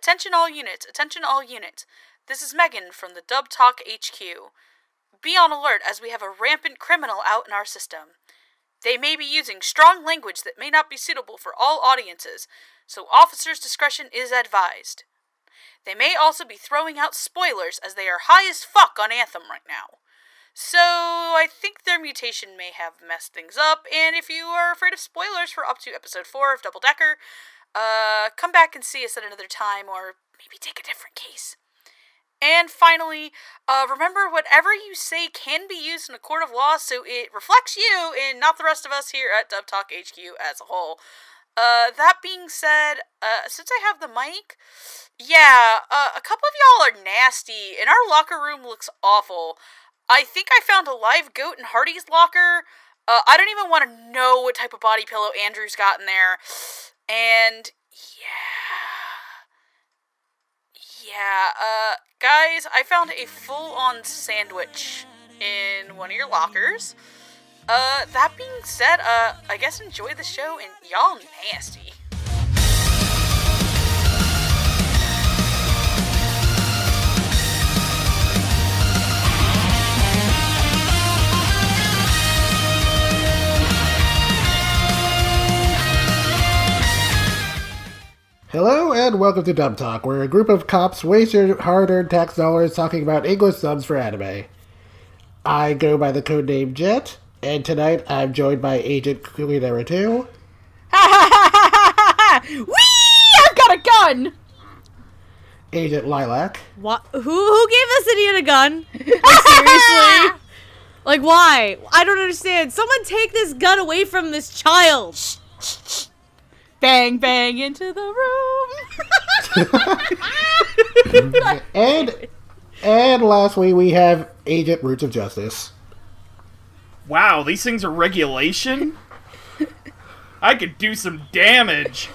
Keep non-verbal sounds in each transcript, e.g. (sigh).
Attention all units, attention all units. This is Megan from the Dub Talk HQ. Be on alert as we have a rampant criminal out in our system. They may be using strong language that may not be suitable for all audiences, so officers' discretion is advised. They may also be throwing out spoilers as they are high as fuck on Anthem right now. So, I think their mutation may have messed things up, and if you are afraid of spoilers for up to episode 4 of Double Decker, uh, come back and see us at another time, or maybe take a different case. And finally, uh, remember whatever you say can be used in a court of law, so it reflects you and not the rest of us here at Dub Talk HQ as a whole. Uh, that being said, uh, since I have the mic, yeah, uh, a couple of y'all are nasty, and our locker room looks awful. I think I found a live goat in Hardy's locker. Uh, I don't even want to know what type of body pillow Andrew's got in there. And yeah. Yeah, uh, guys, I found a full on sandwich in one of your lockers. Uh, that being said, uh, I guess enjoy the show and y'all nasty. Hello and welcome to Dub Talk, where a group of cops waste your hard-earned tax dollars talking about English subs for anime. I go by the codename Jet, and tonight I'm joined by Agent Kulinera 2, (laughs) Wee! I've got a gun! Agent Lilac, What? Who who gave this idiot a gun? (laughs) Like seriously? (laughs) like why? I don't understand. Someone take this gun away from this child. Bang, bang into the room. (laughs) and and lastly we have Agent Roots of Justice. Wow, these things are regulation? I could do some damage.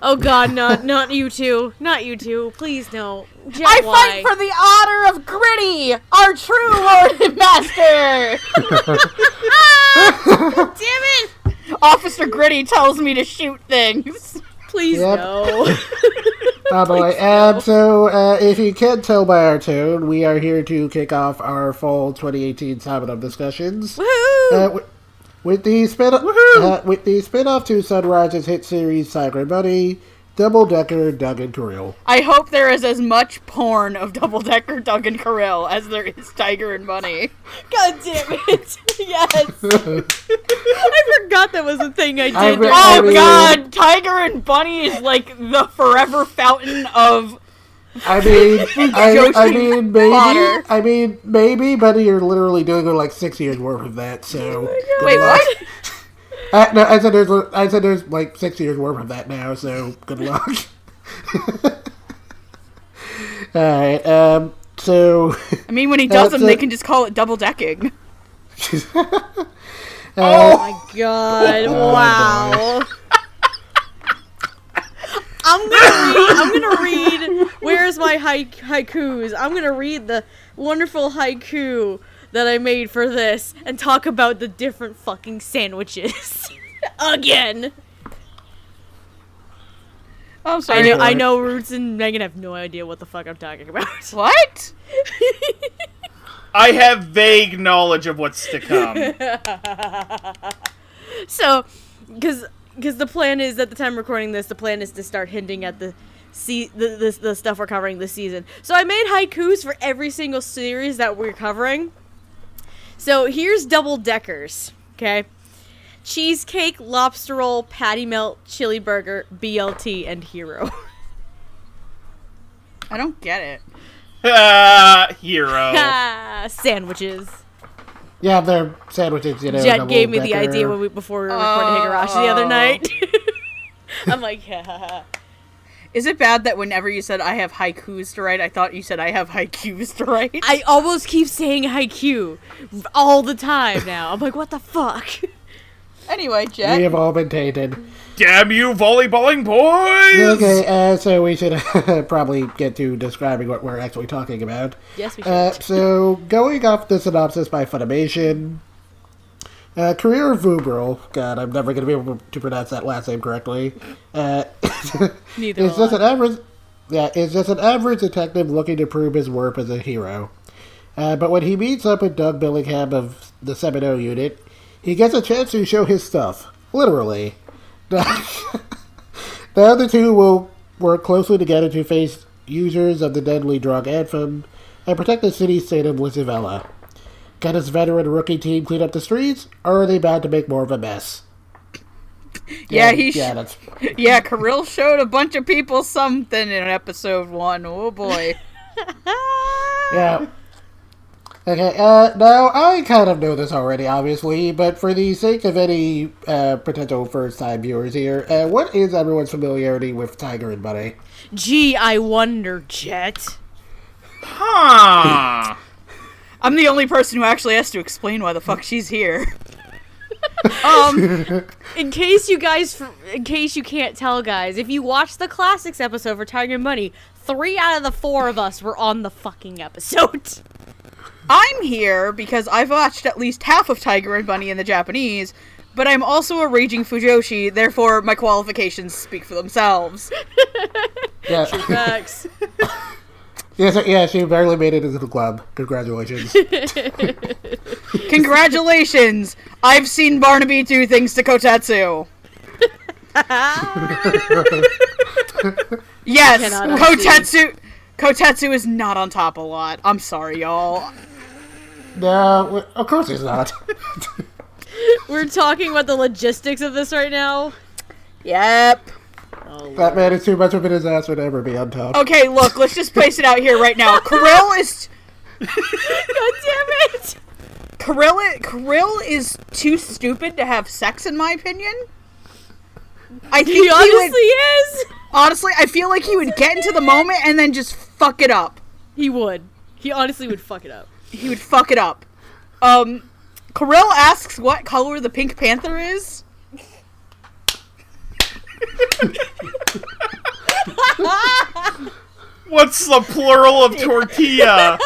Oh God, not not you two, not you two. Please no. Jet, I fight for the honor of Gritty, our true lord and master! (laughs) (laughs) Ah! Damn it! Officer Gritty tells me to shoot things. (laughs) Please Yep. no. (laughs) (laughs) Oh boy, and so uh, if you can't tell by our tone, we are here to kick off our fall 2018 Sabaton discussions. Woohoo! Uh, wi- with the spin uh, with the spin-off to Sunrise's hit series Tiger Bunny, Double Decker Doug and Kirill. I hope there is as much porn of Double Decker Doug and Kirill as there is Tiger and Bunny. (laughs) God damn it! (laughs) yes. (laughs) I forgot that was a thing I did. Oh, I re- during- I Oh mean- god, Tiger and Bunny is like the forever fountain of I mean, I, I mean, maybe, fodder. I mean, maybe, but you're literally doing like six years worth of that. So, oh good Wait, luck. what? Uh, no, I said there's, I said there's like six years worth of that now. So, good luck. (laughs) All right. Um. So. I mean, when he does them, so- they can just call it double decking. (laughs) Oh my god! Wow. I'm gonna read. I'm gonna read. Where's my haik- haikus? I'm gonna read the wonderful haiku that I made for this and talk about the different fucking sandwiches (laughs) again. I'm I sorry. know. I know. Roots and Megan have no idea what the fuck I'm talking about. (laughs) What? I have vague knowledge of what's to come. (laughs) so, because because the plan is at the time recording this, the plan is to start hinting at the. See the, the the stuff we're covering this season. So I made haikus for every single series that we're covering. So here's double deckers, okay? Cheesecake, lobster roll, patty melt, chili burger, BLT, and hero. (laughs) I don't get it. Ah, (laughs) hero. Ah, (laughs) Sandwiches. Yeah, they're sandwiches. You know. Jet gave me the idea when we before we were recording Higurashi the other Oh. night. I'm like, yeah. Is it bad that whenever you said I have haikus to write, I thought you said I have haikus to write? I almost keep saying haiku all the time now. I'm like, what the fuck? (laughs) anyway, Jack. We have all been tainted. Damn you, volleyballing boys! Okay, uh, so we should (laughs) probably get to describing what we're actually talking about. Yes, we should. Uh, so, going off the synopsis by Funimation, uh, Kirill of Vubril. God, I'm never going to be able to pronounce that last name correctly. Uh, (laughs) Neither it's just an average. yeah, is just an average detective looking to prove his worth as a hero. Uh, but when he meets up with Doug Billingham of the 7 unit, he gets a chance to show his stuff. Literally. (laughs) the other two will work closely together to face users of the deadly drug Anthem and protect the city state of Lisvalletta. Can his veteran rookie team clean up the streets, or are they bound to make more of a mess? (laughs) Yeah, he. Sh- yeah, that's (laughs) yeah, Kirill showed a bunch of people something in episode one. Oh boy. (laughs) yeah. Okay, uh, now I kind of know this already, obviously, but for the sake of any uh, potential first-time viewers here, uh, what is everyone's familiarity with Tiger and Bunny? Gee, I wonder, Jet. Huh. I'm the only person who actually has to explain why the fuck she's here. (laughs) um, (laughs) In case you guys, in case you can't tell, guys, if you watch the classics episode for Tiger and Bunny, three out of the four of us were on the fucking episode. (laughs) I'm here because I've watched at least half of Tiger and Bunny in the Japanese, but I'm also a raging Fujoshi, therefore my qualifications speak for themselves. Yeah, Facts. Yeah, so, yeah, she barely made it into the club. Congratulations. (laughs) Congratulations! I've seen Barnaby do things to Kotetsu. (laughs) yes, Cannot Kotetsu. Kotetsu is not on top a lot. I'm sorry, y'all. no, of course he's not. (laughs) We're talking about the logistics of this right now. Yep. That man is too much of a disaster to ever be on top. Okay, look, let's just place it out here right now. (laughs) Kirill is (laughs) God damn it! Kirill, Kirill is too stupid to have sex, in my opinion. I think He he honestly would, is. honestly, I feel like he would get into the moment and then just fuck it up. He would. He honestly would fuck it up. He would fuck it up. Um, Kirill asks what color the Pink Panther is. What's the plural of tortilla?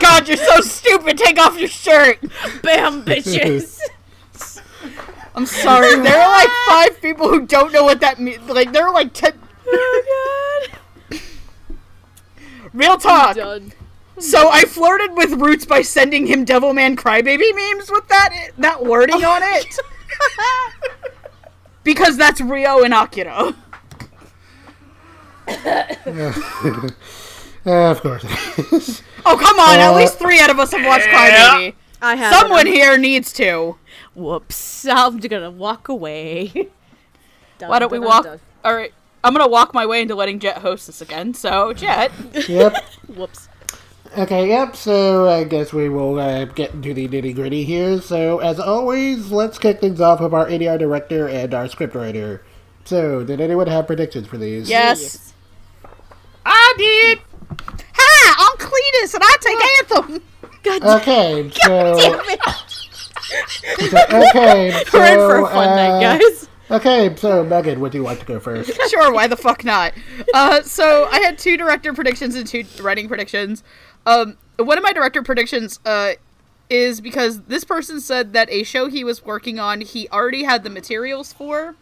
God, you're so stupid. Take off your shirt. Bam, bitches. I'm sorry. There are like five people who don't know what that means. Like there are like ten. oh god. Real talk. Done. So I flirted with Roots by sending him Devilman Crybaby memes with that that wording on it. Oh, (laughs) because that's Ryo and Akira. (laughs) (laughs) Uh, of course. (laughs) Oh come on! At Uh, least three out of us have watched Yeah. Crybaby. I have Someone here needs to. Whoops. I'm gonna walk away. Dun, Why don't we walk? dun, All right, I'm gonna walk my way into letting Jet host this again. So Jet, Yep. Whoops. Okay, yep, so I guess we will uh, get into the nitty gritty here. So, as always, let's kick things off with our ADR director and our scriptwriter. So, did anyone have predictions for these? yes. I did. Hi, I'm Cletus, and I take Anthem. God Okay, so. damn it. so- okay, so. (laughs) We're in for a fun uh, night, guys. Okay, so, Megan, would you like to go first? (laughs) sure, why the fuck not? Uh, so I had two director predictions and two writing predictions. Um, one of my director predictions uh, is because this person said that a show he was working on, he already had the materials for.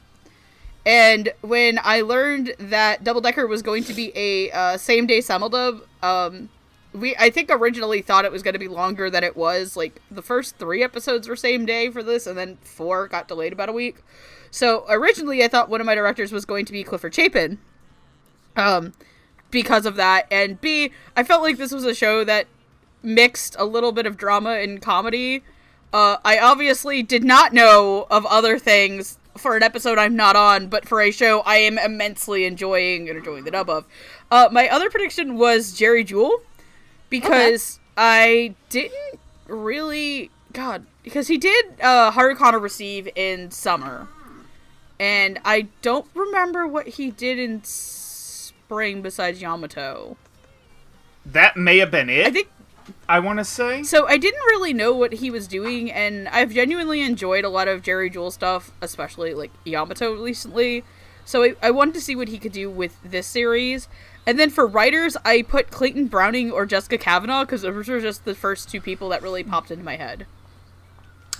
And when I learned that Double Decker was going to be a uh, same day simuldub, um, we I think originally thought it was going to be longer than it was. Like the first three episodes were same day for this, and then four got delayed about a week. So originally, I thought one of my directors was going to be Clifford Chapin, um, because of that, and B, I felt like this was a show that mixed a little bit of drama and comedy. Uh, I obviously did not know of other things for an episode I'm not on, but for a show I am immensely enjoying and enjoying the dub of. Uh, my other prediction was Jerry Jewell because I didn't really God because he did uh, Harukana receive in summer, and I don't remember what he did in spring besides Yamato. That may have been it. I think I want to say. so. I didn't really know what he was doing, and I've genuinely enjoyed a lot of Jerry Jewell stuff, especially like Yamato recently. So I, I wanted to see what he could do with this series. And then for writers, I put Clayton Browning or Jessica Cavanagh because those were just the first two people that really popped into my head.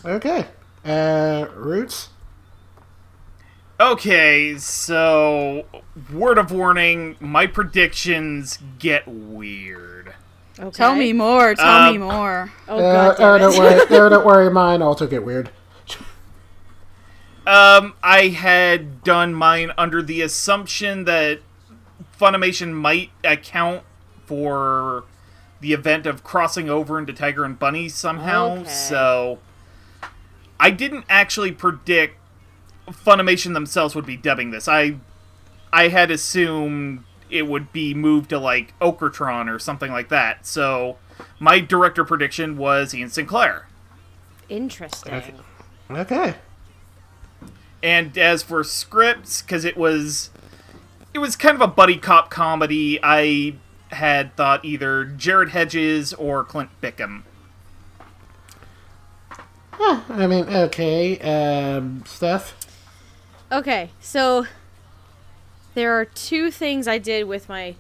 Okay. Uh, Roots? Okay, so word of warning, my predictions get weird. Okay. Tell me more. Tell me Um, more. Oh Uh, god. oh, damn don't worry. No, (laughs) don't worry. Mine also get weird. Um, I had done mine under the assumption that Funimation might account for the event of crossing over into Tiger and Bunny somehow. Okay. So I didn't actually predict Funimation themselves would be dubbing this. I I had assumed it would be moved to like Okratron or something like that. So my director prediction was Ian Sinclair. Interesting. Okay. And as for scripts, because it was, it was kind of a buddy cop comedy. I had thought either Jared Hedges or Clint Bickham. Huh, I mean, okay. Um, Steph. Okay, so there are two things I did with my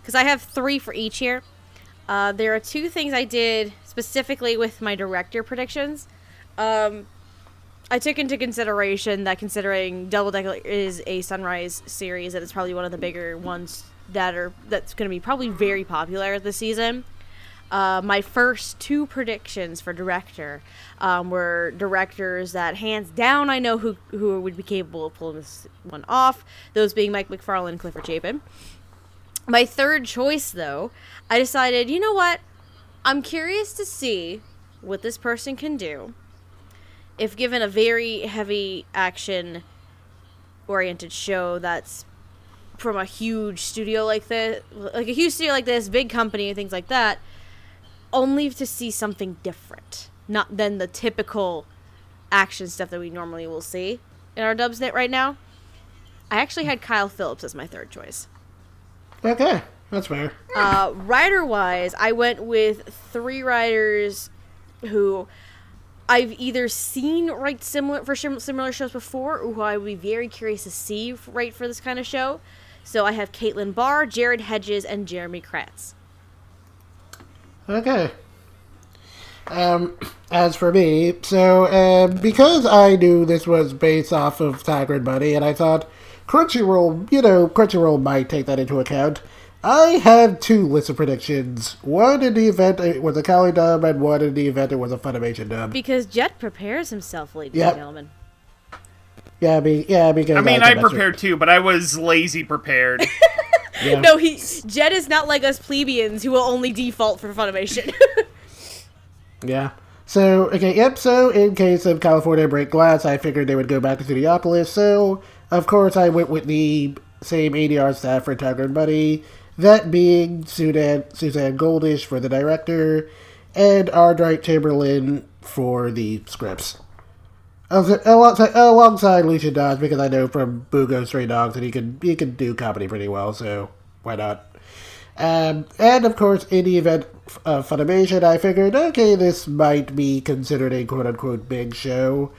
because I have three for each year. Uh, there are two things I did specifically with my director predictions. Um, I took into consideration that considering Double Decker is a Sunrise series, that it's probably one of the bigger ones that are that's going to be probably very popular this season. Uh, my first two predictions for director um, were directors that hands down I know who who would be capable of pulling this one off. Those being Mike McFarland and Clifford Chapin. My third choice, though, I decided, you know what? I'm curious to see what this person can do if given a very heavy action oriented show that's from a huge studio like this, like a huge studio like this, big company and things like that, only to see something different, not than the typical action stuff that we normally will see in our dubs Dubsnet right now. I actually had Kyle Phillips as my third choice. Okay, that's fair. Uh, writer wise, I went with three writers who I've either seen write similar for similar shows before, or who I would be very curious to see write for this kind of show. So I have Caitlin Barr, Jared Hedges, and Jeremy Kratz. Okay. Um, as for me, so um, because I knew this was based off of Tiger and Bunny, and I thought Crunchyroll, you know, Crunchyroll might take that into account. I have two lists of predictions. One in the event it was a Kali dub, and one in the event it was a Funimation dub. Because Jet prepares himself, ladies Yep. and gentlemen. Yeah, be, yeah, because I mean, can I mess with- prepared too, but I was lazy prepared. (laughs) Yeah. No, he Jed is not like us plebeians who will only default for Funimation. (laughs) Yeah. So, okay, yep, so in case of California Break Glass, I figured they would go back to Studiopolis, so of course I went with the same ADR staff for Tiger and Bunny, that being Suzanne, Suzanne Goldish for the director, and Ardwight Chamberlain for the scripts. Also- Alongside, alongside Lucien Dodge, because I know from Bungo Stray Dogs that he could he could do comedy pretty well, so why not? Um, and of course, in the event of Funimation, I figured, okay, this might be considered a quote unquote big show.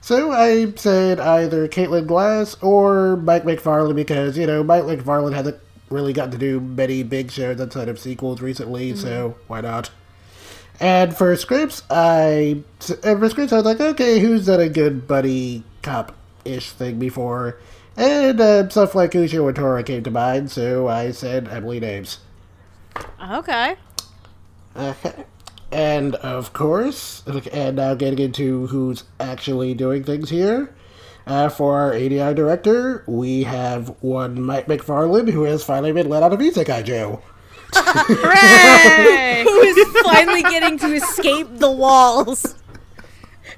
So I said either Caitlin Glass or Mike McFarland because, you know, Mike McFarland hasn't really gotten to do many big shows outside of sequels recently, so why not? And for scripts, I and for scripts I was like, okay, who's done a good buddy cop ish thing before? And uh, stuff like Ushio and Tora came to mind, so I said Emily Neves. okay. Okay. (laughs) And of course, and now getting into who's actually doing things here. Uh, for our ADI director, we have one Mike McFarland who has finally been let out of Isekai jail. (laughs) Hooray! Who is finally getting to escape the walls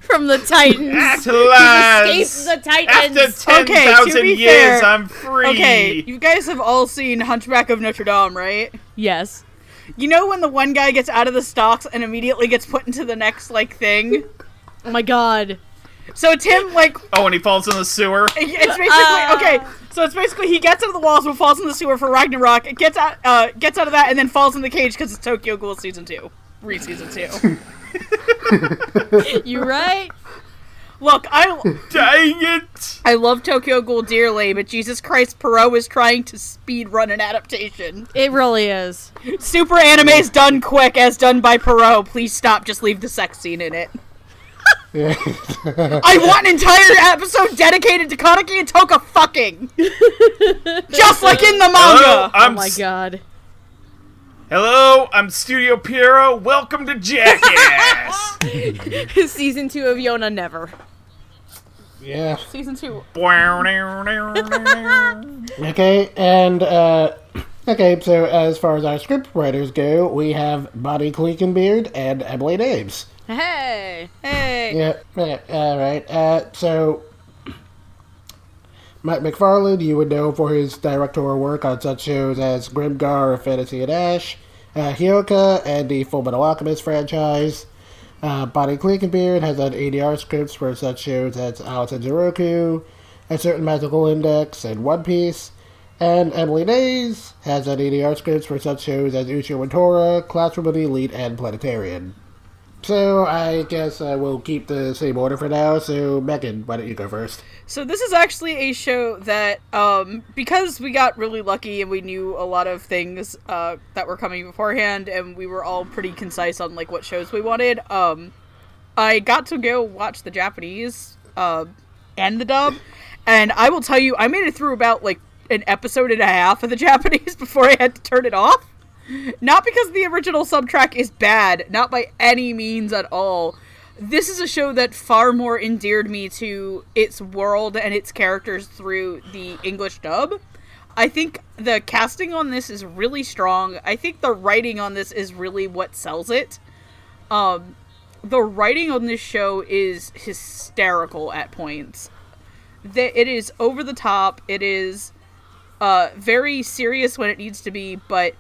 from the Titans. At Escape last! the Titans. After 10,000 Okay, to years, fair- I'm free! okay, you guys have all seen Hunchback of Notre Dame, right? yes. You know when the one guy gets out of the stocks and immediately gets put into the next like thing? Oh my god. So Tim like Oh, and he falls in the sewer? (laughs) it's basically Ah. okay. So it's basically he gets out of the walls but falls in the sewer for Ragnarok. It gets out uh gets out of that and then falls in the cage because it's Tokyo Ghoul season two, re season two. (laughs) You right? Look, I Dang it! I love Tokyo Ghoul dearly, but Jesus Christ, Pierrot is trying to speed run an adaptation. It really is. Super anime is done quick, as done by Pierrot. Please stop. Just leave the sex scene in it. Yeah. (laughs) I want an entire episode dedicated to Kaneki and Touka fucking, (laughs) just like in the Hello, manga. Oh I'm my s- god. Hello, I'm Studio Pierrot. Welcome to Jackass. (laughs) Season two of Yona Never. yeah. Season two. Okay, and uh, (clears throat) okay. So as far as our script writers go, we have Bonnie Clinkenbeard and Emily Neves. Hey. Hey. Yeah. yeah, All right. Uh, so Matt McFarland, you would know for his directorial work on such shows as Grimgar, Fantasy and Ash, uh, Hyoka, and the Full Metal Alchemist franchise. Uh, Bonnie Clinkenbeard has done ADR scripts for such shows as Alice and Zoroku, A Certain Magical Index, and One Piece. And Emily Neves has done ADR scripts for such shows as Ushio and Tora, Classroom of the Elite, and Planetarian. So I guess uh, we'll keep the same order for now. So Megan, why don't you go first? So this is actually a show that, um, because we got really lucky and we knew a lot of things uh, that were coming beforehand, and we were all pretty concise on like what shows we wanted. Um, I got to go watch the Japanese uh, and the dub, and I will tell you, I made it through about like an episode and a half of the (laughs) Japanese before I had to turn it off. Not because the original subtrack is bad, not by any means at all. This is a show that far more endeared me to its world and its characters through the English dub. I think the casting on this is really strong. I think the writing on this is really what sells it. Um, the writing on this show is hysterical at points. That it is over the top. It is uh, very serious when it needs to be, but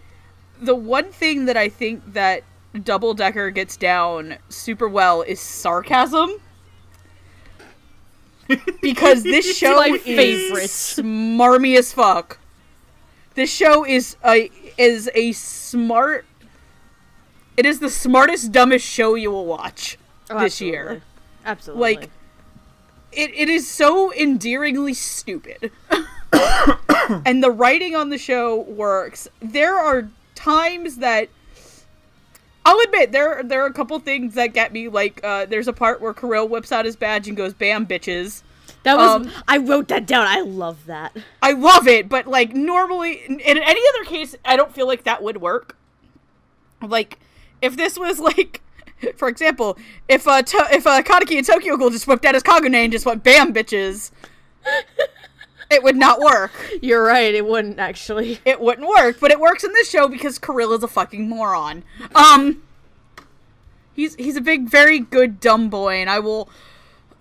the one thing that I think that Double Decker gets down super well is sarcasm. Because (laughs) this show my is favorite. smarmy as fuck. This show is a is a smart. It is the smartest, dumbest show you will watch Oh, this absolutely. year. Absolutely. Like, it, it is so endearingly stupid. (coughs) and the writing on the show works. There are times that I'll admit there there are a couple things that get me like uh, there's a part where Kirill whips out his badge and goes bam bitches. that was um, I wrote that down. I love that. I love it, but like normally in, any other case I don't feel like that would work. Like if this was (laughs) like for example, if uh to- if uh, Kaneki and Tokyo Ghoul just whipped out his Kagune and just went bam bitches, (laughs) it would not work. You're right. It wouldn't actually. It wouldn't work, but it works in this show because Kirill is a fucking moron. Um He's he's a big very good dumb boy and I will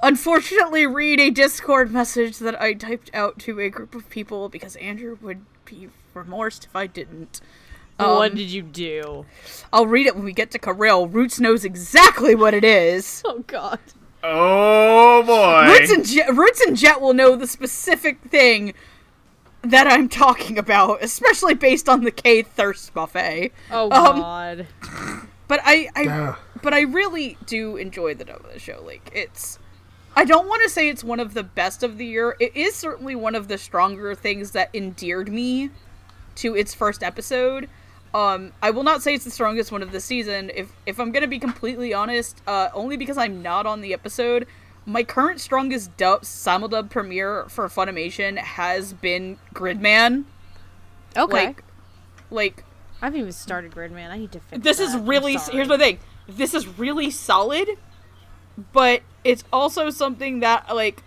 unfortunately read a Discord message that I typed out to a group of people because Andrew would be remorsed if I didn't. what Um, did you do? I'll read it when we get to Kirill. Roots knows exactly what it is. (laughs) Oh God. Oh boy. Roots and Jet, Roots and Jet will know the specific thing that I'm talking about, especially based on the K thirst buffet. Oh Um, God. But I, I Ugh. but I really do enjoy the dub of the show. Like it's, I don't want to say it's one of the best of the year. It is certainly one of the stronger things that endeared me to its first episode. Um, I will not say it's the strongest one of the season. If if I'm gonna be completely honest, uh, only because I'm not on the episode. My current strongest dub simuldub premiere for Funimation has been Gridman. Okay. Like, like I haven't even started Gridman. I need to fix this that. is really here's my thing this is really solid but it's also something that like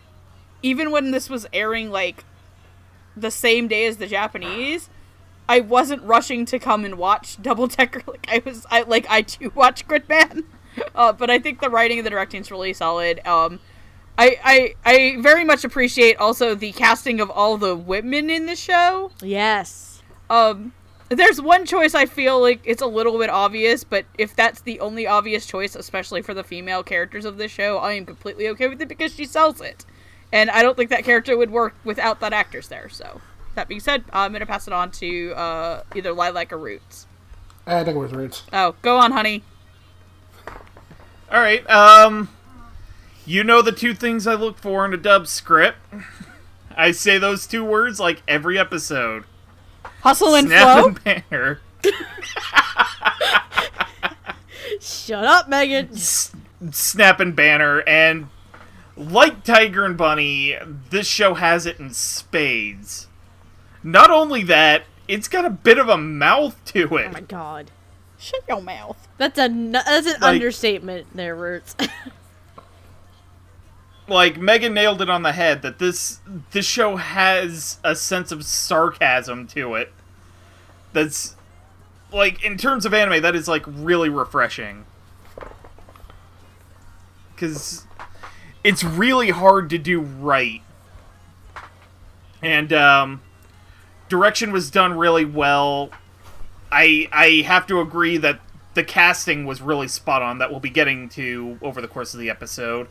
even when this was airing like the same day as the japanese i wasn't rushing to come and watch double decker (laughs) like i was i like i do watch gridman (laughs) uh, but i think the writing and the directing is really solid um I, I I very much appreciate also the casting of all the women in the show. Yes. Um, there's one choice I feel like it's a little bit obvious, but if that's the only obvious choice, especially for the female characters of this show, I am completely okay with it because she sells it. And I don't think that character would work without that actress there. So, that being said, I'm going to pass it on to uh, either Lilac or Roots. I think it was Roots. Oh, go on, honey. All right. Um, you know the two things I look for in a dub script. (laughs) I say those two words like every episode. Hustle and Snap flow. and banner. Shut up, Megan. Snap and banner, and like Tiger and Bunny, this show has it in spades. Not only that, it's got a bit of a mouth to it. Oh my god. Shut your mouth. That's a that's an Like- understatement there, Roots. (laughs) like Megan nailed it on the head that this this show has a sense of sarcasm to it. That's like in terms of anime, that is like really refreshing. Cause it's really hard to do right. And um direction was done really well. I I have to agree that the casting was really spot on that we'll be getting to over the course of the episode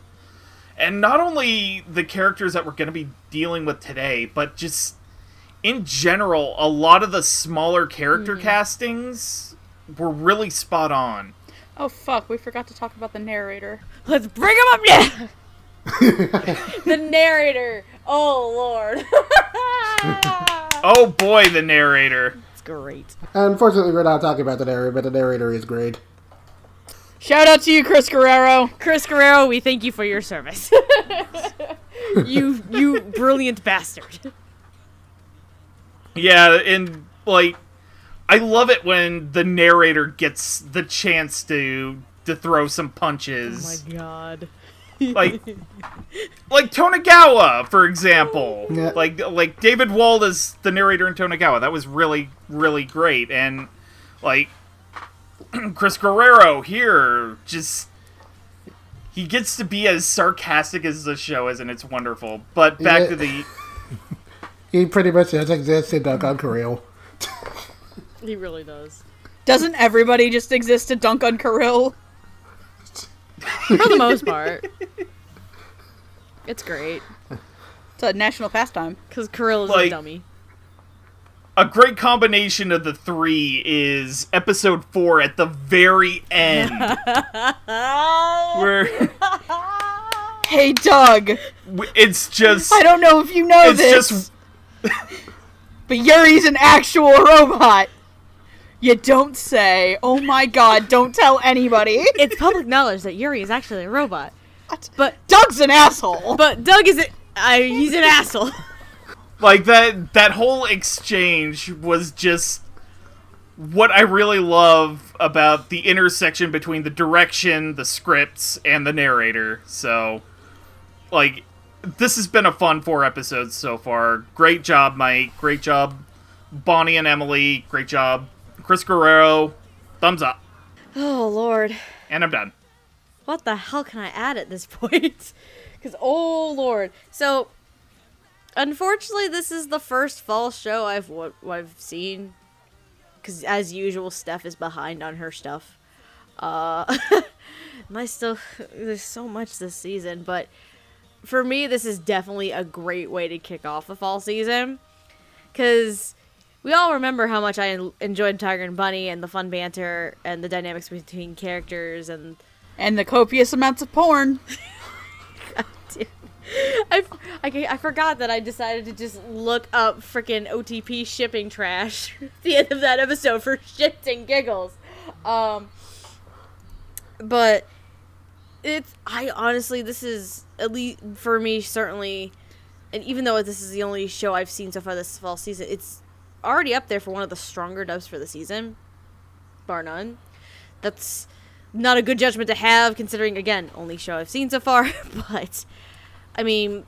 and not only the characters that we're going to be dealing with today, but just in general, a lot of the smaller character mm-hmm. castings were really spot on. Oh fuck, we forgot to talk about the narrator. Let's bring him up now. (laughs) the narrator. Oh lord. (laughs) Oh boy, the narrator. It's great. Unfortunately, we're not talking about the narrator, but the narrator is great. Shout out to you, Chris Guerrero. Chris Guerrero, we thank you for your service. (laughs) you you brilliant bastard. Yeah, and like I love it when the narrator gets the chance to to throw some punches. Oh my god. Like like Tonegawa, for example. Yeah. Like like David Wald is the narrator in Tonegawa. That was really really great, and like (clears throat) Chris Guerrero here, just he gets to be as sarcastic as the show is, and it's wonderful. But back Yeah. to the (laughs) He pretty much does exist in Dunk on Kirill. He really does. Doesn't everybody just exist to dunk on Kirill? (laughs) For the most part. It's great. It's a national pastime. Because Kirill is Like- a dummy. a great combination of the three is episode four at the very end, (laughs) where Hey, Doug. it's just I don't know if you know it's this, just but Yuri's an actual robot. You don't say. Oh my god, don't tell anybody. It's public knowledge that Yuri is actually a robot. What? But Doug's an asshole. but Doug is a, I, he's an asshole. like that that whole exchange was just what I really love about the intersection between the direction, the scripts, and the narrator. So, like, this has been a fun four episodes so far. Great job, Mike. Great job, Bonnie and Emily. Great job, Chris Guerrero. Thumbs up. Oh lord. And I'm done. what the hell can I add at this (laughs) point? Because, oh lord. So, unfortunately, this is the first fall show I've what I've seen. Because, as usual, Steph is behind on her stuff. Uh, (laughs) I still there's so much this season, but for me, this is definitely a great way to kick off the fall season. Because we all remember how much I enjoyed Tiger and Bunny and the fun banter and the dynamics between characters and And the copious amounts of porn. (laughs) I, I, I forgot that I decided to just look up freaking OTP shipping trash (laughs) at the end of that episode for shits and giggles. Um, but it's I honestly this is at least for me certainly, and even though this is the only show I've seen so far this fall season, it's already up there for one of the stronger dubs for the season, bar none. That's not a good judgment to have considering again only show I've seen so far, (laughs) but. I mean,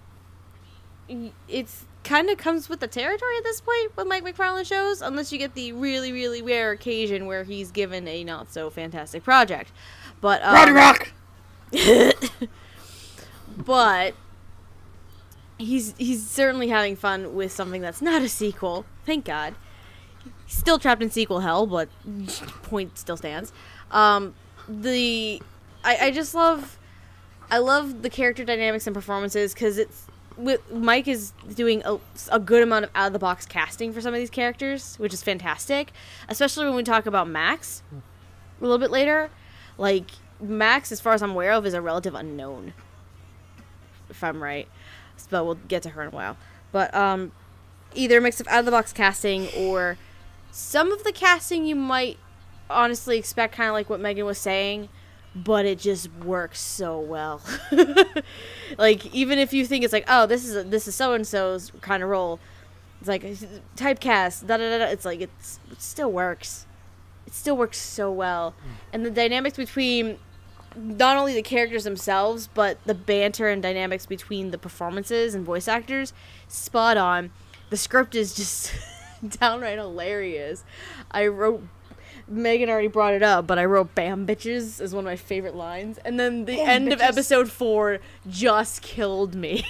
it's kind of comes with the territory at this point with Mike McFarland shows, unless you get the really, really rare occasion where he's given a not so fantastic project. But um, Rock. (laughs) but he's he's certainly having fun with something that's not a sequel. Thank God. He's still trapped in sequel hell, but point still stands. Um, the I, I just love I love the character dynamics and performances because it's Mike is doing a, a good amount of out of the box casting for some of these characters, which is fantastic. Especially when we talk about Max a little bit later. Like Max, as far as I'm aware of, is a relative unknown. If I'm right, but we'll get to her in a while. But um, either a mix of out of the box casting or some of the casting you might honestly expect, kind of like what Megan was saying, but it just works so well. (laughs) like even if you think it's like, oh, this is a, this is so and so's kind of role, it's like typecast. Da da da. da. It's like it's it still works. It still works so well, and the dynamics between not only the characters themselves, but the banter and dynamics between the performances and voice actors, spot on. The script is just (laughs) downright hilarious. I wrote. Megan already brought it up, but I wrote "Bam bitches" as one of my favorite lines, and then the end of episode four just killed me.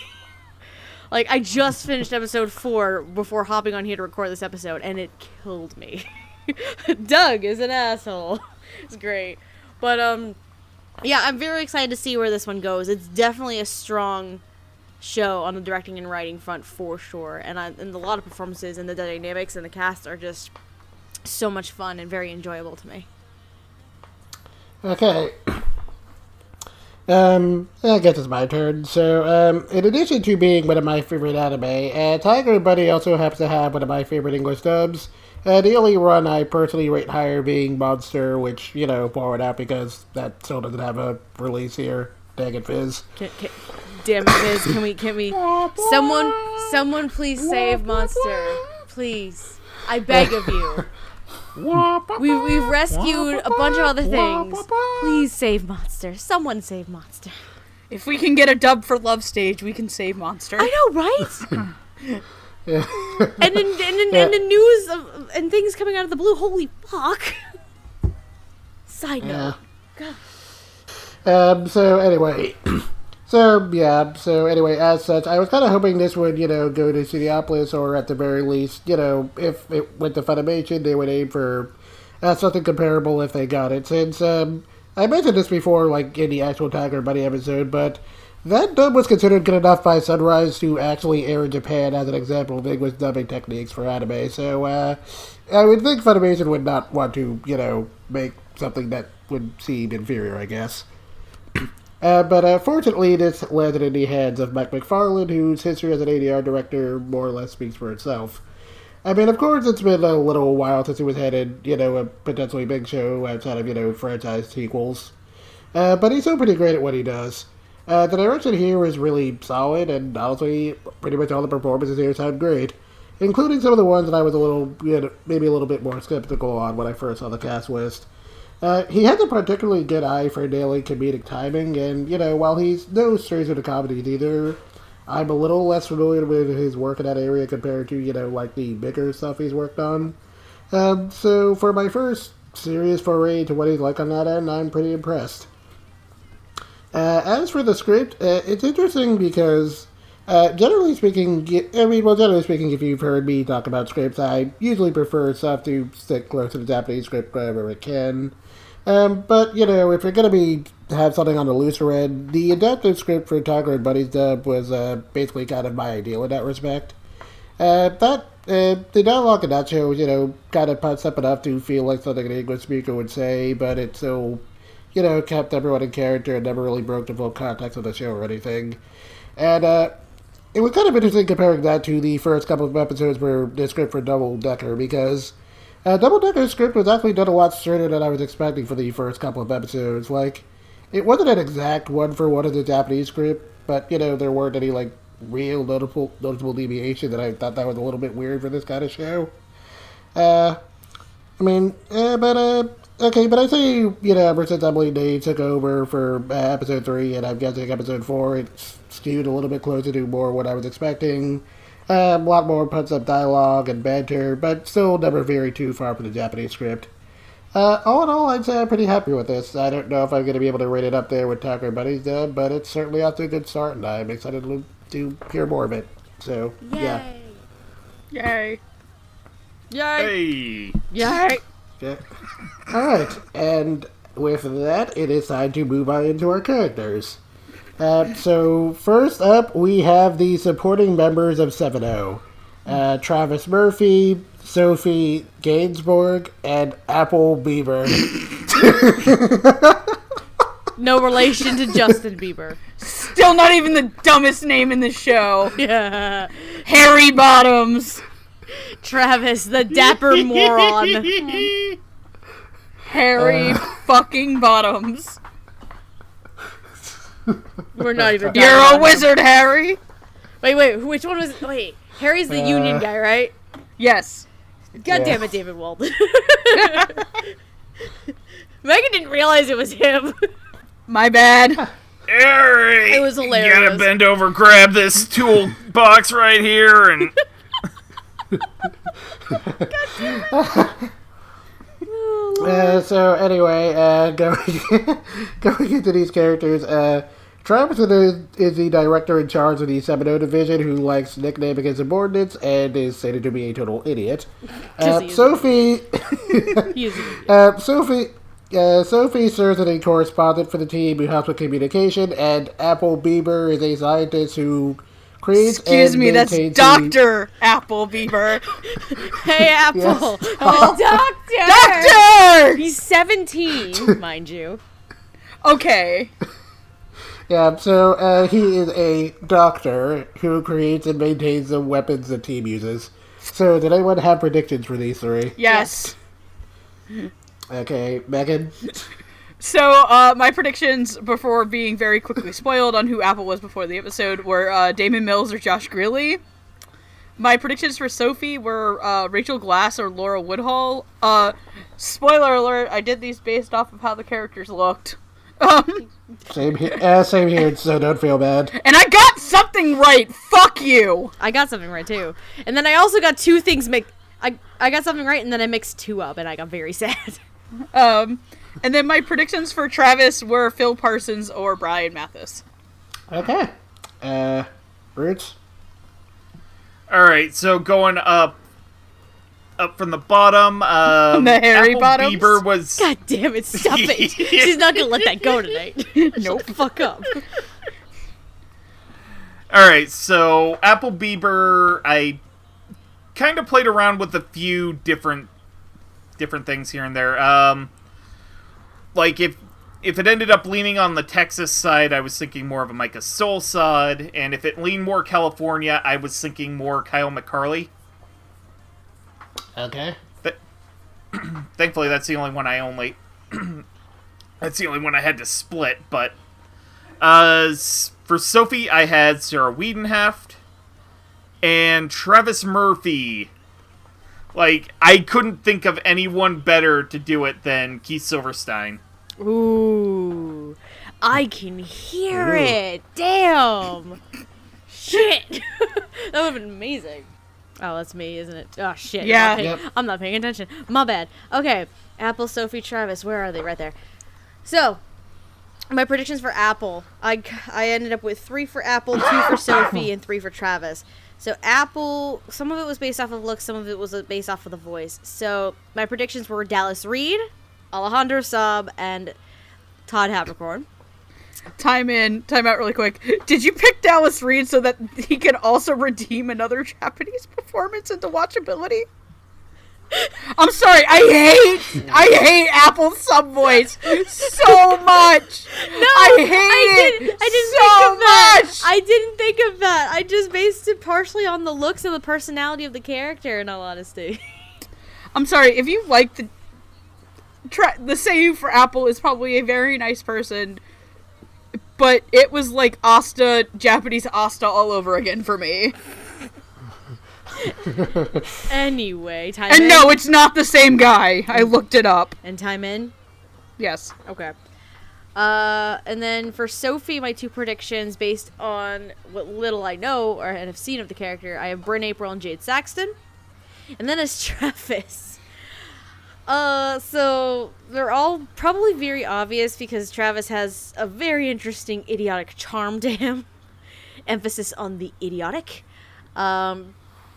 (laughs) like I just finished episode four before hopping on here to record this episode, and it killed me. (laughs) Doug is an asshole. It's great, but um, yeah, I'm very excited to see where this one goes. It's definitely a strong show on the directing and writing front for sure, and I, and a lot of performances and the dynamics and the cast are just so much fun and very enjoyable to me. Okay. Um, I guess it's my turn. So, um, in addition to being one of my favorite anime, uh, Tiger Bunny also happens to have one of my favorite English dubs. Uh, the only one I personally rate higher being Monster, which, you know, forward out because that still doesn't have a release here. Dang it, Viz. Can, can, damn it, Viz, can we, can we, someone, someone please save Monster. Please. I beg of you. We, we've rescued a bunch of other things. Please save Monster. Someone save Monster. If we can get a dub for Love Stage, we can save Monster. I know, right? (laughs) and in, and in, and the news of, and things coming out of the blue, holy fuck. Side note. Yeah. Um, so anyway, (clears throat) so yeah, so anyway, as such, I was kind of hoping this would, you know, go to Studiopolis or at the very least, you know, if it went to Funimation, they would aim for uh, something comparable if they got it. Since um, I mentioned this before, like in the actual Tiger Bunny episode, but that dub was considered good enough by Sunrise to actually air in Japan as an example of English dubbing techniques for anime. So uh, I would think Funimation would not want to, you know, make something that would seem inferior, I guess. (clears throat) Uh, but uh, fortunately, this landed in the hands of Mike McFarland, whose history as an ADR director more or less speaks for itself. I mean, of course, it's been a little while since he was headed, you know, a potentially big show outside of, you know, franchise sequels. Uh, but he's still pretty great at what he does. Uh, the direction here is really solid, and honestly, pretty much all the performances here sound great, including some of the ones that I was a little, you know, maybe a little bit more skeptical on when I first saw the cast list. Uh, he has a particularly good eye for daily comedic timing, and, you know, while he's no stranger to comedies either, I'm a little less familiar with his work in that area compared to, you know, like the bigger stuff he's worked on. Um, so for my first serious foray into what he's like on that end, I'm pretty impressed. Uh, as for the script, uh, it's interesting because, uh, generally speaking, I mean, well, generally speaking, if you've heard me talk about scripts, I usually prefer stuff to stick close to the Japanese script wherever it can. Um, but, you know, if you're going to be have something on the looser end, the adapted script for Tiger and Bunny's dub was uh, basically kind of my ideal in that respect. Uh, that uh, the dialogue in that show, you know, kind of puts up enough to feel like something an English speaker would say, but it still, you know, kept everyone in character and never really broke the full context of the show or anything. And uh, it was kind of interesting comparing that to the first couple of episodes where the script for Double Decker because uh, Double Decker's script was actually done a lot sooner than I was expecting for the first couple of episodes. Like, it wasn't an exact one for one of the Japanese script, but you know there weren't any like real notable notable deviation that I thought that was a little bit weird for this kind of show. Uh, I mean, uh, but uh, okay, but I say you know ever since Emily Day took over for uh, episode three, and I'm guessing episode four, it's skewed a little bit closer to more what I was expecting. Um, a lot more puts up dialogue and banter, but still never very too far from the Japanese script. Uh, all in all, I'd say I'm pretty happy with this. I don't know if I'm going to be able to rate it up there with Tiger Bunny's dub, but it's certainly off to a good start, and I'm excited to, to hear more of it. So, yeah. Yay. Yay! Hey. Yay. Yeah. (laughs) All right, and with that, it is time to move on into our characters. Uh, so, first up, we have the supporting members of 7 0 uh, Travis Murphy, Sophie Gainsbourg, and Apple Beaver. (laughs) No relation to Justin Bieber. Still not even the dumbest name in the show. Yeah. Harry Bottoms. Travis, the dapper moron. (laughs) Harry fucking Bottoms. (laughs) We're not even. You're a about him. wizard, Harry. Wait, wait. Which one was? Wait, Harry's the Union Uh, guy, right? Yes. God Yeah. damn it, David Walden. (laughs) Megan didn't realize it was him. (laughs) My bad. Harry, It was hilarious. You gotta bend over, grab this tool box right here, and Uh, so anyway, uh, (laughs) going going into these characters, uh, Travis is, is the director in charge of the Seven-O division who likes nicknaming his subordinates and is stated to be a total idiot. (laughs) Uh. Sophie, (laughs) He is an idiot. uh, Sophie, uh, Sophie serves as a correspondent for the team who helps with communication, and Apple Bieber is a scientist who creates. Excuse me, that's maintains Doctor (laughs) Apple Beaver. Hey, Apple. Yes. Oh, doctor. Doctor. He's 17, (laughs) mind you. Okay. Yeah, so uh, he is a doctor who creates and maintains the weapons the team uses. So, did anyone have predictions for these three? Yes. Okay, Megan. (laughs) So, uh, my predictions before being very quickly spoiled on who Apple was before the episode were uh, Damon Mills or Josh Greeley. My predictions for Sophie were uh, Rachel Glass or Laura Woodhull. Uh, spoiler alert: I did these based off of how the characters looked. (laughs) Um, Same here. Uh, same here. So don't feel bad. and I got something right. Fuck you. I got something right, too. And then I also got two things mixed. I, I got something right, and then I mixed two up, and I got very (laughs) sad. Um, and then my predictions for Travis were Phil Parsons or Brian Mathis. Okay. Uh, Roots. all right. So going up, up from the bottom. Um, (laughs) The hairy bottom. bottoms? Bieber was God damn it, stop it. (laughs) She's not gonna let that go tonight. (laughs) Nope. Fuck up. All right, so Apple Bieber, I kind of played around with a few different different things here and there. Um, like if if it ended up leaning on the Texas side, I was thinking more of a Micah Solusod, and if it leaned more California, I was thinking more Kyle McCarley. Okay. (clears throat) Thankfully, that's the only one I only. (clears throat) that's the only one I had to split. But uh, for Sophie, I had Sarah Wiedenhaft and Travis Murphy. Like I couldn't think of anyone better to do it than Keith Silverstein. Ooh. I can hear it. Damn. Shit. (laughs) that would have been amazing. Oh, that's me, isn't it? Oh, shit. Yeah. I'm Yeah. not paying, Yep. I'm not paying attention. My bad. Okay. Apple, Sophie, Travis. Where are they? Right there. So, my predictions for Apple. I, I ended up with three for Apple, two for Sophie, and three for Travis. So Apple, some of it was based off of looks, some of it was based off of the voice. So my predictions were Dallas Reid, Alejandro Saab, and Todd Haberkorn. Time in, time out really quick. Did you pick Dallas Reid so that he can also redeem another Japanese performance into watchability? I'm sorry, I hate I hate Apple sub voice so much. No, I hate I it didn't. I didn't so think of that. much. I didn't think of that. I just based it partially on the looks and the personality of the character. In all honesty, I'm sorry if you like the tra- the Seiyu for Apple is probably a very nice person, but it was like Asta Japanese Asta all over again for me. (laughs) anyway, time And in. no, it's not the same guy. I looked it up. and time in. Yes. Okay. Uh, and then for Sophie, my two predictions based on what little I know or have seen of the character, I have Bryn Apprill and Jad Saxton. And then as (laughs) Travis. Uh, so they're all probably very obvious because Travis has a very interesting idiotic charm to him. (laughs) Emphasis on the idiotic. Um,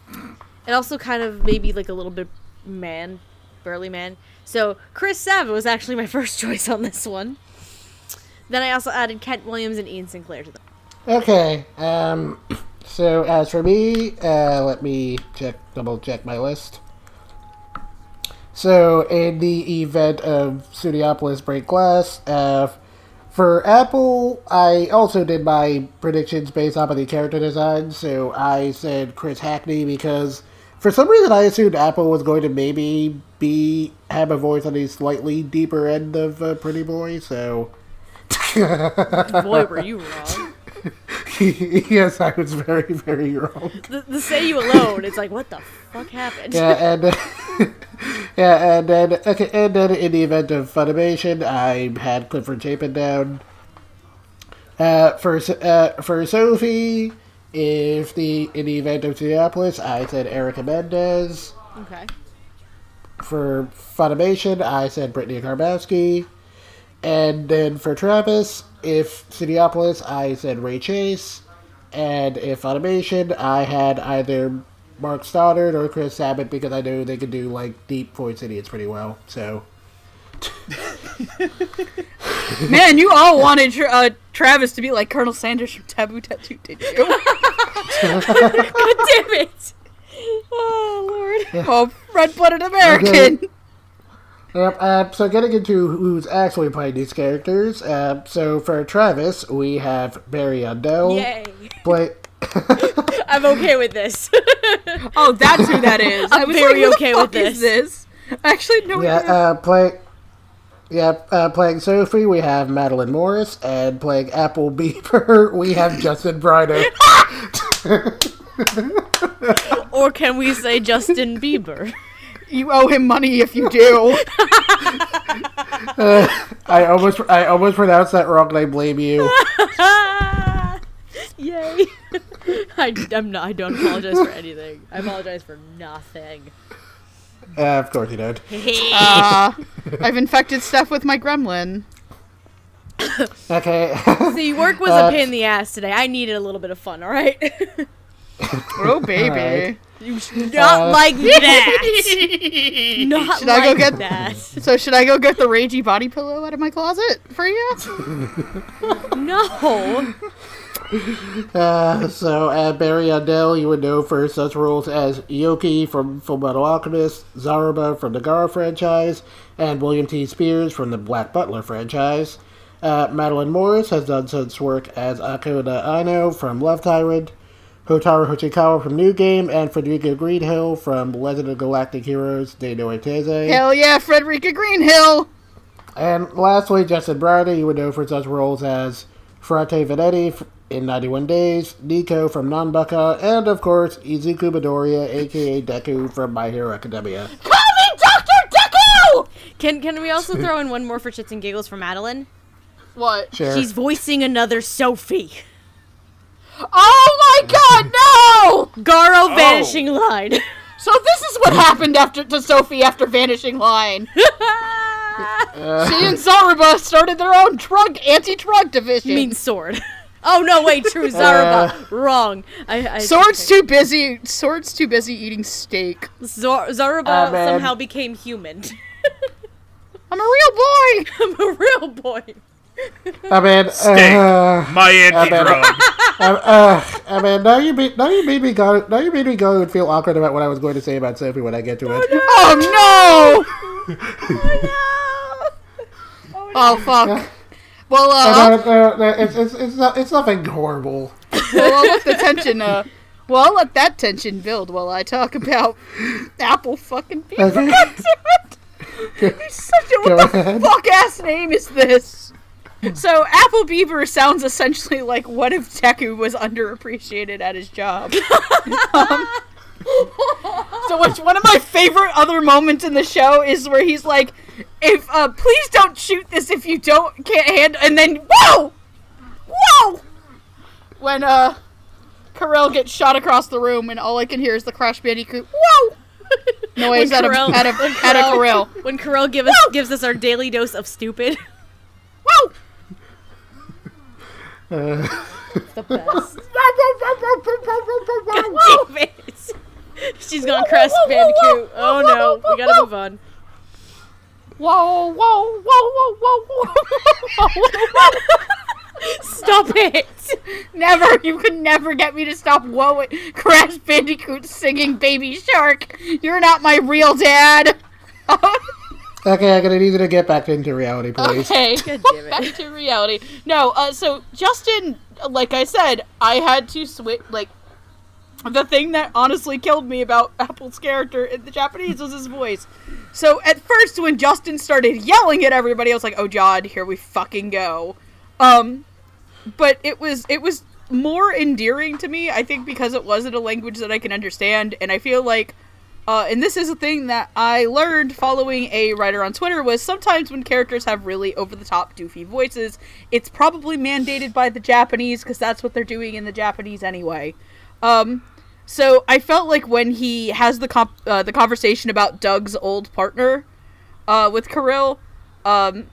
and also kind of maybe like a little bit man, burly man. So Chris Sabat was actually my (laughs) first choice on this one. Then I also added Kent Williams and Ian Sinclair to them. Okay. Um. (coughs) So as for me, uh, let me check, double check my list. So in the event of Studiopolis Break Glass, uh, for Apple, I also did my predictions based off of the character design. So I said Chris Hackney because for some reason I assumed Apple was going to maybe be have a voice on the slightly deeper end of uh, Pretty Boy. So Boy, were you (laughs) wrong. yes, I was very, very wrong. The, the say you alone, it's like, what the fuck happened? Yeah, and (laughs) (laughs) yeah, and then okay, and then in the event of Funimation, I had Clifford Chapin down. Uh, for uh, for Sophie, if the in the event of Minneapolis, I said Erica Mendez. Okay. For Funimation, I said Brittney Karbowski. And then for Travis, if Cineopolis, I said Ray Chase. And if Funimation, I had either Mark Stoddard or Chris Abbott because I know they can do like deep voice idiots pretty well. So (laughs) Man, you all wanted Tra- uh, Travis to be like Colonel Sanders from Taboo Tattoo, did you? (laughs) (laughs) God damn it! Oh lord. oh, red-blooded American. Yep, uh, so getting into who's actually playing these characters. Uh, so for Travis, we have Barry Yandell. Yay. Play. I'm okay with this. (laughs) Oh, that's who that is. I I'm was very like, who okay the fuck with is this. Actually, no. Yeah, idea. uh, play. Yeah, uh, playing Sophie, we have Madeleine Morris, and playing Apple Beaver, (laughs) we have Justin Briner. (laughs) or can we say Justin Bieber? you owe him money if you do. I almost, I almost pronounced that wrong. and I blame you. Yay. (laughs) I, I'm not, I don't apologize for anything. I apologize for nothing. Uh, of course you don't. (laughs) Uh, (laughs) I've infected Steph with my gremlin. Okay. See, work was Uh, a pain in the ass today. I needed a little bit of fun, alright? Oh, baby. Alright. Not Uh, like that. Not Should I go get- that. So should I go get the ragey body pillow out of my closet for you? No. Uh, so, uh, Barry Yandell, you would know for such roles as Yoki from Fullmetal Alchemist, Zaruba from the Garo franchise, and William T. Spears from the Black Butler franchise. Uh, Madeleine Morris has done such work as Akona Aino from Love Tyrant, Hotaru Hoshikawa from New Game, and Frederica Greenhill from Legend of Galactic Heroes, Die Neue These. Hell yeah, Frederica Greenhill. And lastly, Justin Briner, you would know for such roles as Frate Vanetti f- in 91 Days, Nico from Nanbaka, and of course, Izuku Midoriya, aka Deku from My Hero Academia. Call me Dr. Deku! Can can we also (laughs) throw in one more for shits and giggles for Madeleine? What? Sure. She's voicing another Sophie. Oh my god, no! Garo oh. vanishing line. (laughs) So this is what happened after to Sophie after Vanishing Line. (laughs) She and Zaruba started their own drug anti-drug division. means sword. Oh no, wait, true, (laughs) Zaruba. Wrong. I, I Sword's too busy. Sword's too busy eating steak. Zor- Zaruba Ah, man. somehow became human. I'm a real boy. (laughs) I'm a real boy. I mean, Steak. uh, My anti-drug. uh, uh, I mean, now you made, now you made me go, now you made me go and feel awkward about what I was going to say about Sophie when I get to it. No. Oh no Oh no! Oh fuck. (laughs) Well, uh, Uh, no, no, it's, it's, it's, not, it's nothing horrible. well, I'll let the tension. Uh, well, I'll let that tension build while I talk about Apple fucking Beaver. Okay. God damn it! He's such a Go what the fuck ass name is this? So Apple Beaver sounds essentially like what if Deku was underappreciated at his job. (laughs) um, so which one of my favorite other moments in the show is where he's like, "If uh, please don't shoot this if you don't can't handle," and then whoa, whoa, when uh, Kirill gets shot across the room and all I can hear is the Crash Bandicoot whoa (laughs) noise When out of Kirill- out of (laughs) out of Kirill- Kirill. When Kirill give us, gives us our daily dose of stupid. (laughs) Whoa! the best. Damn it. She's gone Crash Bandicoot. Oh no, we gotta move on. Whoa, whoa, whoa, whoa, whoa, whoa. Stop it. never, you could never get me to stop whoa Crash Bandicoot singing Baby Shark. You're not my real dad. (laughs) Okay, I'm gonna need you to get back into reality, please. okay, God damn it. back to reality. No, uh, so Justin, like I said, I had to switch, like, the thing that honestly killed me about Apple's character in the Japanese was his voice. So at first, when Justin started yelling at everybody, I was like, "Oh God, here we fucking go." Um, but it was it was more endearing to me. I think because it wasn't a language that I can understand, and I feel like. Uh, and this is a thing that I learned following a writer on Twitter was sometimes when characters have really over the top doofy voices, it's probably mandated by the Japanese because that's what they're doing in the Japanese anyway. Um, so I felt like when he has the comp- uh, the conversation about Doug's old partner uh, with Kirill, um,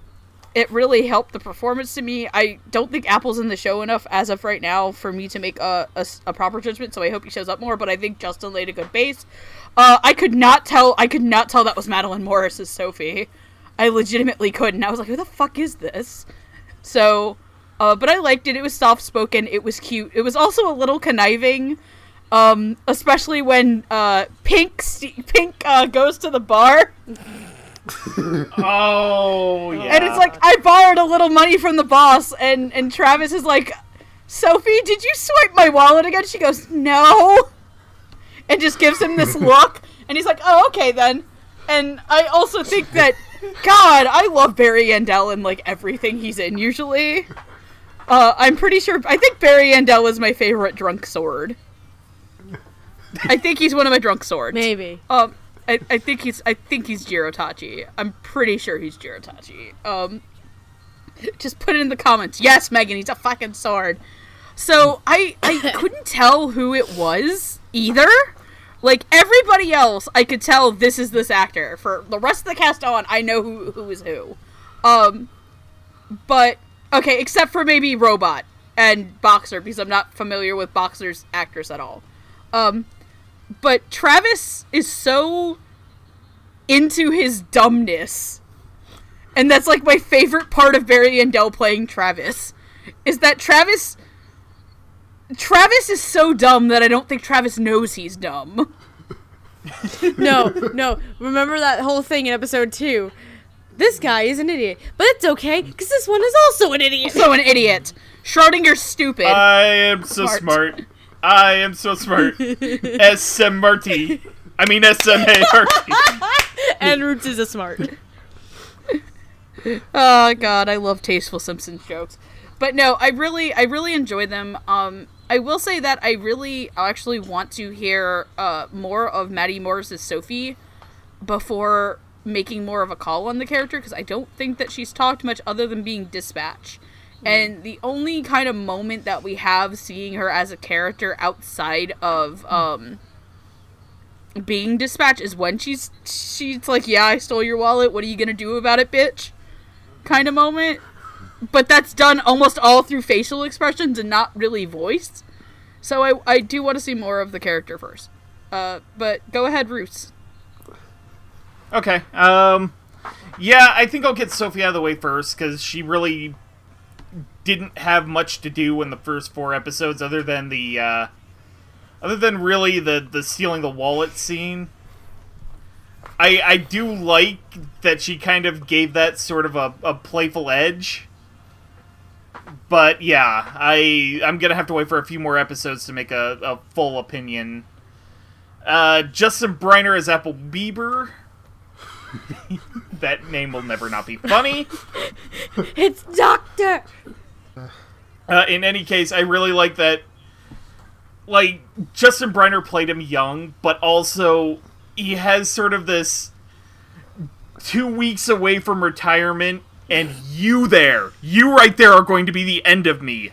it really helped the performance to me. I don't think Apple's in the show enough as of right now for me to make a, a, a proper judgment. So I hope he shows up more. But I think Justin laid a good base. Uh, I could not tell. I could not tell that was Madeleine Morris as Sophie. I legitimately couldn't. I was like, who the fuck is this? So, uh, but I liked it. It was soft spoken. It was cute. It was also a little conniving. Um, especially when uh, Pink St- Pink uh, goes to the bar (laughs) Oh yeah. and it's like I borrowed a little money from the boss, and and Travis is like, Sophie, did you swipe my wallet again? She goes, no, and just gives him this (laughs) look, and he's like, oh okay then. And I also think that, God, I love Barry Yandell and like everything he's in usually. Uh, I'm pretty sure. I think Barry Yandell is my favorite drunk sword. I think he's one of my drunk swords. Maybe. Um, I, I think he's I think he's Jirotachi. I'm pretty sure he's Jirotachi. Um, just put it in the comments. Yes, Megan, he's a fucking sword. So I I (coughs) couldn't tell who it was either. Like everybody else, I could tell this is this actor. For the rest of the cast on, I know who who is who. Um, but okay, except for maybe Robot and Boxer because I'm not familiar with Boxer's actress at all. Um, but Travis is so into his dumbness. And that's like my favorite part of Barry Yandell playing Travis. Is that Travis Travis is so dumb that I don't think Travis knows he's dumb. (laughs) No, no. Remember that whole thing in episode two? This guy is an idiot, but it's okay because this one is also an idiot. So an idiot. Schrodinger's stupid. I am so Smart. smart. I am so smart. (laughs) S-M-R-T. I mean S-M-A-R-T. (laughs) and Roots is a smart. (laughs) Oh god, I love tasteful Simpsons jokes. But no, I really I really enjoy them. Um I will say that I really actually want to hear uh more of Maddie Morris's Sophie before making more of a call on the character because I don't think that she's talked much other than being dispatch. And the only kind of moment that we have seeing her as a character outside of um being dispatched is when she's she's like, "Yeah, I stole your wallet. What are you going to do about it, bitch?" kind of moment. But that's done almost all through facial expressions and not really voice. So I, I do want to see more of the character first. Uh, but go ahead, Roos. Okay. Um, yeah, I think I'll get Sophie out of the way first because she really didn't have much to do in the first four episodes, other than the, uh, other than really the the stealing the wallet scene. I I do like that she kind of gave that sort of a, a playful edge. But yeah, I I'm gonna have to wait for a few more episodes to make a, a full opinion. Uh, Justin Briner as Apple Bieber. (laughs) that name will never not be funny. (laughs) It's Doctor. Uh, in any case, I really like that. Like Justin Briner played him young, but also he has sort of this two weeks away from retirement, and you there, you right there, are going to be the end of me.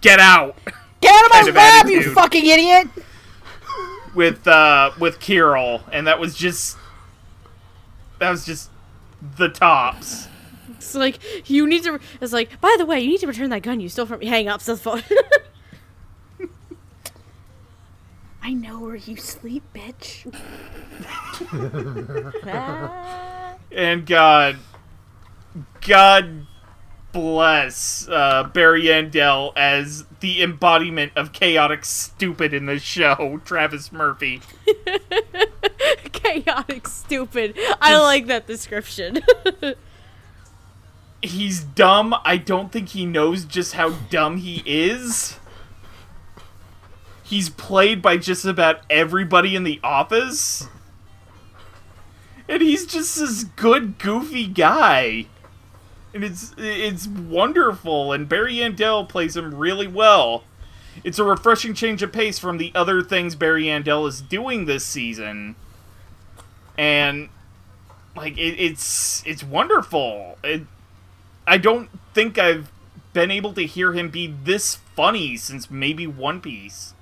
Get out Get out of my lab, you fucking idiot! with uh with Kirill, and that was just that was just the tops. It's (laughs) like you need to. It's like, by the way, you need to return that gun you stole from me. Hang up the phone. (laughs) I know where you sleep, bitch. (laughs) And God, God bless uh, Barry Yandell as the embodiment of chaotic stupid in the show, Travis Murphy. Chaotic, stupid. I like that description. He's dumb. I don't think he knows just how dumb he is. He's played by just about everybody in the office. And he's just this good, goofy guy. And it's it's wonderful. And Barry Yandell plays him really well. It's a refreshing change of pace from the other things Barry Yandell is doing this season, and like it, it's it's wonderful. It, I don't think I've been able to hear him be this funny since maybe One Piece.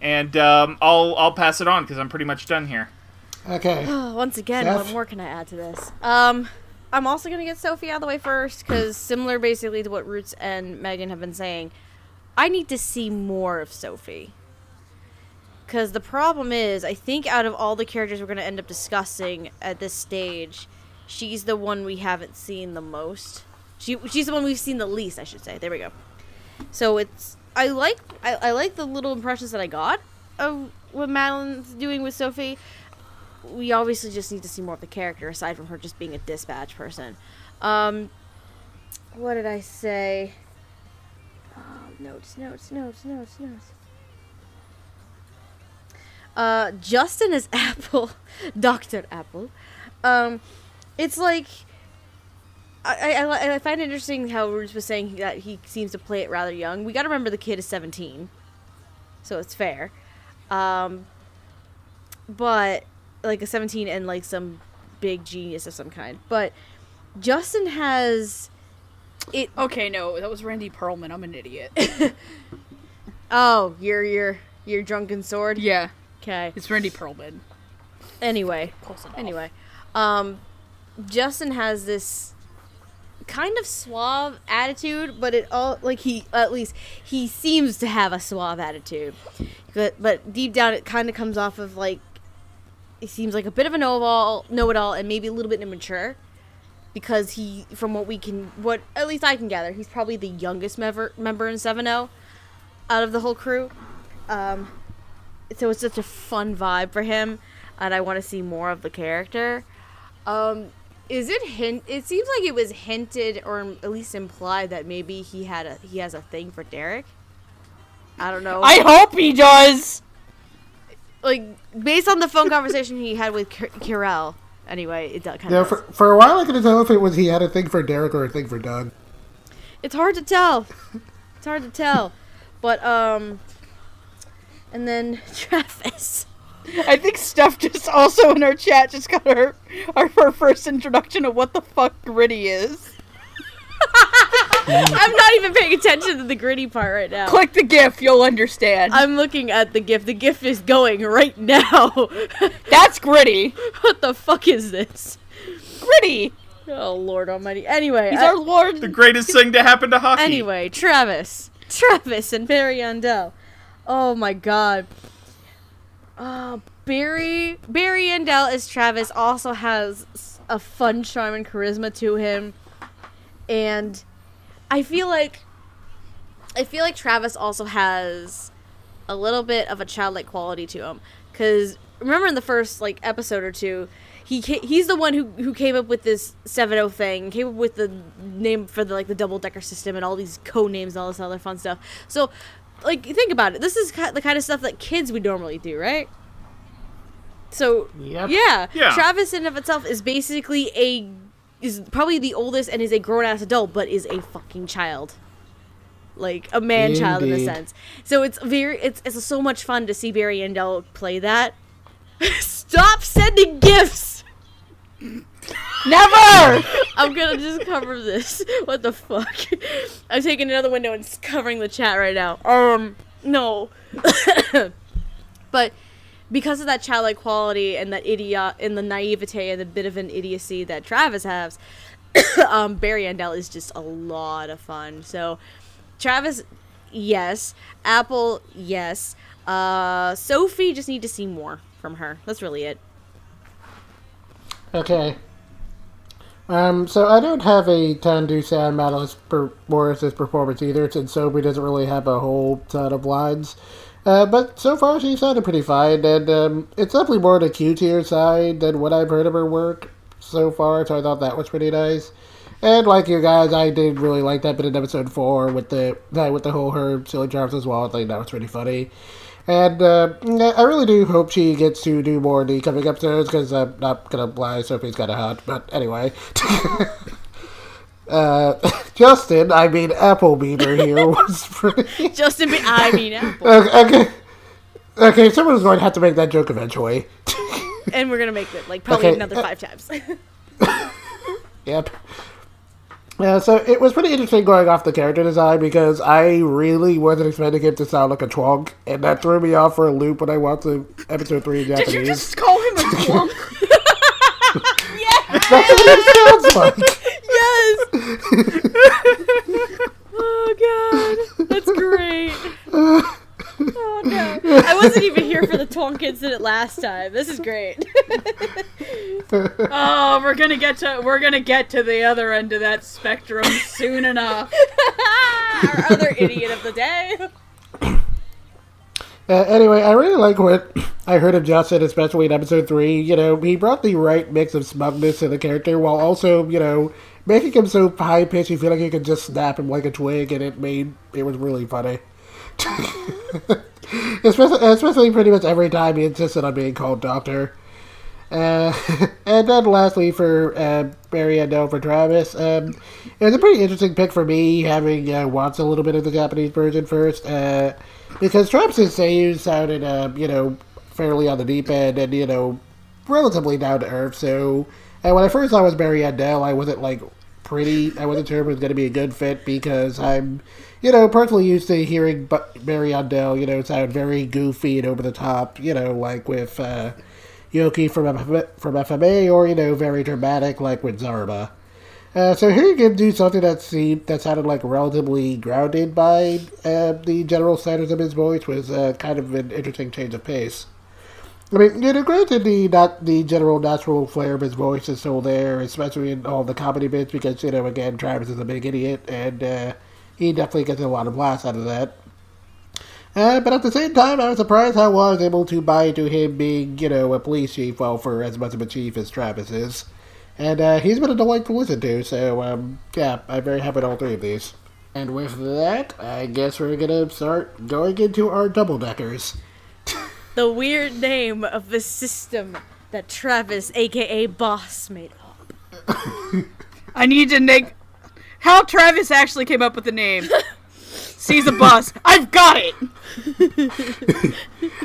And um, I'll I'll pass it on because I'm pretty much done here. Okay. (sighs) Once again, Steph? what more can I add to this? Um, I'm also gonna get Sophie out of the way first because (clears throat) similar, basically, to what Roots and Megan have been saying, I need to see more of Sophie. Because the problem is, I think out of all the characters we're gonna end up discussing at this stage, she's the one we haven't seen the most. She she's the one we've seen the least, I should say. There we go. So it's I like I, I like the little impressions that I got of what Madeleine's doing with Sophie we obviously just need to see more of the character aside from her just being a dispatch person. Um, what did I say? Oh, notes, notes, notes, notes, notes. Uh, Justin is (laughs) Apple, Doctor Apple. Um, it's like I, I, I- find it interesting how Roots was saying that he seems to play it rather young. We got to remember the kid is seventeen, so it's fair. Um, but like a 17 and like some big genius of some kind. But Justin has it. Okay, no, that was Randy Perlman. I'm an idiot. (laughs) Oh, your your your drunken sword. yeah, Okay. it's Randy Perlman. Anyway. Close enough. Anyway, um, Justin has this kind of suave attitude, but it all like he at least he seems to have a suave attitude. But but deep down, it kind of comes off of like he seems like a bit of a know-all, know-it-all, and maybe a little bit immature. Because he, from what we can, what at least I can gather, he's probably the youngest member member in Seven O out of the whole crew. Um, so it's such a fun vibe for him, and I want to see more of the character. Um, is it hint? It seems like it was hinted or at least implied that maybe he had a he has a thing for Derek. I don't know. I hope he does. like based on the phone conversation he had with K- Kirill. Anyway, it kind of. Yeah, for, for a while I couldn't tell if it was he had a thing for Derek or a thing for Doug. It's hard to tell. It's hard to tell, but um, and then (laughs) Travis. I think Steph just also in our chat just got her, our, her first introduction of what the fuck gritty is. (laughs) I'm not even paying attention to the gritty part right now. Click the GIF, you'll understand. I'm looking at the GIF. The GIF is going right now. (laughs) That's gritty. (laughs) what the fuck is this? Gritty. Oh Lord Almighty. Anyway, He's I- our lord. The greatest thing to happen to hockey. Anyway, Travis. Travis and Barry Yandell. Oh my god. Uh, Barry Barry Yandell as Travis also has a fun charm and charisma to him. And I feel like I feel like Travis also has a little bit of a childlike quality to him cuz remember in the first like episode or two he he's the one who who came up with this 7-0 thing came up with the name for the like the double decker system and all these code names and all this other fun stuff so like think about it this is the kind of stuff that kids would normally do right so Yep. yeah, Yeah. Travis in of itself is basically a is probably the oldest and is a grown ass adult, but is a fucking child, like a man child in a sense. So it's very it's it's so much fun to see Barry Yandell play that. (laughs) Stop sending gifts. Never! I'm gonna just cover this. (laughs) What the fuck? (laughs) I'm taking another window and s- covering the chat right now. Um, no. (coughs) but because of that childlike quality and that idiot and the naivete and the bit of an idiocy that Travis has, (coughs) um, Barry Yandell is just a lot of fun. So, Travis, yes. Apple, yes. Uh, Sophie, just need to see more from her. That's really it. Okay. Um, so I don't have a ton to say on Madeleine's per- Morris's performance either, since Sophie doesn't really have a whole ton of lines. Uh, but so far she sounded pretty fine, and um, it's definitely more on the Q-tier side than what I've heard of her work so far, so I thought that was pretty nice. And like you guys, I did really like that bit in episode four with the with the whole her silly charms as well. I think that was pretty funny. And uh, I really do hope she gets to do more in the coming episodes because I'm not gonna lie, Sophie's kind of hot. But anyway, (laughs) uh, (laughs) Justin, I mean Apple Beaver here (laughs) was pretty. Justin, Be- I mean Apple, Okay, okay, okay. Someone's going to have to make that joke eventually. and we're gonna make it like probably Okay, another uh, five times. Yep. Yeah, so it was pretty interesting going off the character design because I really wasn't expecting him to sound like a twonk, and that threw me off for a loop when I watched episode three in Did Japanese. you just call him a (laughs) twunk? That's what it sounds like. yes. (laughs) oh god, that's great. (laughs) Oh no, I wasn't even here for the twonk incident last time. This is great. (laughs) oh, we're gonna get to we're gonna get to the other end of that spectrum soon enough. (laughs) Our other idiot of the day. Uh, anyway, I really like what I heard of Justin, especially in episode three. You know, he brought the right mix of smugness to the character while also, you know, making him so high pitched you feel like you could just snap him like a twig, and it made it was really funny. (laughs) especially, especially pretty much every time he insisted on being called Doctor. Uh, (laughs) and then lastly for uh, Barry Yandell for Travis, um, it was a pretty interesting pick for me, having uh, watched a little bit of the Japanese version first, uh, because Travis's Seiyu sounded, uh, you know, fairly on the deep end and, you know, relatively down to earth. So, and when I first saw it was Barry Yandell, I wasn't like pretty. I wasn't sure it was going to be a good fit because I'm, you know, personally used to hearing Barry Yandell, you know, sound very goofy and over the top, you know, like with uh, Yoki from from FMA, or you know, very dramatic like with Zaruba. Uh, so here you can do something that seemed that sounded like relatively grounded by uh, the general standards of his voice was uh, kind of an interesting change of pace. I mean, you know, granted the not the general natural flair of his voice is still there, especially in all the comedy bits, because you know, again, Travis is a big idiot, and uh, he definitely gets a lot of laughs out of that. Uh, but at the same time, I was surprised how well I was able to buy into him being, you know, a police chief, well, for as much of a chief as Travis is. And uh, he's been a delight to listen to, so, um, yeah, I'm very happy with all three of these. And with that, I guess we're gonna start going into our double deckers. The weird name of the system that Travis, aka Boss, made up. (laughs) I need to make how Travis actually came up with the name. Sees a bus. I've got it. (laughs)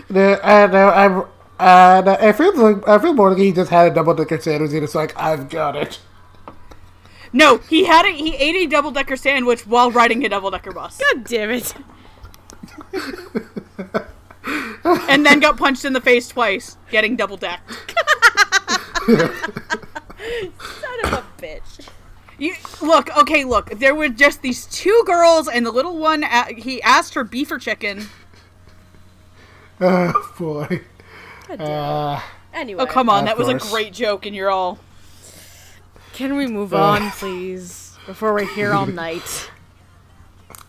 No, I know, I'm, uh, no, I feel like, I feel more like he just had a double decker sandwich and it's like, I've got it. No, he had it. He ate a double decker sandwich while riding a double decker bus, God damn it. and then got punched in the face twice, getting double decked. (laughs) Son of a bitch. You look, okay, look. There were just these two girls, and the little one. a- He asked for beef or chicken. (laughs) Oh, boy. God damn it. Uh, Anyway. Oh come on, Of that was a great joke, and you're all. Can we move on, please? Before we're here all (laughs) night.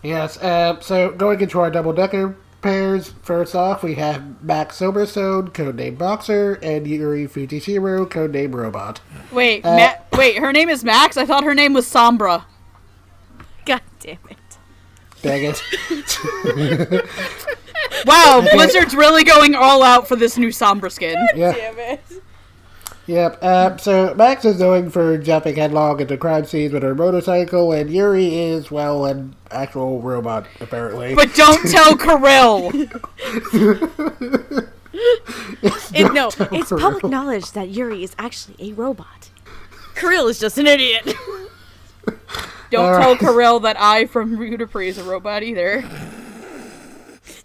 Yes, uh, so going into our double decker pairs, first off, we have Max Silverstone, codename Boxer, and Yuri Fujishiro, codename Robot. Wait, Uh, Ma- wait. Her name is Max. I thought her name was Sombra. God damn it. Dang it. (laughs) Wow, Blizzard's really going all out for this new Sombra skin. yeah, Damn it. Yep. Uh, so Max is going for jumping headlong into crime scenes with her motorcycle, and Yuri is, well, an actual robot, apparently. But don't (laughs) tell Kirill. It, no, it's public knowledge that Yuri is actually a robot. Kirill is just an idiot. (laughs) Don't All tell right. Kirill that Ai from Utapri is a robot either.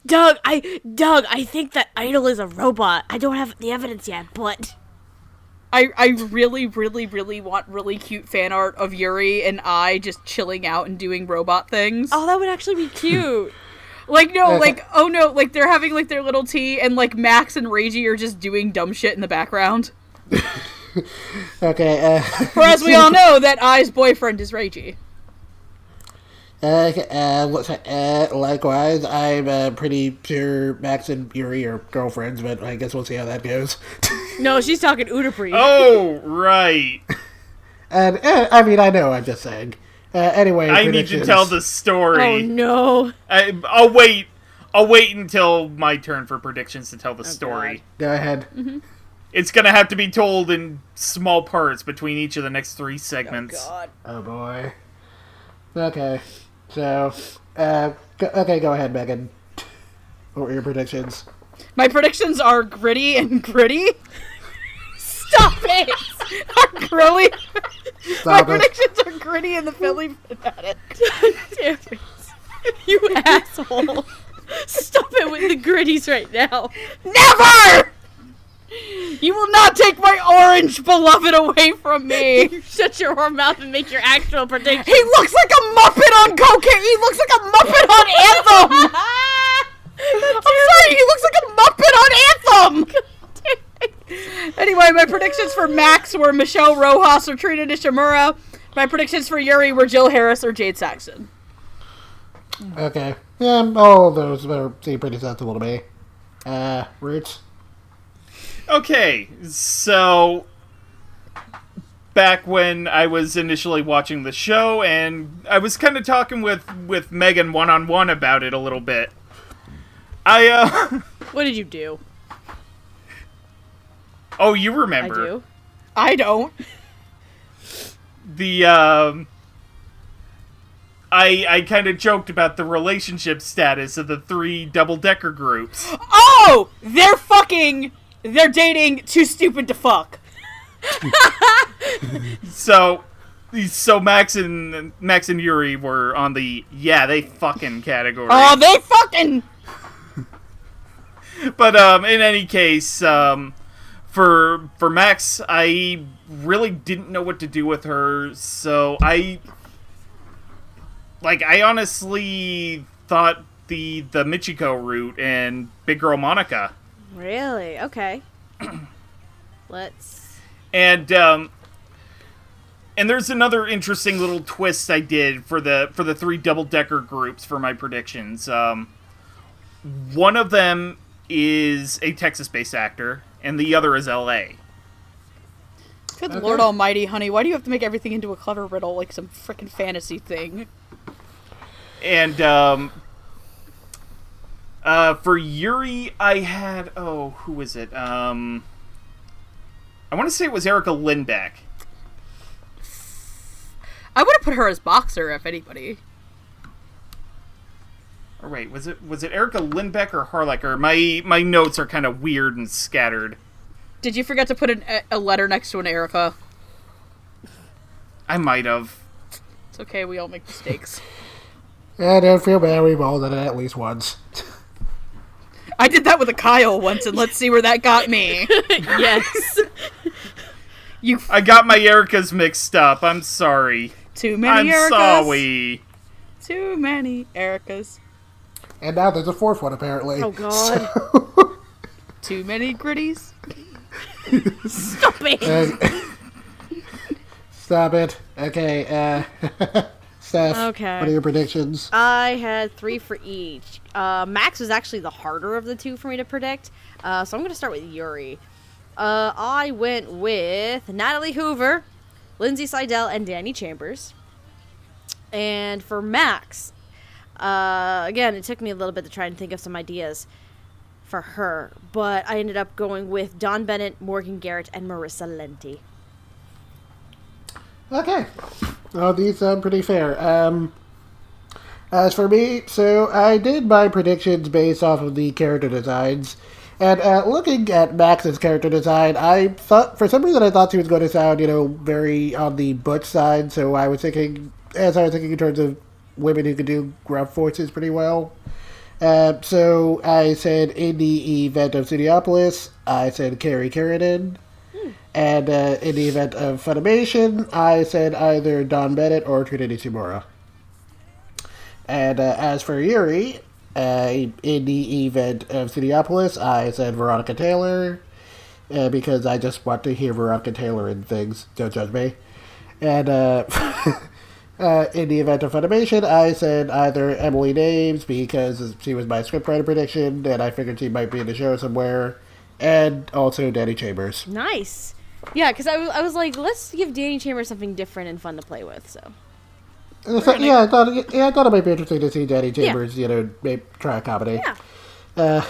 Doug, I Doug, I think that Idol is a robot. I don't have the evidence yet, but I, I really, really, really want really cute fan art of Yuri and Ai just chilling out and doing robot things. oh, that would actually be cute. (laughs) Like no, like oh no, like they're having like their little tea and like Max and Reiji are just doing dumb shit in the background. (laughs) Okay, uh, For as we all (laughs) know, that Ai's boyfriend is Reiji. Uh, uh, uh, likewise, I'm uh, pretty sure Max and Yuri are girlfriends, but I guess we'll see how that goes. (laughs) no, she's talking Utapri. Oh, right. (laughs) and, uh, I mean, I know, I'm just saying. Uh, anyway, I need to tell the story. Oh no. I, oh wait, I'll wait until my turn for predictions to tell the story. Go ahead. It's gonna have to be told in small parts between each of the next three segments. God. Oh boy. Okay. So, uh, go, okay, go ahead, Megan. What were your predictions? My predictions are gritty and gritty. Stop it! Are grilly. My Stop it. predictions are gritty and the Phillie Phanatic. Damn it. You asshole. Stop it with the gritties right now. Never! You will not take my orange beloved away from me. (laughs) Shut your whore mouth and make your actual prediction. He looks like a Muppet on cocaine. He looks like a Muppet on Anthem. (laughs) I'm sorry, he looks like a Muppet on Anthem. (laughs) Anyway, my predictions for Max were Michelle Rojas or Trina Nishimura. My predictions for Yuri were Jill Harris or Jad Saxton. Okay. Yeah, all of those are, seem pretty sensible to me. Uh, Roots? Okay, so back when I was initially watching the show, and I was kind of talking with with Megan one on one about it a little bit. I uh, (laughs) What did you do? oh, you remember? I do. I don't. the um. I, I kind of joked about the relationship status of the three double decker groups. Oh, they're fucking. They're dating. Too stupid to fuck. (laughs) So, so Max and Max and Yuri were on the yeah they fucking category. Oh, they fucking. (laughs) But um, in any case, um, for for Max, I really didn't know what to do with her, so I like I honestly thought the the Michiko route and Big Girl Monica, Really? Okay. (clears throat) Let's. and um, and there's another interesting little twist I did for the for the three double decker groups for my predictions. Um, one of them is a Texas-based actor, and the other is L.A. Good Lord Almighty, honey, why do you have to make everything into a clever riddle like some freaking fantasy thing? And um uh for Yuri I had oh, who is it? Um I want to say it was Erica Lindbeck. I would have put her as boxer if anybody. Or wait, was it was it Erica Lindbeck or Harlacher? My my notes are kind of weird and scattered. Did you forget to put an, a letter next to an Erica? I might have. It's okay, we all make mistakes. (laughs) Yeah, don't feel bad, we've all done it at least once. (laughs) I did that with a Kyle once, and let's see where that got me. (laughs) yes. You I got my Ericas mixed up. I'm sorry. too many I'm Ericas. sorry. Too many Ericas. And now there's a fourth one, apparently. Oh god. (laughs) Too many gritties. Stop it. Uh, Stop it. Okay, uh, (laughs) Steph, Okay. what are your predictions? I had three for each. Uh, Max was actually the harder of the two for me to predict, uh, so I'm going to start with Yuri. Uh, I went with Natalie Hoover, Lindsay Seidel, and Dani Chambers. And for Max, uh, again, it took me a little bit to try and think of some ideas for her, but I ended up going with Dawn Bennett, Morgan Garrett, and Marissa Lenti. Okay. Well, these sound pretty fair. Um, as for me, so I did my predictions based off of the character designs. And uh, looking at Max's character design, I thought, for some reason, I thought she was going to sound, you know, very on the butch side. So I was thinking, as I was thinking in terms of women who could do gruff voices pretty well. Uh, so I said in the event of Studiopolis, I said Carrie Carradine. And uh, in the event of Funimation, I said either Dawn Bennett or Trinity Tsumura. And uh, as for Yuri, uh, in the event of Studiopolis, I said Veronica Taylor, uh, because I just want to hear Veronica Taylor in things. Don't judge me. And uh, (laughs) uh, in the event of Funimation, I said either Emily Neves, because she was my scriptwriter prediction, and I figured she might be in the show somewhere, and also Dani Chambers. Nice. Yeah, because I was, I was like, let's give Dani Chambers something different and fun to play with. So And so- yeah, I thought yeah, I thought it might be interesting to see Dani Chambers, you know, maybe try a comedy. Yeah. Uh,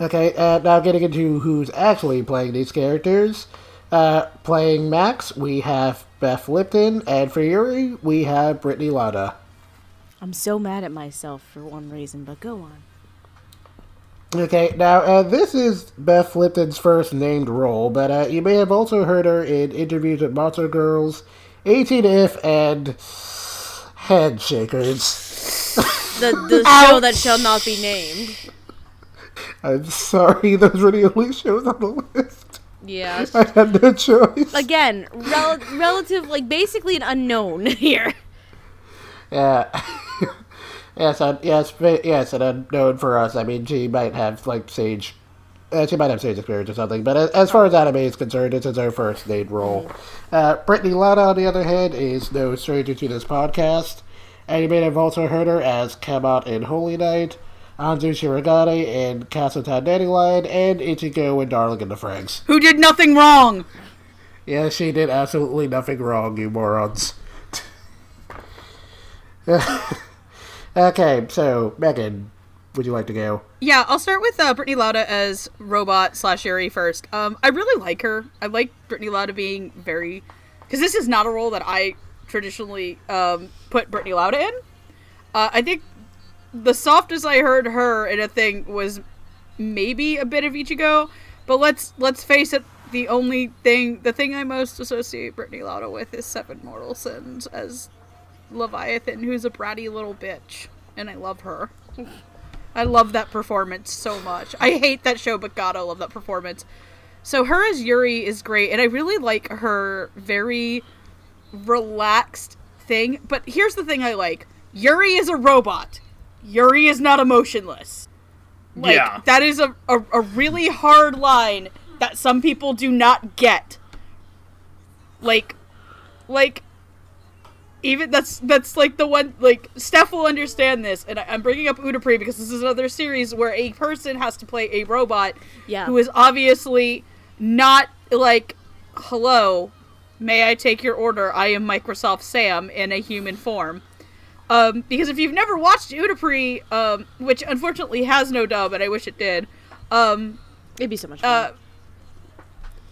(laughs) okay, uh, now getting into who's actually playing these characters. Uh, playing Max, we have Beth Lipton, and for Yuri, we have Brittany Lauda. I'm so mad at myself for one reason, but go on. Okay, now uh, this is Beth Lipton's first named role, but uh, you may have also heard her in interviews with Monster Girls, 18 If, and Handshakers. The the (laughs) show that shall not be named. I'm sorry, those were the only shows on the list. Yeah. (laughs) I had no choice. Again, rel- relative, like basically an unknown (laughs) here. Yeah. Yes, uh, yes, yes, and unknown for us. I mean, she might have like Sage. Uh, she might have Sage experience or something, but as, as far as anime is concerned, this is her first named role. Uh, Brittany Lauda, on the other hand, is no stranger to this podcast, and you may have also heard her as Camelot in Holy Night, Anzu Shiragane in Castle Castletown Dandelion, and Ichigo in Darling in the Franxx. Who did nothing wrong? Yeah, she did absolutely nothing wrong, you morons. (laughs) okay, so Megan, would you like to go? Yeah, I'll start with uh, Brittany Lauda as robot slash Yuri first. Um, I really like her. I like Brittany Lauda being very, because this is not a role that I traditionally um, put Brittany Lauda in. Uh, I think the softest I heard her in a thing was maybe a bit of Ichigo, but let's let's face it. The only thing, the thing I most associate Brittany Lauda with is Seven Mortal Sins as Leviathan, who's a bratty little bitch, and I love her. I love that performance so much. I hate that show, but God, I love that performance. So her as Yuri is great, and I really like her very relaxed thing. But here's the thing I like: Yuri is a robot. Yuri is not emotionless. Like Yeah. that is a, a, a really hard line that some people do not get. Like, like even that's that's like the one like Steph will understand this, and I, I'm bringing up Utapri because this is another series where a person has to play a robot Yeah. who is obviously not like, hello, may I take your order? I am Microsoft Sam in a human form. Um, because if you've never watched Utapri, um, which unfortunately has no dub, and I wish it did, um, It'd be so much fun. uh,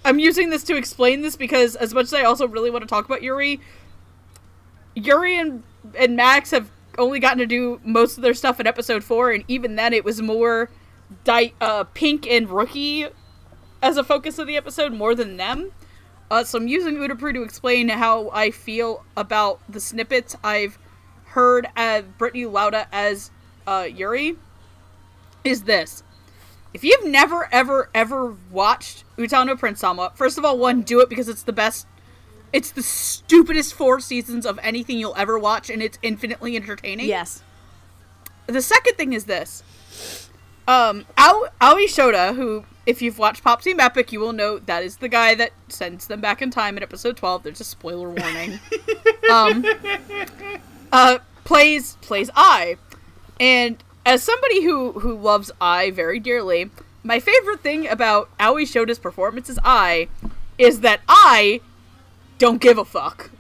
I'm using this to explain this because as much as I also really want to talk about Yuri, Yuri and and Max have only gotten to do most of their stuff in episode four, and even then it was more di- uh, Pink and Rookie as a focus of the episode more than them. Uh, so I'm using Utapri to explain how I feel about the snippets I've heard at Brittany Lauda as uh, Yuri. Is this? If you've never, ever, ever watched Utano Prince Sama, first of all, one, do it because it's the best. It's the stupidest four seasons of anything you'll ever watch, and it's infinitely entertaining. yes. The second thing is this. Um, Ao- Aoi Shouta, who, if you've watched Pop Team Epic, you will know that is the guy that sends them back in time in episode 12. There's a spoiler warning. (laughs) um, uh, plays, plays Ai. And as somebody who, who loves Ai very dearly, my favorite thing about Aoi Shoda's performance as Ai is that I don't give a fuck.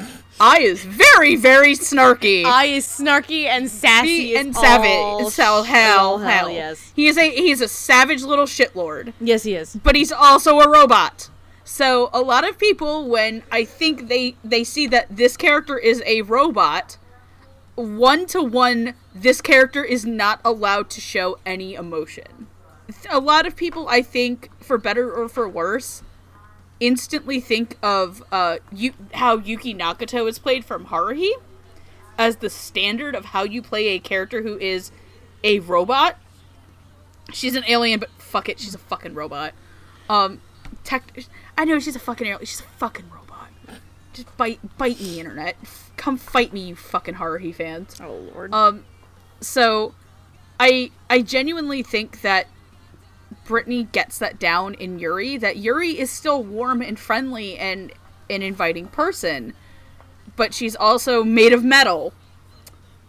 Ai is very, very snarky Ai is snarky and sassy and savage. So hell, all hell, yes. He is a he's a savage little shitlord, Yes, he is. but he's also a robot. So a lot of people, when I think they they see that this character is a robot, one to one, this character is not allowed to show any emotion. A lot of people, I think, for better or for worse, instantly think of uh, you, how Yuki Nagato is played from Haruhi as the standard of how you play a character who is a robot. She's an alien, but fuck it, she's a fucking robot. Um, tech. I know she's a fucking alien. She's a fucking robot. Just bite, bite me, internet. Come fight me, you fucking Haruhi fans. Oh lord. Um, so I I genuinely think that Brittany gets that down in Yuri. That Yuri is still warm and friendly and an inviting person, but she's also made of metal.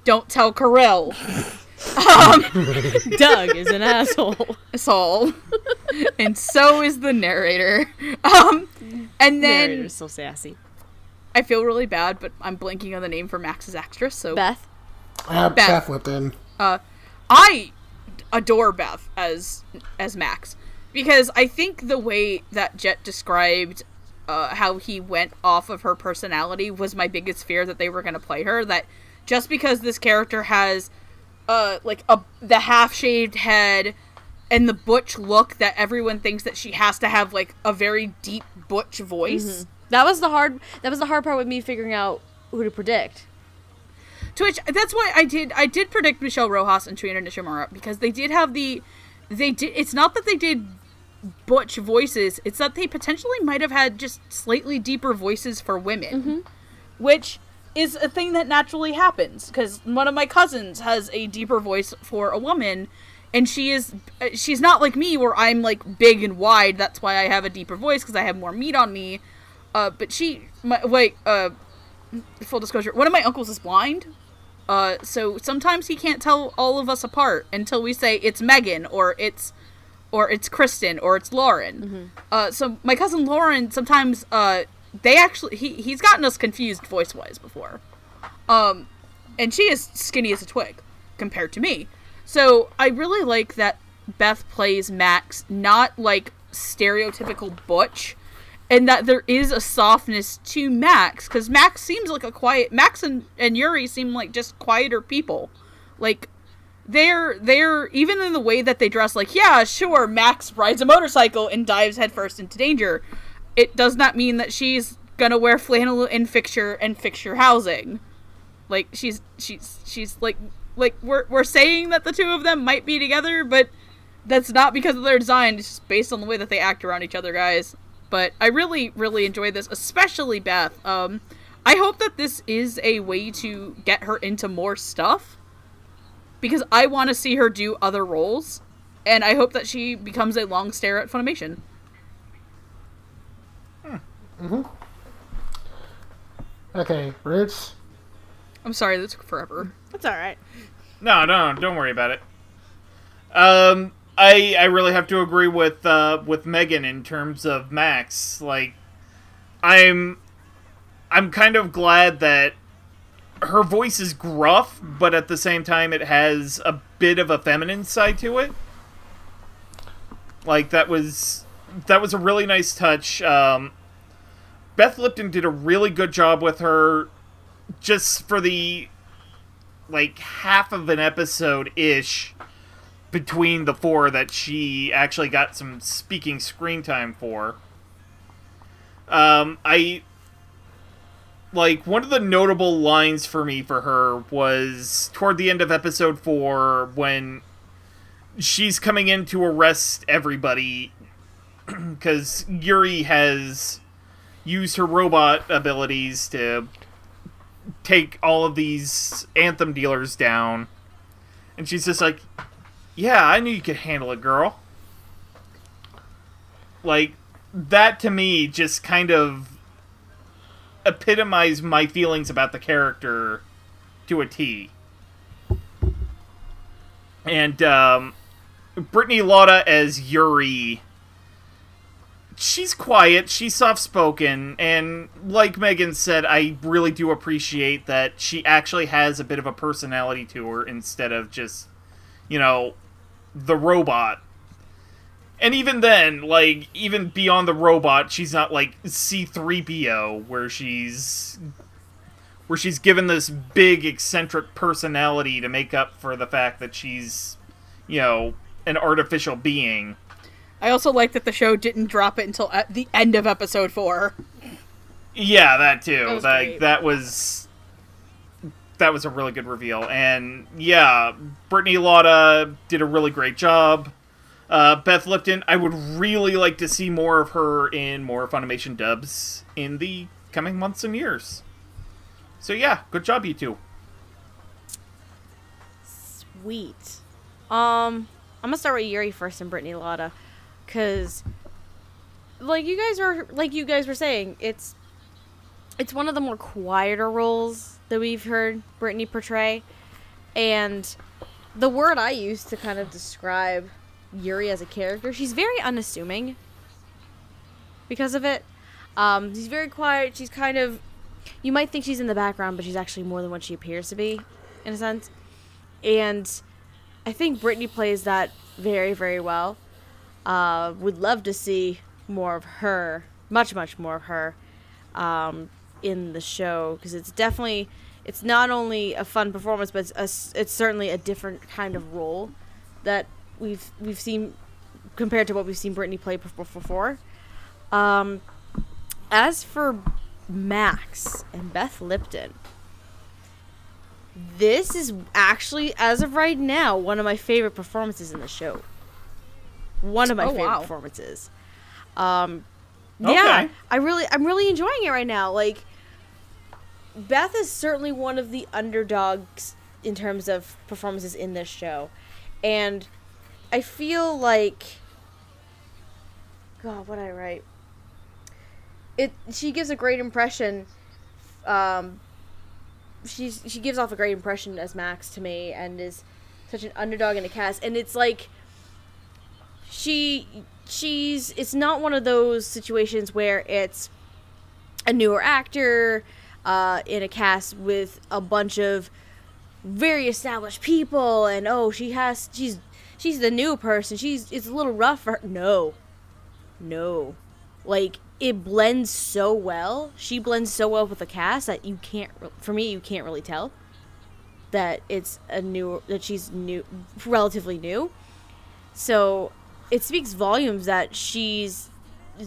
Don't tell Kirill. (laughs) Doug is an asshole. Soul. and so is the narrator. Um, and then Narrator's so sassy. I feel really bad, but I'm blanking on the name for Max's actress. So Beth. Uh, Beth. Beth Lipton. uh, I adore Beth as as Max because I think the way that Jet described uh, how he went off of her personality was my biggest fear that they were going to play her. That just because this character has uh like a the half shaved head and the butch look that everyone thinks that she has to have like a very deep butch voice. That was the hard. That was the hard part with me figuring out who to predict. To which that's why I did I did predict Michelle Rojas and Trina Nishimura because they did have the they did it's not that they did butch voices it's that they potentially might have had just slightly deeper voices for women. Which is a thing that naturally happens because one of my cousins has a deeper voice for a woman and she is uh, she's not like me where I'm like big and wide that's why I have a deeper voice because I have more meat on me. Uh but she my wait uh full disclosure one of my uncles is blind uh, so sometimes he can't tell all of us apart until we say it's Megan or it's or it's Kristen or it's Lauren. Uh, so my cousin Lauren sometimes uh, they actually he he's gotten us confused voice wise before. Um, and she is skinny as a twig compared to me. So I really like that Beth plays Max not like stereotypical butch and that there is a softness to Max because Max seems like a quiet Max and, and Yuri seem like just quieter people. Like they're they're even in the way that they dress like yeah sure Max rides a motorcycle and dives headfirst into danger. It does not mean that she's gonna wear flannel in fixture and fixture housing. Like she's she's she's like like we're we're saying that the two of them might be together, but that's not because of their design. It's just based on the way that they act around each other, guys. But I really really enjoyed this, especially Beth. Um, I hope that this is a way to get her into more stuff because I want to see her do other roles, and I hope that she becomes a long stare at Funimation. Okay, Roots. I'm sorry, that took forever. That's all right. No, no, don't worry about it. Um, I I really have to agree with uh, with Megan in terms of Max. Like, I'm I'm kind of glad that her voice is gruff, but at the same time, it has a bit of a feminine side to it. Like that was that was a really nice touch. Um, Beth Lipton did a really good job with her, just for the like half of an episode ish between the four that she actually got some speaking screen time for. Um, I like one of the notable lines for me for her was toward the end of episode four when she's coming in to arrest everybody (clears throat) because Yuri has used her robot abilities to take all of these anthem dealers down. And she's just like, Yeah, I knew you could handle it, girl. Like, that to me just kind of epitomized my feelings about the character to a T. And, um, Brittany Lauda as Yuri she's quiet, she's soft spoken, and like Megan said, I really do appreciate that she actually has a bit of a personality to her instead of just, you know, the robot. And even then, like, even beyond the robot, she's not like C3PO, where she's. where she's given this big eccentric personality to make up for the fact that she's, you know, an artificial being. I also like that the show didn't drop it until at the end of episode four. Yeah, that too. That was like great. that was that was a really good reveal. And yeah, Brittany Lauda did a really great job. Uh, Beth Lipton, I would really like to see more of her in more Funimation dubs in the coming months and years. So yeah, good job, you two. Sweet. Um, I'm gonna start with Yuri first and Brittany Lauda, cause like you guys were like you guys were saying, it's it's one of the more quieter roles that we've heard Brittany portray, and the word I use to kind of describe Yuri as a character, she's very unassuming. Because of it, um, she's very quiet. She's kind of, you might think she's in the background, but she's actually more than what she appears to be, in a sense. And I think Brittany plays that very, very well. Uh, would love to see more of her, much, much more of her, um, in the show because it's definitely, it's not only a fun performance, but it's a it's certainly a different kind of role that we've we've seen compared to what we've seen Brittany play before. Um, as for Max and Beth Lipton, this is actually, as of right now, one of my favorite performances in the show. One of my Oh, favorite wow. performances. Um, Okay. yeah, I really, I'm really enjoying it right now. Like, Beth is certainly one of the underdogs in terms of performances in this show, and I feel like, God, what I write? It. She gives a great impression. Um, she's she gives off a great impression as Max to me, and is such an underdog in a cast, and it's like she she's it's not one of those situations where it's a newer actor uh, in a cast with a bunch of very established people and oh she has she's she's the new person. She's it's a little rough for her. No. No. Like it blends so well. She blends so well with the cast that you can't for me you can't really tell that it's a new that she's new relatively new. So it speaks volumes that she's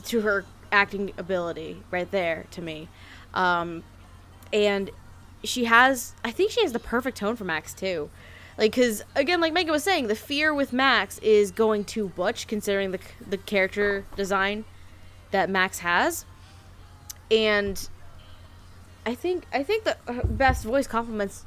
to her acting ability right there to me. Um and she has i think she has the perfect tone for max too. Like because again like megan was saying the fear with max is going too butch considering the, the character design that max has. And i think i think that her uh, best voice complements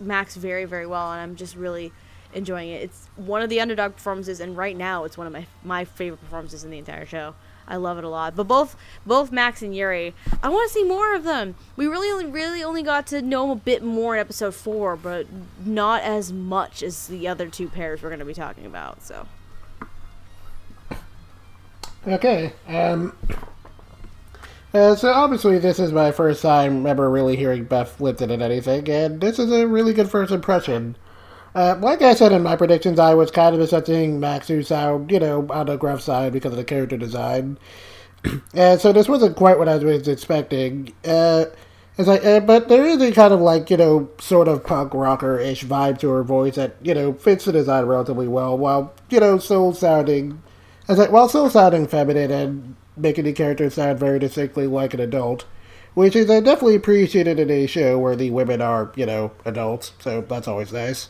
max very very well and i'm just really enjoying it. It's one of the underdog performances and right now it's one of my my favorite performances in the entire show I love it a lot. But both both Max and Yuri, I want to see more of them. We really only really only got to know them a bit more in episode four, but not as much as the other two pairs we're going to be talking about. So Okay. Um. Uh, so obviously this is my first time ever really hearing Beth Lipton in anything, and this is a really good first impression. Uh, like I said in my predictions, I was kind of expecting Max to sound, you know, on the gruff side because of the character design. (clears throat) and so this wasn't quite what I was expecting. Uh, it's like, uh, but there is a kind of like, you know, sort of punk rocker-ish vibe to her voice that, you know, fits the design relatively well, while, you know, still sounding, as like, while still sounding feminine and making the character sound very distinctly like an adult. Which is uh, definitely appreciated in a show where the women are, you know, adults, so that's always nice.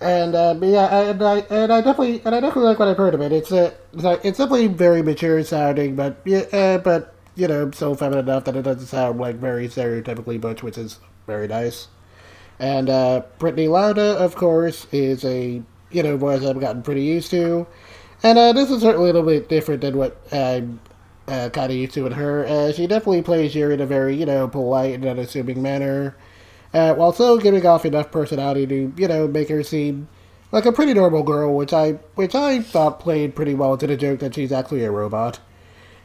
And uh, yeah, and I and I definitely and I definitely like what I've heard of it. It's a it's, definitely very mature sounding, but yeah, uh, but you know, so feminine enough that it doesn't sound like very stereotypically butch, which is very nice. And uh, Brittany Lauda, of course, is a you know voice I've gotten pretty used to, and uh, this is certainly a little bit different than what I'm uh, kind of used to with her. Uh, she definitely plays Yuri in a very you know polite and unassuming manner uh, while still giving off enough personality to, you know, make her seem like a pretty normal girl, which I which I thought played pretty well to the joke that she's actually a robot.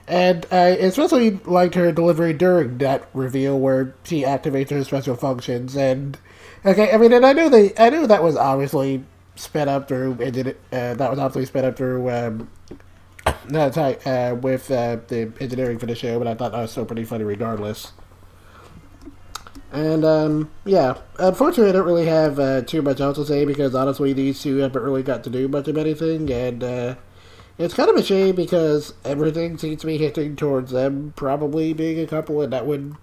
And I especially liked her delivery during that reveal where she activates her special functions. And okay, I mean, and I knew they, I knew that was obviously sped up through, engine- uh, that was obviously sped up through. Um, no, sorry, uh, with uh, the engineering for the show, but I thought that was still pretty funny regardless. And um, yeah, unfortunately, I don't really have uh, too much else to say because honestly, these two haven't really got to do much of anything, and uh, it's kind of a shame because everything seems to be hitting towards them probably being a couple, and that would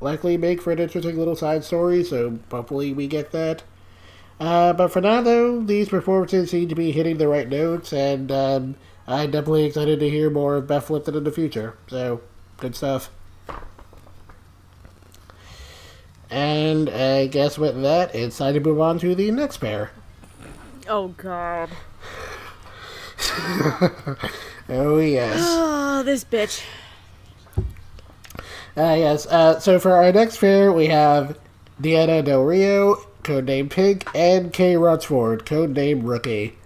likely make for an interesting little side story. So hopefully, we get that. Uh, but for now, though, these performances seem to be hitting the right notes, and um, I'm definitely excited to hear more of Beth Lipton in the future. So, good stuff. And I guess with that, it's time to move on to the next pair. oh god, (laughs) Oh, yes. oh this bitch. Uh, yes. Uh, so for our next pair, we have Deanna Del Rio, codename Pink, and Kay Rutherford, codename Rookie.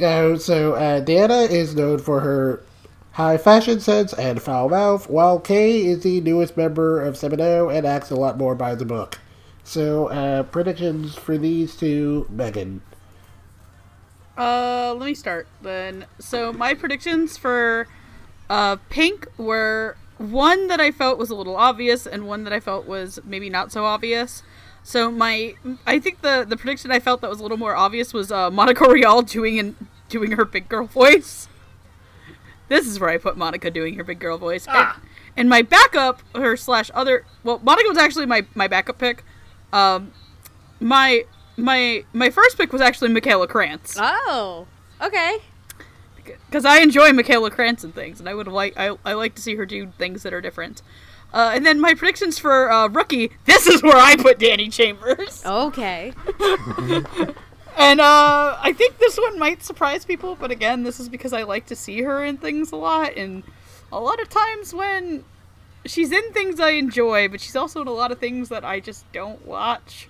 uh, (laughs) so uh, Deanna is known for her high fashion sense and foul mouth, while Kay is the newest member of Seven-O and acts a lot more by the book. So, uh, predictions for these two, Megan. Uh, let me start then. So my predictions for uh Pink were one that I felt was a little obvious and one that I felt was maybe not so obvious. So my I think the the prediction I felt that was a little more obvious was uh Monica Rial doing and doing her big girl (laughs) voice. This is where I put Monica doing her big girl voice. Ah. And, and my backup her slash other well Monica was actually my my backup pick. Um my my my first pick was actually Michaela Krantz Oh, okay. because I enjoy Michaela Krantz and things, and I would like I, I like to see her do things that are different. Uh, and then my predictions for uh, rookie. This is where I put Dani Chambers, Okay. (laughs) and uh, I think this one might surprise people. But again, this is because I like to see her in things a lot, and a lot of times when she's in things I enjoy, but she's also in a lot of things that I just don't watch.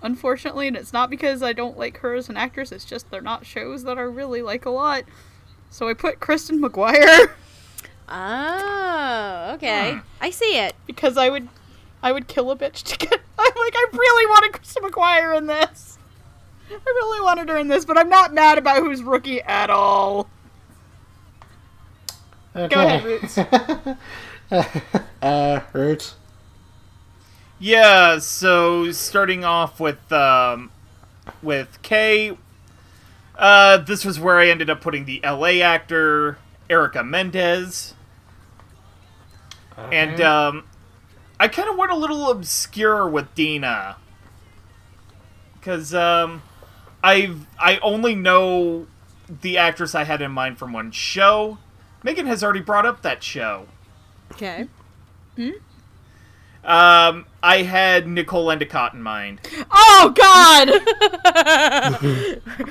Unfortunately, and it's not because I don't like her as an actress. It's just they're not shows that I really like a lot. So I put Kristen McGuire. Oh, okay. I see it. because I would I would kill a bitch to get (laughs) I'm like I really wanted Kristen McGuire in this. I really wanted her in this, but I'm not mad about who's rookie at all. Okay. Go ahead, Roots. (laughs) uh, Roots. Yeah, so starting off with um, with Kay, uh, this was where I ended up putting the LA actor Erica Mendez, and um, I kind of went a little obscure with Dina because um, I I only know the actress I had in mind from one show. Megan has already brought up that show. Okay. Hmm. Um, I had Nicole Endicott in mind. Oh God!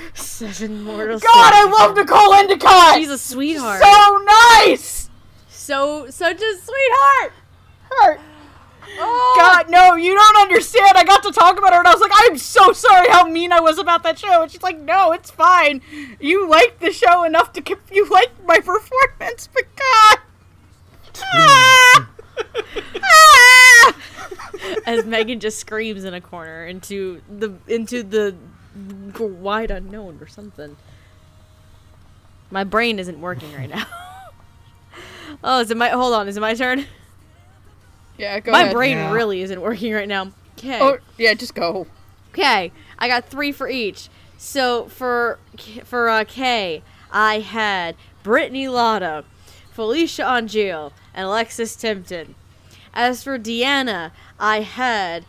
(laughs) Seven mortal. God, I love Nicole Endicott. She's a sweetheart. so nice. So such a sweetheart. Hurt. Oh, God, no, you don't understand. I got to talk about her, and I was like, I'm so sorry how mean I was about that show. And she's like, No, it's fine. You liked the show enough to keep. You liked my performance, but God. Ah! Ah! As Megan just screams in a corner into the into the wide unknown or something. My brain isn't working right now. (laughs) oh, is it my? Hold on, is it my turn? Yeah, go my ahead. brain Yeah. really isn't working right now. Okay. Oh, yeah, just go. Okay, I got three for each. So for for uh, K, I had Brittany Lauda, Felicia Angelle, and Alexis Tipton. As for Deanna, I had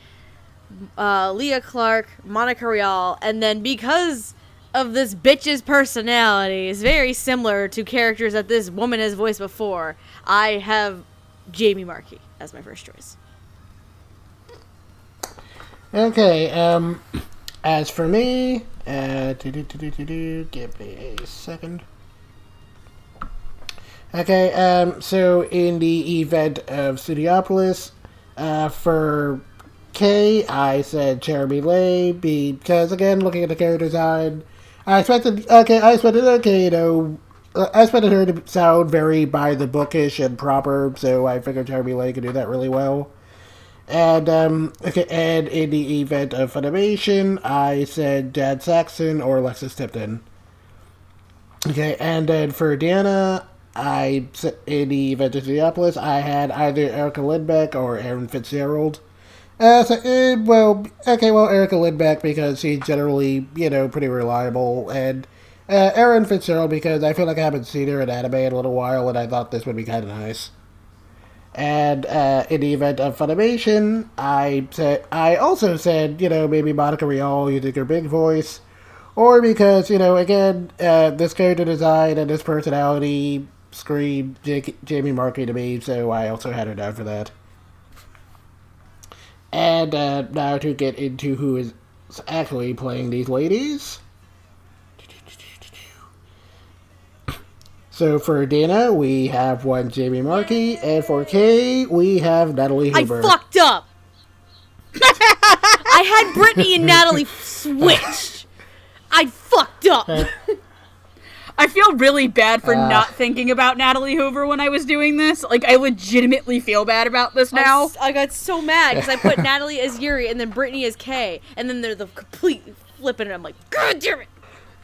uh, Leah Clark, Monica Rial, and then because of this bitch's personality is very similar to characters that this woman has voiced before, I have Jamie Marchi as my first choice. Okay, um, as for me, uh, give me a second. Okay, um, so in the event of Studiopolis, uh, for K, I said Cherami Leigh, because again, looking at the character design, I expected, okay, I expected, okay, you know, I expected her to sound very by the bookish and proper, so I figured Cherami Leigh could do that really well. And um okay, and in the event of Funimation, I said Jad Saxton or Alexis Tipton. Okay, and then for Deanna, I in the event of Studiopolis, I had either Erica Lindbeck or Erin Fitzgerald. Uh, so, uh, well, okay, well, Erica Lindbeck because she's generally, you know, pretty reliable, and uh, Erin Fitzgerald because I feel like I haven't seen her in anime in a little while, and I thought this would be kind of nice. And uh, in the event of Funimation, I said I also said you know maybe Monica Rial using her big voice, or because you know again uh, this character design and this personality scream J- Jamie Marchi to me, so I also had her down for that. And uh, now to get into who is actually playing these ladies. So for Dana, we have one Jamie Marchi, and for Kay, we have Natalie Hoover. I fucked up. (laughs) I had Brittany and Natalie switched. I fucked up. I feel really bad for Uh. not thinking about Natalie Hoover when I was doing this. Like, I legitimately feel bad about this I'm now. s- I got so mad because I put (laughs) Natalie as Yuri and then Brittany as Kay, and then they're the complete flipping, and I'm like, God damn it!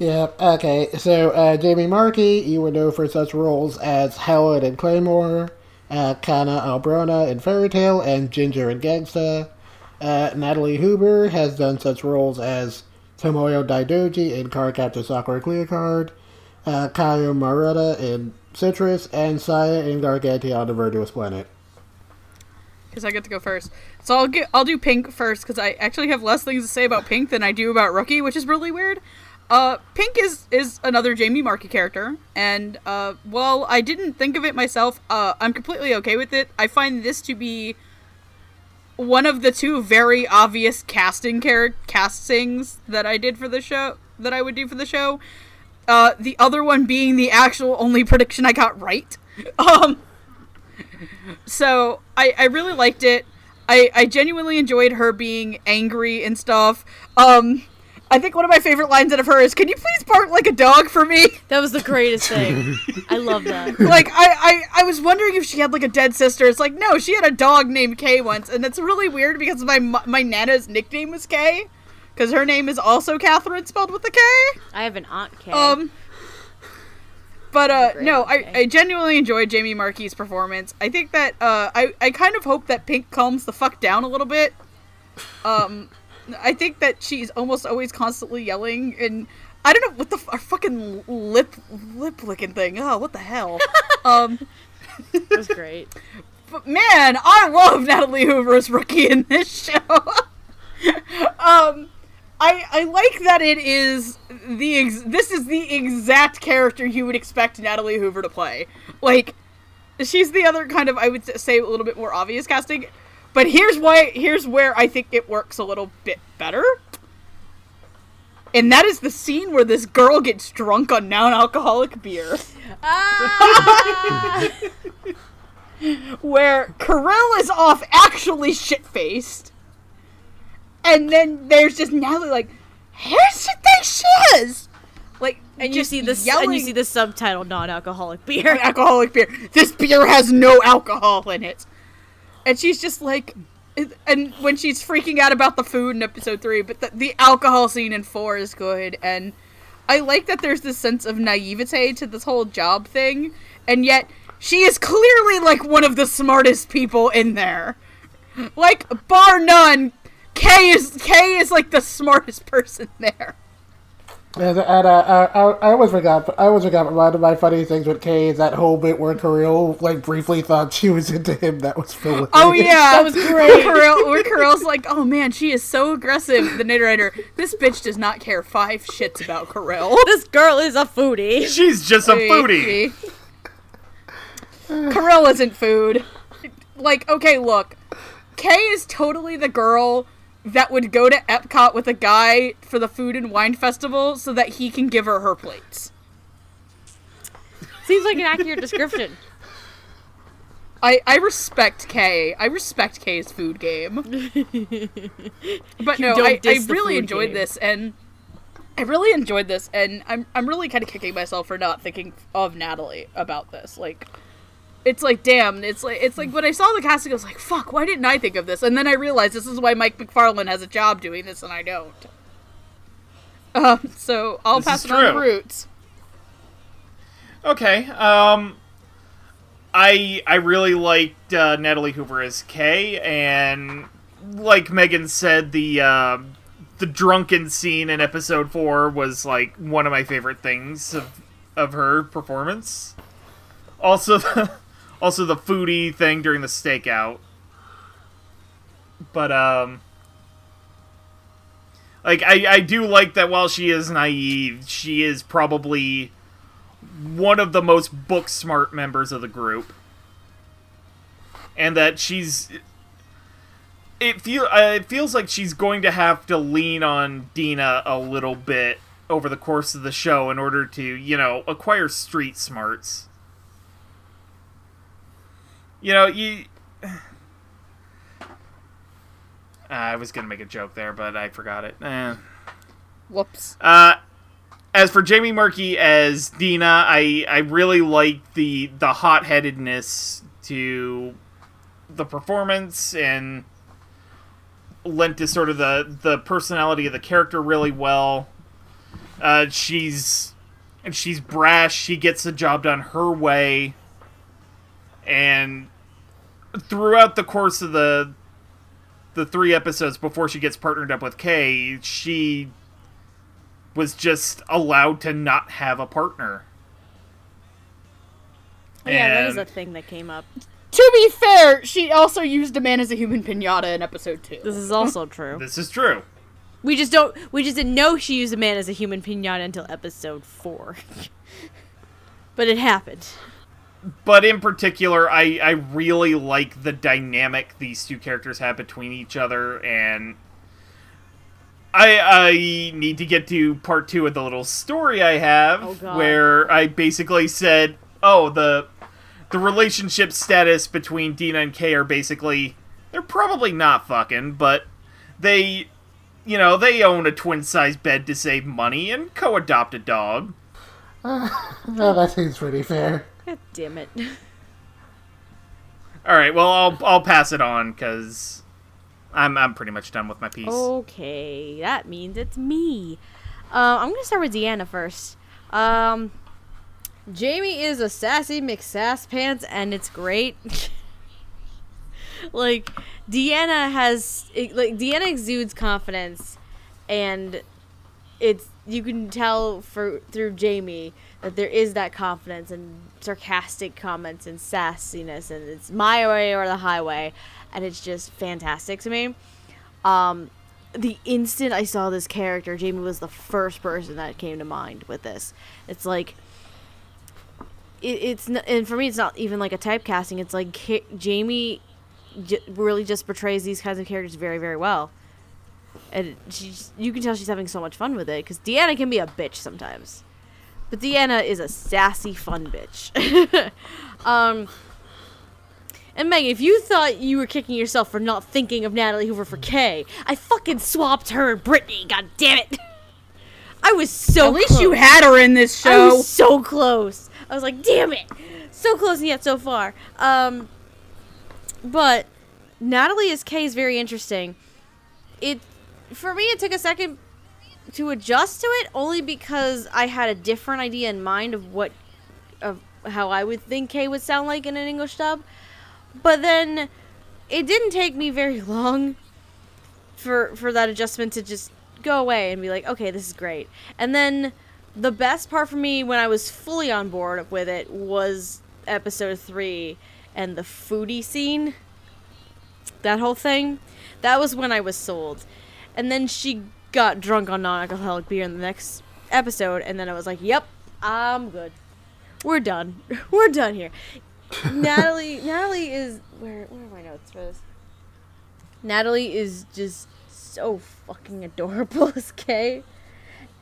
Yeah, okay. So, uh, Jamie Marchi, you would know for such roles as Helen in Claymore, uh, Cana Alberona in Fairy Tail, and Ginger in Gangsta. Uh, Natalie Hoover has done such roles as Tomoyo Daidoji in Card Captor Sakura Clear Card, uh, Maretta in Citrus, and Saya in Gargantia on the Virtuous Planet. Because I get to go first. So I'll get I'll do Pink first because I actually have less things to say about Pink than I do about Rookie, which is really weird. Uh, Pink is is another Jamie Marchi character, and uh, while I didn't think of it myself, uh, I'm completely okay with it. I find this to be one of the two very obvious casting char- castings that I did for the show that I would do for the show. Uh, the other one being the actual only prediction I got right. (laughs) Um, so I, I really liked it. I, I genuinely enjoyed her being angry and stuff. Um, I think one of my favorite lines out of her is, "Can you please bark like a dog for me?" (laughs) That was the greatest thing. (laughs) I love that. like I, I I was wondering if she had like a dead sister. It's like no, she had a dog named Kay once, and it's really weird because my my nana's nickname was Kay, because her name is also Catherine spelled with a K. I have an aunt Kay. Um, but uh, no, I. I genuinely enjoyed Jamie Marchi's performance. I think that uh, I I kind of hope that Pink calms the fuck down a little bit. Um, I think that she's almost always constantly yelling, and I don't know what the f- a fucking lip lip licking thing. Oh, what the hell? (laughs) um, it was great. (laughs) but man, I love Natalie Hoover's rookie in this show. (laughs) um, I I like that it is the ex- this is the exact character you would expect Natalie Hoover to play. Like, she's the other kind of I would say a little bit more obvious casting. But here's why here's where I think it works a little bit better. And that is the scene where this girl gets drunk on non-alcoholic beer. Ah! (laughs) where Kirill is off actually shit faced. And then there's just Natalie like, here's the thing she is! Like and you see this, yelling and you see the subtitle non-alcoholic beer. alcoholic beer. This beer has no alcohol in it. And she's just like and when she's freaking out about the food in episode 3, but the, the alcohol scene in 4 is good and I like that there's this sense of naivete to this whole job thing, and yet she is clearly like one of the smartest people in there. Like bar none, K is K is like the smartest (laughs) person there. And, and uh, I, I, I always forgot. I always forgot one of my funny things with Kay is that whole bit where Kirill like briefly thought she was into him. That was Phil. Oh yeah, (laughs) That was great. Where Kirill, where Kirill's like, oh man, she is so aggressive. The narrator, this bitch does not care five shits about Kirill. (laughs) this girl is a foodie. She's just a foodie. Kirill isn't food. Like, okay, look, Kay is totally the girl that would go to Epcot with a guy for the food and wine festival so that he can give her her plates. Seems like an accurate description. I, I respect Kay. I respect Kay's food game. (laughs) but no, I, I really enjoyed game. this and I really enjoyed this and I'm I'm really kind of kicking myself for not thinking of Natalie about this. Like it's like damn, it's like it's like when I saw the casting I was like, fuck, why didn't I think of this? And then I realized this is why Mike McFarland has a job doing this and I don't. Um, so I'll This pass it on to. Roots. Okay. Um, I I really liked uh, Natalie Hoover as Kay, and like Megan said, the uh, the drunken scene in episode four was like one of my favorite things of of her performance. Also, (laughs) the, also the foodie thing during the stakeout. But um. Like I, I do like that while she is naive, she is probably one of the most book smart members of the group and that she's it feel uh, it feels like she's going to have to lean on Dina a little bit over the course of the show in order to you know acquire street smarts you know you (sighs) I was gonna make a joke there, but I forgot it. Eh. Whoops. Uh, as for Jamie Marchi as Dina, I I really like the the hot headedness to the performance and lent to sort of the the personality of the character really well. Uh, she's and she's brash. She gets the job done her way, and throughout the course of the the three episodes before she gets partnered up with Kay, she was just allowed to not have a partner. Oh, yeah, that is And- a thing that came up. To be fair, she also used a man as a human pinata in episode two. This is also (laughs) true. This is true. We just don't. We just didn't know she used a man as a human pinata until episode four. (laughs) but it happened. But in particular, I, I really like the dynamic these two characters have between each other, and I I need to get to part two of the little story I have, Oh, where I basically said, oh the the relationship status between Dina and Kay are basically they're probably not fucking, but they you know they own a twin size bed to save money and co-adopt a dog. (laughs) Oh, that seems pretty fair. God damn it. All right, well I'll I'll pass it on because I'm I'm pretty much done with my piece. Okay, that means it's me. Uh, I'm gonna start with Deanna first. Um, Jamie is a sassy McSass pants, and it's great. (laughs) like Deanna has, like Deanna exudes confidence, and it's you can tell for through Jamie that there is that confidence and sarcastic comments and sassiness, and it's my way or the highway, and it's just fantastic to me. Um, the instant I saw this character, Jamie was the first person that came to mind with this. It's like it, it's and for me, it's not even like a typecasting. It's like Jamie j- really just portrays these kinds of characters very, very well. And she's, you can tell she's having so much fun with it because Deanna can be a bitch sometimes, but Deanna is a sassy, fun bitch. (laughs) um, and Meg, if you thought you were kicking yourself for not thinking of Natalie Hoover for Kay, I fucking swapped her and Brittany. God damn it! I was so. Close. At least you had her in this show. I was so close. I was like, damn it, so close and yet so far. Um, but Natalie as Kay is very interesting. It for me, it took a second to adjust to it, only because I had a different idea in mind of what of how I would think K would sound like in an English dub. But then it didn't take me very (laughs) long for for that adjustment to just go away and be like, okay, this is great. And then the best part for me when I was fully on board with it was episode three and the foodie scene. That whole thing. That was when I was sold. And then she got drunk on non alcoholic beer in the next episode, and then I was like, yep, I'm good. We're done. (laughs) We're done here. Natalie (laughs) Natalie is where where are my notes for this? Natalie is just so fucking adorable (laughs) as Kay.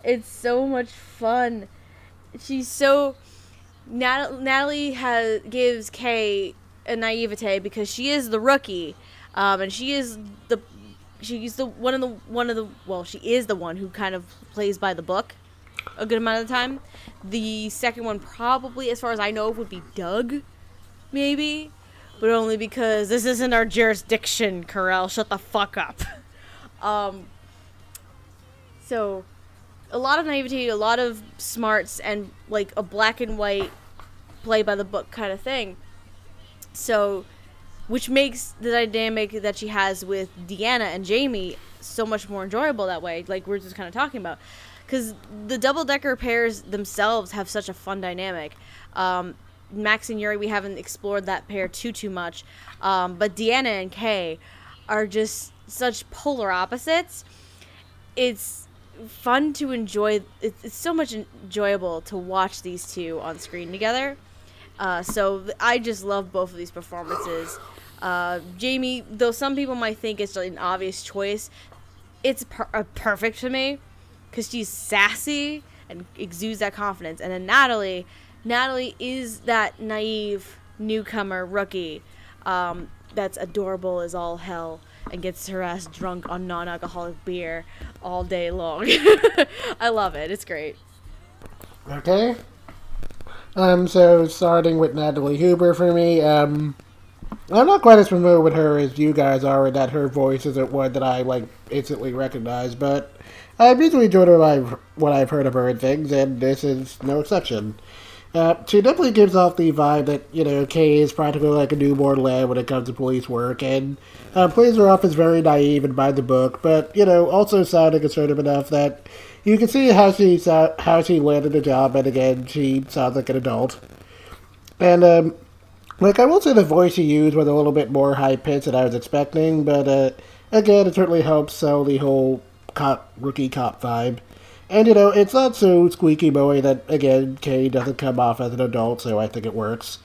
It's so much fun. She's so Nat- Natalie has gives Kay a naivete because she is the rookie, um, and she is the she's the one of the one of the well she is the one who kind of plays by the book a good amount of the time. The second one probably, as far as I know, would be Doug, maybe, but only because this isn't our jurisdiction. Kirill, shut the fuck up. Um. So, a lot of naivety, a lot of smarts, and like a black and white play by the book kind of thing. So, which makes the dynamic that she has with Deanna and Jamie so much more enjoyable that way. Like we're just kind of talking about, because the double decker pairs themselves have such a fun dynamic. Um, Max and Yuri, we haven't explored that pair too too much, um, but Deanna and Kay are just such polar opposites. It's fun to enjoy. It's, it's so much enjoyable to watch these two on screen together. Uh, so I just love both of these performances. Uh, Jamie, though some people might think it's an obvious choice, it's per- uh, perfect for me because she's sassy and exudes that confidence. And then Natalie, Natalie is that naive newcomer rookie um, that's adorable as all hell and gets her ass drunk on non-alcoholic beer all day long. (laughs) I love it. It's great. Okay. Um, so starting with Natalie Hoover for me, um, I'm not quite as familiar with her as you guys are, in that her voice isn't one that I, like, instantly recognize, but I've usually enjoyed what I've, what I've heard of her and things, and this is no exception. Uh, she definitely gives off the vibe that, you know, Kay is practically like a newborn lamb when it comes to police work, and uh, plays her off as very naive and by the book, but, you know, also sounding assertive enough that you can see how she sa- how she landed the job, and again, she sounds like an adult. And, um, like, I will say the voice she used was a little bit more high pitched than I was expecting, but, uh, again, it certainly helps sell the whole cop, rookie cop vibe. And, you know, it's not so squeaky boy that, again, Kay doesn't come off as an adult, so I think it works.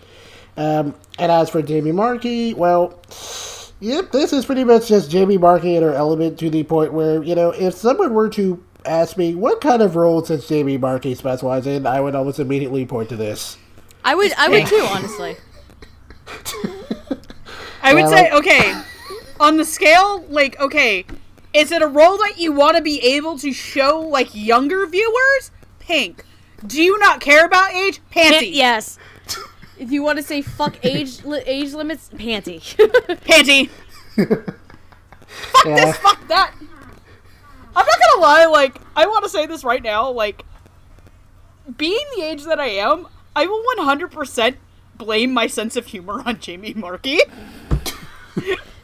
Um, and as for Jamie Marchi, well, yep, this is pretty much just Jamie Marchi in her element to the point where, you know, if someone were to ask me what kind of roles does Jamie Marchi specialize in, I would almost immediately point to this. I would, I would too, honestly. (laughs) I would say, okay, on the scale, like, okay, is it a role that you want to be able to show, like, younger viewers? Pink. Do you not care about age? Panty. yes. If you want to say fuck age li- age limits, panty. (laughs) Panty. (laughs) Yeah. This, fuck that. I'm not gonna lie, like, I want to say this right now, like, being the age that I am, I will 100% blame my sense of humor on Jamie Marchi.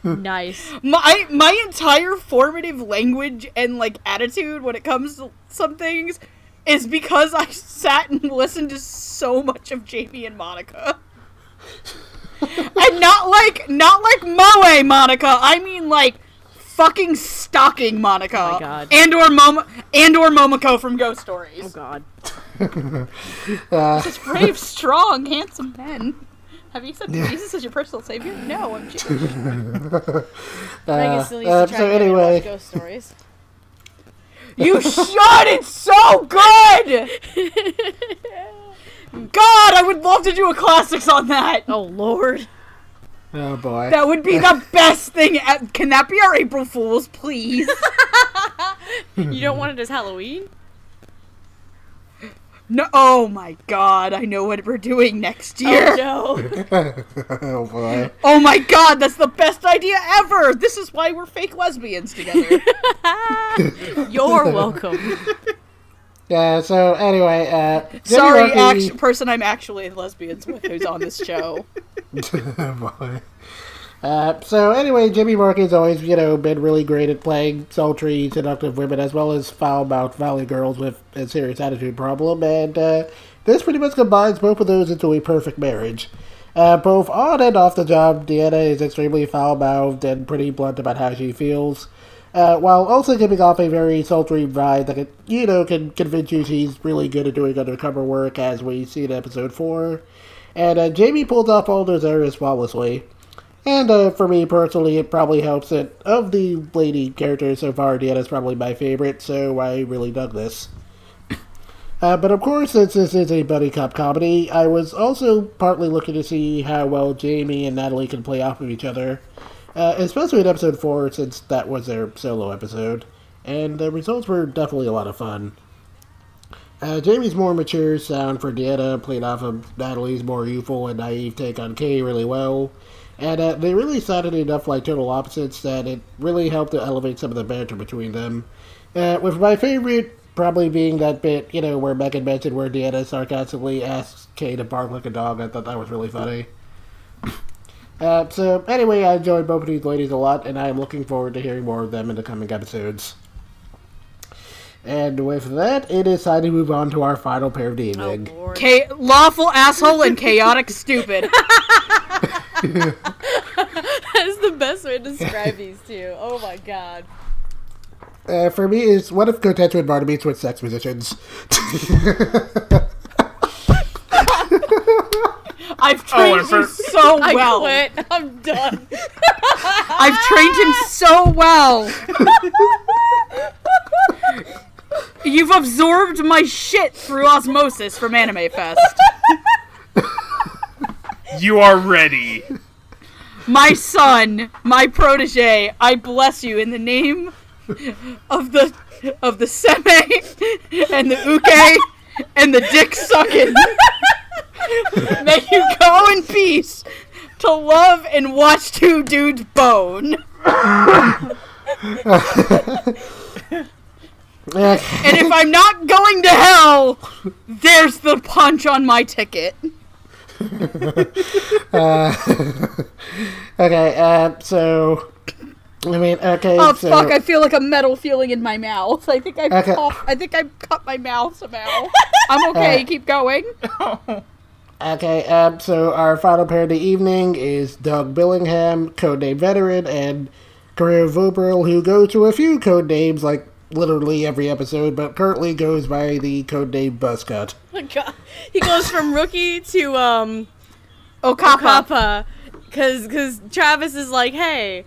nice. (laughs) my my entire formative language and like attitude when it comes to some things is because I sat and listened to so much of Jamie and Monica. (laughs) and not like not like Moe Monica. I mean like fucking stalking Monica. Oh my God. And or Mom and or Momoko from Ghost Stories. Oh god. (laughs) Uh, Such brave, strong, handsome men. Have you accepted Jesus as your personal savior? No, I'm Jewish. Megan still used uh, to try so to get me to anyway, ghost stories. You should! It's so good! (laughs) God, I would love to do a classics on that! Oh lord. Oh boy. That would be the (laughs) best thing. e- Can that be our April Fools, please? You don't want it as Halloween? No. Oh my god, I know what we're doing next oh, year. Oh no. (laughs) oh boy. Oh my god, that's the best idea ever! This is why we're fake lesbians together. (laughs) You're welcome. Yeah, so anyway, uh, Jamie Sorry, Marchi- act- person I'm actually lesbians with who's on this show. Oh, (laughs) boy. Uh, so anyway, Jimmy Marchi's always, you know, been really great at playing sultry, seductive women as well as foul-mouthed valley girls with a serious attitude problem, and uh, this pretty much combines both of those into a perfect marriage. Uh, both on and off the job, Deanna is extremely foul-mouthed and pretty blunt about how she feels, uh, while also giving off a very sultry vibe that, can, you know, can convince you she's really good at doing undercover work, as we see in episode 4. And uh, Jamie pulls off all those areas flawlessly. And uh, for me personally, it probably helps that of the lady characters so far, Deanna's probably my favorite, so I really dug this. Uh, but of course, since this is a buddy cop comedy, I was also partly looking to see how well Jamie and Natalie can play off of each other, uh, especially in episode 4, since that was their solo episode. And the results were definitely a lot of fun. Uh, Jamie's more mature sound for Deanna played off of Natalie's more youthful and naive take on Kay really well. And uh, they really sounded enough like total opposites that it really helped to elevate some of the banter between them. Uh, with my favorite probably being that bit, you know, where Megan mentioned where Deanna sarcastically asks Kay to bark like a dog. I thought that was really funny. Uh, so, anyway, I enjoyed both of these ladies a lot, and I'm looking forward to hearing more of them in the coming episodes. And with that, it is time to move on to our final pair of the Oh evening. lord. Cha- lawful asshole and chaotic stupid. (laughs) (laughs) That is the best way to describe these two. Oh my god. Uh, for me, is what if Kotetsu and Barnaby switch sex positions? (laughs) I've oh, trained and for- him so (laughs) I quit. I'm done. (laughs) I've trained him so well. (laughs) You've absorbed my shit through osmosis from Anime Fest. You are ready. My son, my protege, I bless you in the name of the of the seme and the uke and the dick sucking. May you go in peace to love and watch two dudes bone. And if I'm not going to hell, there's the punch on my ticket. (laughs) (laughs) Okay, uh, so. I mean, okay. Oh so, fuck! I feel like a metal feeling in my mouth. (laughs) I think I Okay. cough- I think I cut my mouth somehow. (laughs) I'm okay. Uh, Keep going. (laughs) Okay, um, so our final pair of the evening is Doug Billingham, codename Veteran, and Kirill Vrubel, who goes to a few code names, like literally every episode, but currently goes by the codename Buzzcut. Oh God. He goes from rookie to um Oh, Kappa. Kappa, because because Travis is like, hey,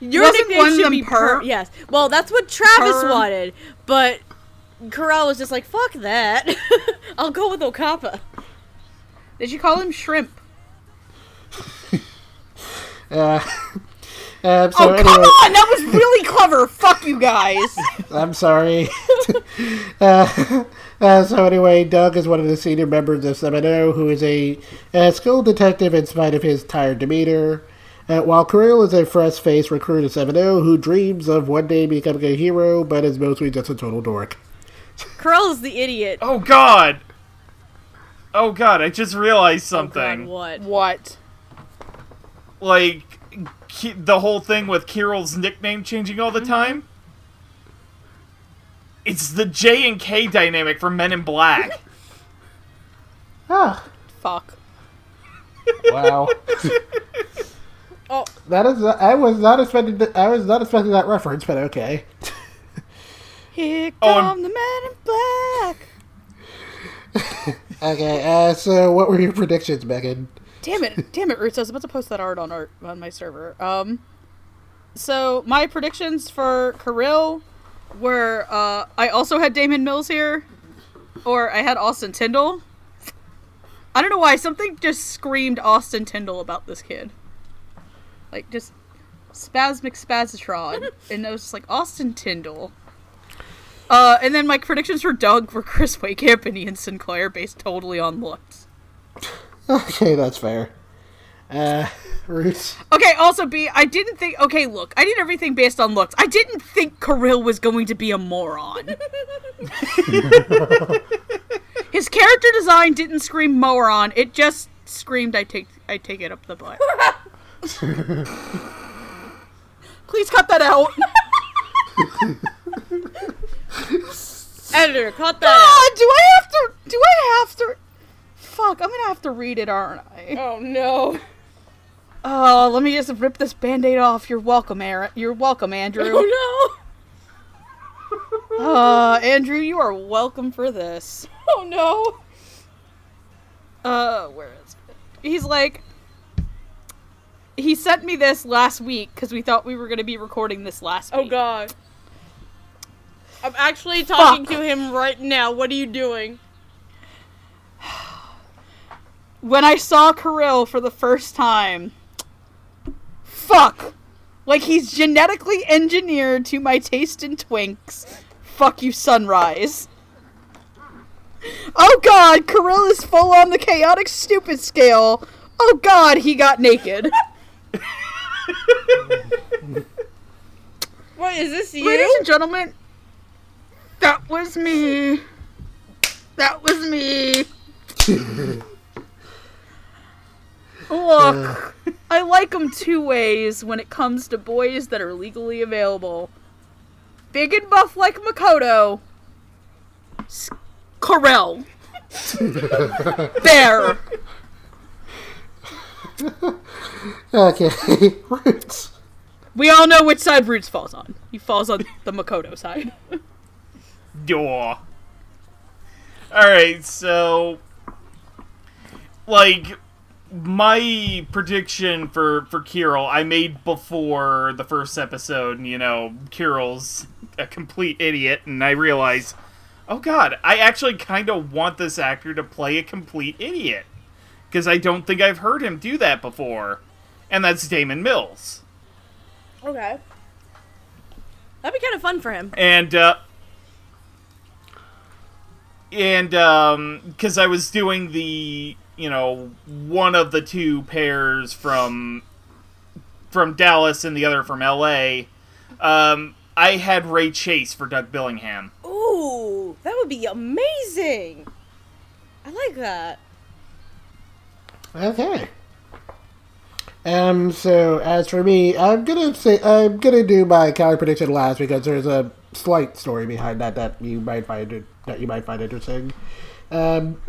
your Wasn't nickname one should be Per- per. Yes, well, that's what Travis Perm? wanted, but Corral was just like, fuck that, (laughs) I'll go with Okappa. Did you call him shrimp? (laughs) Uh, um, so oh anyway, come on! That was really clever. Fuck you guys. (laughs) I'm sorry. uh, uh, so anyway, Doug is one of the senior members of 7 who is a, a skilled detective in spite of his tired demeanor. Uh, while Kirill is a fresh-faced recruit of 7-0 who dreams of one day becoming a hero, but is mostly just a total dork. Corral is the idiot. Oh God. Oh God! I just realized Oh, God, something. what? What? like Ki- the whole thing with Kirill's nickname changing all the Mm-hmm. time. It's the J and K dynamic from Men in Black. (laughs) Ah, Fuck. wow. (laughs) Oh, that is, I was not expecting. th- I was not expecting that reference, but okay. Here (laughs) Oh, come and- the men in black. (laughs) Okay, uh, so what were your predictions, Megan? Damn it! (laughs) Damn it, Roots! I was about to post that art on art on my server. Um, so my predictions for Kirill were uh, I also had Daman Mills here, or I had Austin Tindle. I don't know why something just screamed Austin Tindle about this kid, like just spasmic spazatron, (laughs) and I was just like Austin Tindle. Uh, and then my predictions for Doug were Chris Wehkamp and Ian Sinclair, based totally on looks. Okay, that's fair. Uh, Roots. Okay, also B, I didn't think okay, look, I did everything based on looks. I didn't think Kirill was going to be a moron. (laughs) His character design didn't scream moron, it just screamed I take I take it up the butt. (laughs) (laughs) Please cut that out. (laughs) editor, cut that God, do I have to do I have to Fuck, I'm gonna have to read it, aren't I? Oh no. Oh, let me just rip this band-aid off. You're welcome, Aaron. You're welcome, Andrew. Oh no. (laughs) Uh, Andrew, you are welcome for this. Oh no. Uh, where is it? He's like, he sent me this last week because we thought we were going to be recording this last Oh week. Oh God. I'm actually talking Fuck. to him right now. What are you doing? When I saw Kirill for the first time, fuck! Like he's genetically engineered to my taste in twinks. Fuck you, Sunrise. Oh god, Kirill is full on the chaotic stupid scale. Oh god, he got naked. What is this you? Ladies and gentlemen, that was me. That was me. Look, (laughs) I like them two ways when it comes to boys that are legally available. Big and buff like Makoto. S- Corel. (laughs) there. (laughs) Okay, (laughs) Roots. We all know which side Roots falls on. He falls on the Makoto side. (laughs) Door. Alright, so like my prediction for for Kirill I made before the first episode, and you know, Kirill's a complete idiot and I realize, "Oh god, I actually kind of want this actor to play a complete idiot." Cuz I don't think I've heard him do that before. And that's Daman Mills. Okay. That'd be kind of fun for him. And uh and um because I was doing the you know one of the two pairs from from Dallas and the other from L.A. Um, I had Ray Chase for Doug Billingham. Ooh, that would be amazing. I like that. Okay. Um. So as for me, I'm gonna say I'm gonna do my counter prediction last because there's a slight story behind that that you might find that you might find interesting. Um.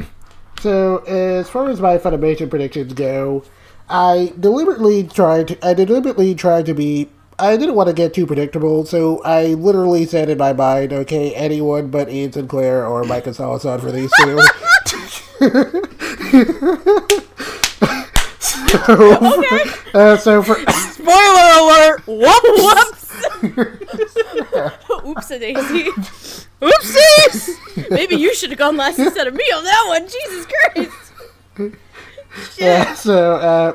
So as far as my Funimation predictions go, I deliberately tried to I deliberately tried to be I didn't want to get too predictable, so I literally said in my mind, okay, anyone but Ian Sinclair or Micah Solusod for these two. So, (laughs) uh, so for Spoiler alert! Whoops! Oops (laughs) a daisy. (laughs) Oopsies! Maybe you should have gone last instead of me on that one. Jesus Christ. yeah, so uh,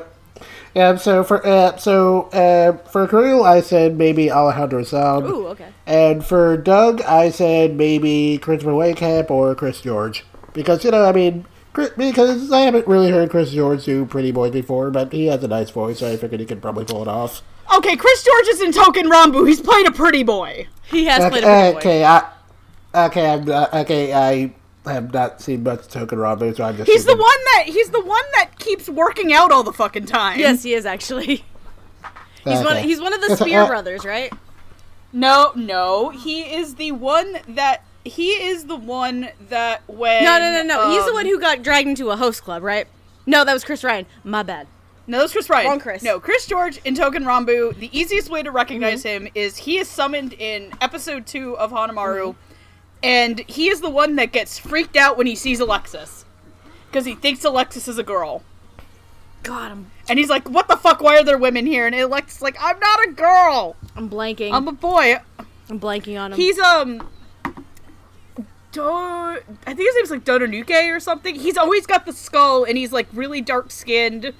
yeah, so for uh, so uh, for Kirill, I said maybe Alejandro Saab, Ooh, okay. and for Doug, I said maybe Christopher Wehkamp or Chris George, because you know, I mean, Chris, because I haven't really heard Chris George do Pretty Boy before, but he has a nice voice, so I figured he could probably pull it off. Okay, Chris George is in Touken Ranbu. He's played a pretty boy. He has played a Okay, pretty boy. okay, I, okay, I'm not, okay, I have not seen much Touken Ranbu, so I'm just. He's the one that he's the one that keeps working out all the fucking time. Yes, he is actually. (laughs) He's one. He's one of the Spear uh, brothers, right? No, no, he is the one that he is the one that when No, no, no, no. He's the um, one who got dragged into a host club, right? No, that was Chris Ryan. My bad. No, that's Chris Ryan. Wrong Chris. No, Chris George in Touken Ranbu. The easiest way to recognize Mm-hmm. him is he is summoned in episode two of Hanamaru, Mm-hmm. and he is the one that gets freaked out when he sees Alexis because he thinks Alexis is a girl, God, I'm and he's like, "What the fuck? Why are there women here?" And Alexis is like, "I'm not a girl. I'm blanking. I'm a boy." I'm blanking on him. He's um. Do- I think his name's like Dotanuki or something. He's always got the skull and he's like really dark skinned.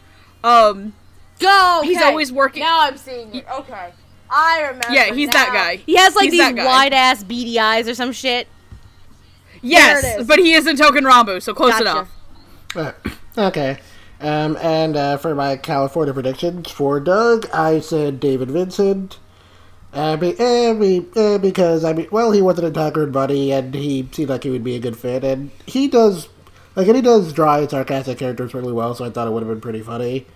Um, go. he's always working- Now I'm seeing it. Okay, I remember. Yeah, he's that guy. He has like He's these wide ass beady eyes or some shit. yes, There it is. but he is in Touken Ranbu, so close Gotcha. enough. Uh, okay. Um, and uh, for my California predictions for Doug, I said David Vincent. Uh, be, uh, be, uh, because I mean, well, he wasn't a Tiger Bunny, and he seemed like he would be a good fit, and he does, like, and he does dry and sarcastic characters really well, so I thought it would have been pretty funny.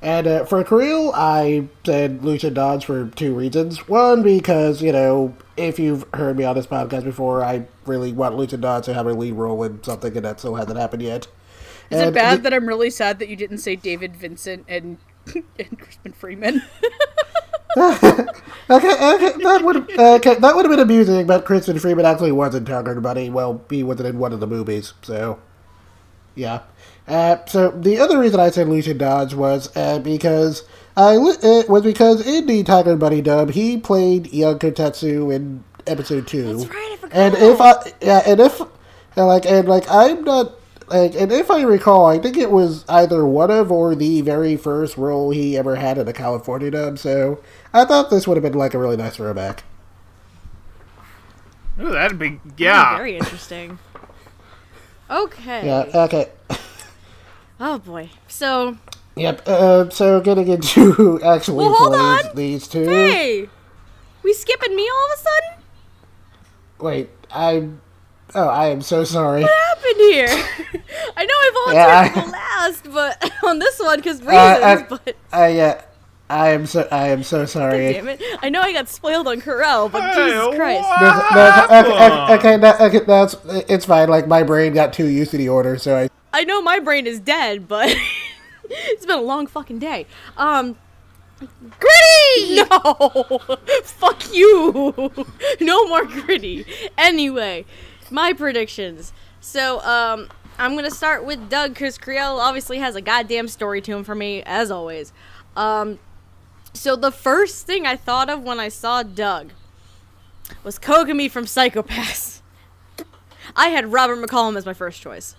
And uh, for Kirill, I said Lucien Dodge for two reasons. One, because, you know, if you've heard me on this podcast before, I really want Lucien Dodge to have a lead role in something, and that still hasn't happened yet. Is it bad the- that I'm really sad that you didn't say David Vincent and (laughs) and Crispin Freeman? (laughs) (laughs) Okay, okay, that would okay, that would have been amusing, but Crispin Freeman actually wasn't Tucker, but he well he wasn't in one of the movies, so yeah. Uh, so the other reason I said Lucien Dodge was uh, because I li- uh, was because in the Tiger Bunny dub he played young Kotetsu in episode two. That's right, I forgot. And if I yeah, and if and like and like I'm not like and if I recall, I think it was either one of or the very first role he ever had in a California dub. So I thought this would have been like a really nice throwback. Ooh, that'd be That'd be yeah. Very interesting. Okay. Yeah. Okay. Oh boy. So, Yep. Uh, so getting into who (laughs) actually Well, hold on. these two. hey, we skipping me all of a sudden? Wait, I. Oh, I am so sorry. What happened here? (laughs) I know I volunteered Yeah, I- to go last, but (laughs) on this one because reasons. Uh, I- but I uh, I am so I am so sorry. damn it, I know I got spoiled on Corel, but Hey, Jesus Christ. what There's- there's- okay, happened? okay, okay, okay, that's it's fine. Like my brain got too used to the order, so I. I know my brain is dead, but (laughs) it's been a long fucking day. Um, gritty. No, fuck you. no more gritty. Anyway, my predictions. So, um, I'm gonna start with Doug because Creel obviously has a goddamn story to him for me, as always. Um, so the first thing I thought of when I saw Doug was Kogami from Psycho-Pass. (laughs) I had Robert McCollum as my first choice.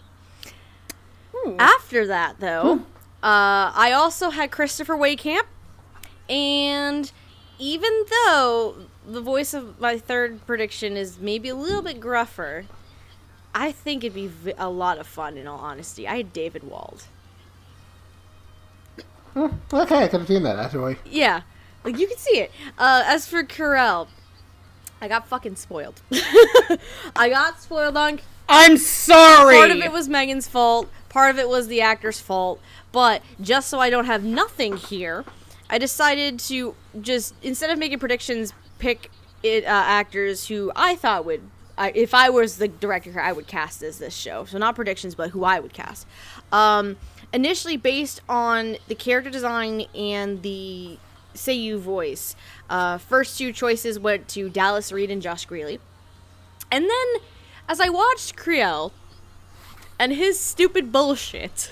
After that, though, uh, I also had Christopher Wehkamp, and even though the voice of my third prediction is maybe a little bit gruffer, I think it'd be v- a lot of fun. In all honesty, I had David Wald. Okay, I could have seen that actually. Yeah, like you can see it. Uh, as for Carell, I got fucking spoiled. (laughs) I got spoiled on. I'm sorry. Part of it was Megan's fault. Part of it was the actor's fault. But just so I don't have nothing here, I decided to just instead of making predictions, pick it uh, actors who I thought would. I, if I was the director, I would cast as this show. So not predictions, but who I would cast. Um, initially based on the character design and the Seiyu voice. Uh, first two choices went to Dallas Reid and Josh Grelle. And then, as I watched Creel and his stupid bullshit,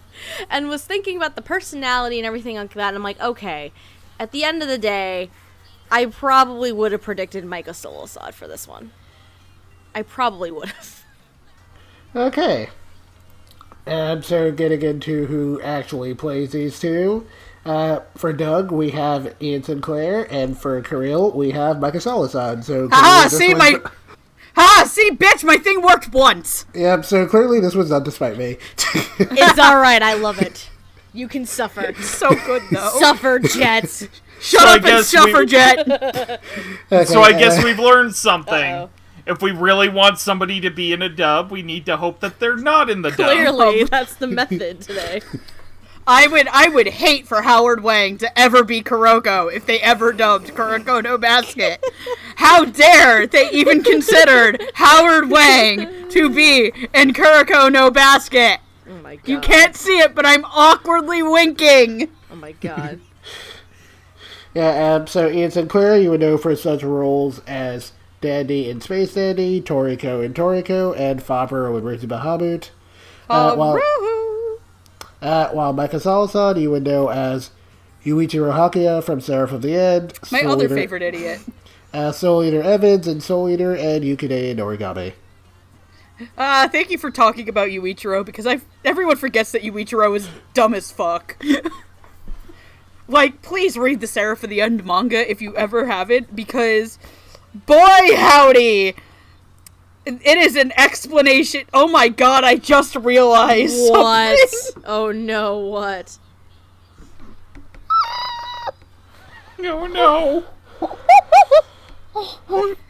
(laughs) and was thinking about the personality and everything like that, I'm like, okay, at the end of the day, I probably would have predicted Micah Solusod for this one. I probably would have. Okay. And so getting into who actually plays these two. Uh, for Doug, we have Ian Sinclair, and for Kirill, we have Micah Solusod. So Ah, see my. Ah, see, bitch, my thing worked once. Yep. So clearly, this was done despite me. It's (laughs) alright, I love it. You can suffer. So good though. Suffer, Jets. (laughs) Shut So I up and guess we- suffragette. (laughs) Okay, So I uh, guess we've (laughs) learned something. Uh-oh. If we really want somebody to be in a dub, we need to hope that they're not in the dub. Clearly, (laughs) that's the method today. I would I would hate for Howard Wang to ever be Kuroko if they ever dubbed Kuroko no Basket. How dare they even considered Howard Wang to be in Kuroko no Basket? Oh my god. You can't see it, but I'm awkwardly winking. Oh my god. Yeah, um, so Ian Sinclair, you would know for such roles as Dandy in Space Dandy, Toriko in Toriko, and Favaro in Rizzy Bahamut. Uh, while, uh, while Micah Solusod, you would know as Yuichiro Hyakuya from Seraph of the End. My Soul other Eater- favorite idiot. Uh, Soul Eater Evans and Soul Eater, and Yukine in Noragami. Uh, thank you for talking about Yuichiro because I everyone forgets that Yuichiro is dumb as fuck. (laughs) like, please read the Seraph of the End manga if you ever haven't, because boy howdy, it is an explanation. Oh my god, I just realized What? something. Oh no, what? (laughs) No, no. (laughs)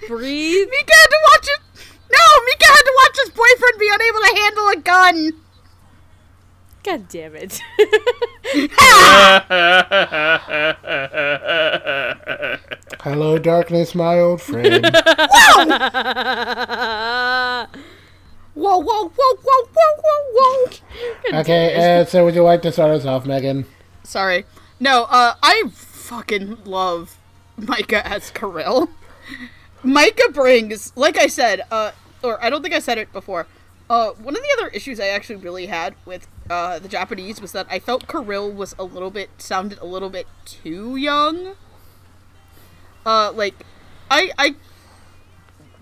Breathe. Mika had to watch it. No, Mika had to watch his boyfriend be unable to handle a gun. God damn it. (laughs) Hello, darkness, my old friend. (laughs) Whoa, whoa, whoa, whoa, whoa, whoa, whoa. okay, uh, so would you like to start us off, Megan? Sorry. No, uh, I fucking love Micah as Kirill. Micah brings, like I said, uh, or I don't think I said it before. Uh, one of the other issues I actually really had with uh, the Japanese was that I felt Kirill was a little bit sounded a little bit too young. Uh, like, I I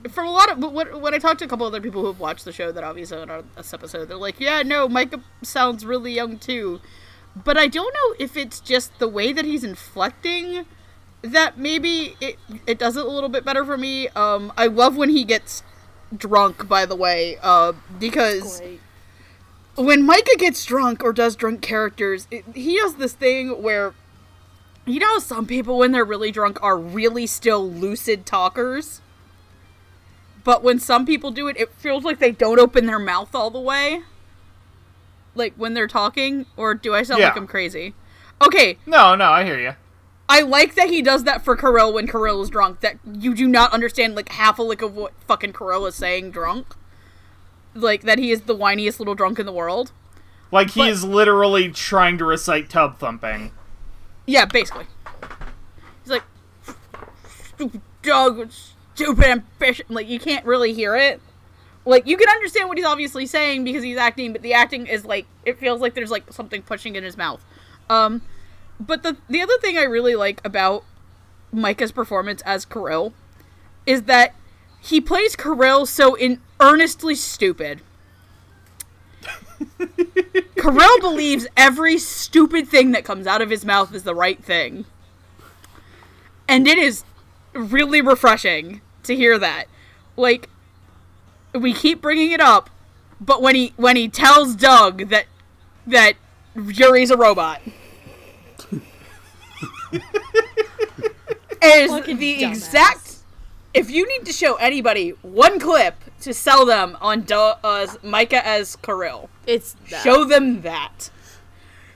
from a lot of when, when I talked to a couple other people who have watched the show that obviously on this episode, they're like, yeah, no, Micah sounds really young too. But I don't know if it's just the way that he's inflecting that maybe it it does it a little bit better for me. Um, I love when he gets drunk, by the way, uh, because when Micah gets drunk or does drunk characters, it, he does this thing where you know some people when they're really drunk are really still lucid talkers. But when some people do it, it feels like they don't open their mouth all the way. Like when they're talking, or do I sound like I'm crazy? Okay, no, no, I hear you. I like that he does that for Kirill when Kirill is drunk. That you do not understand like half a lick of what fucking Kirill is saying drunk. Like that he is the whiniest little drunk in the world. Like he But- is literally trying to recite tub thumping. Yeah, basically. He's like, stupid dog, stupid ambition. Like, you can't really hear it. Like, you can understand what he's obviously saying because he's acting, but the acting is like, it feels like there's like something pushing in his mouth. Um, but the the other thing I really like about Micah's performance as Kirill is that he plays Kirill so in earnestly stupid. (laughs) Kirill believes every stupid thing that comes out of his mouth is the right thing. And it is really refreshing to hear that. Like, we keep bringing it up, but when he when he tells Doug that that Yuri's a robot. Is Fucking the dumbass. exact if you need to show anybody one clip to sell them on Do- uh, Micah as Kirill, It's that. show them that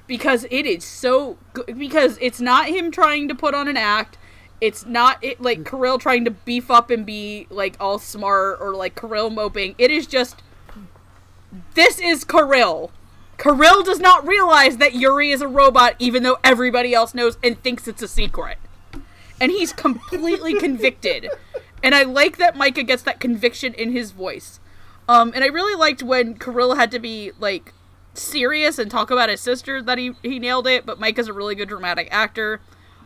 because it is so good because it's not him trying to put on an act it's not it like Kirill trying to beef up and be like all smart or like Kirill moping it is just this is Kirill Kirill does not realize that Yuri is a robot even though everybody else knows and thinks it's a secret and he's completely (laughs) convicted and I like that Micah gets that conviction in his voice um, and I really liked when Kirill had to be like serious and talk about his sister that he he nailed it. But Micah's a really good dramatic actor.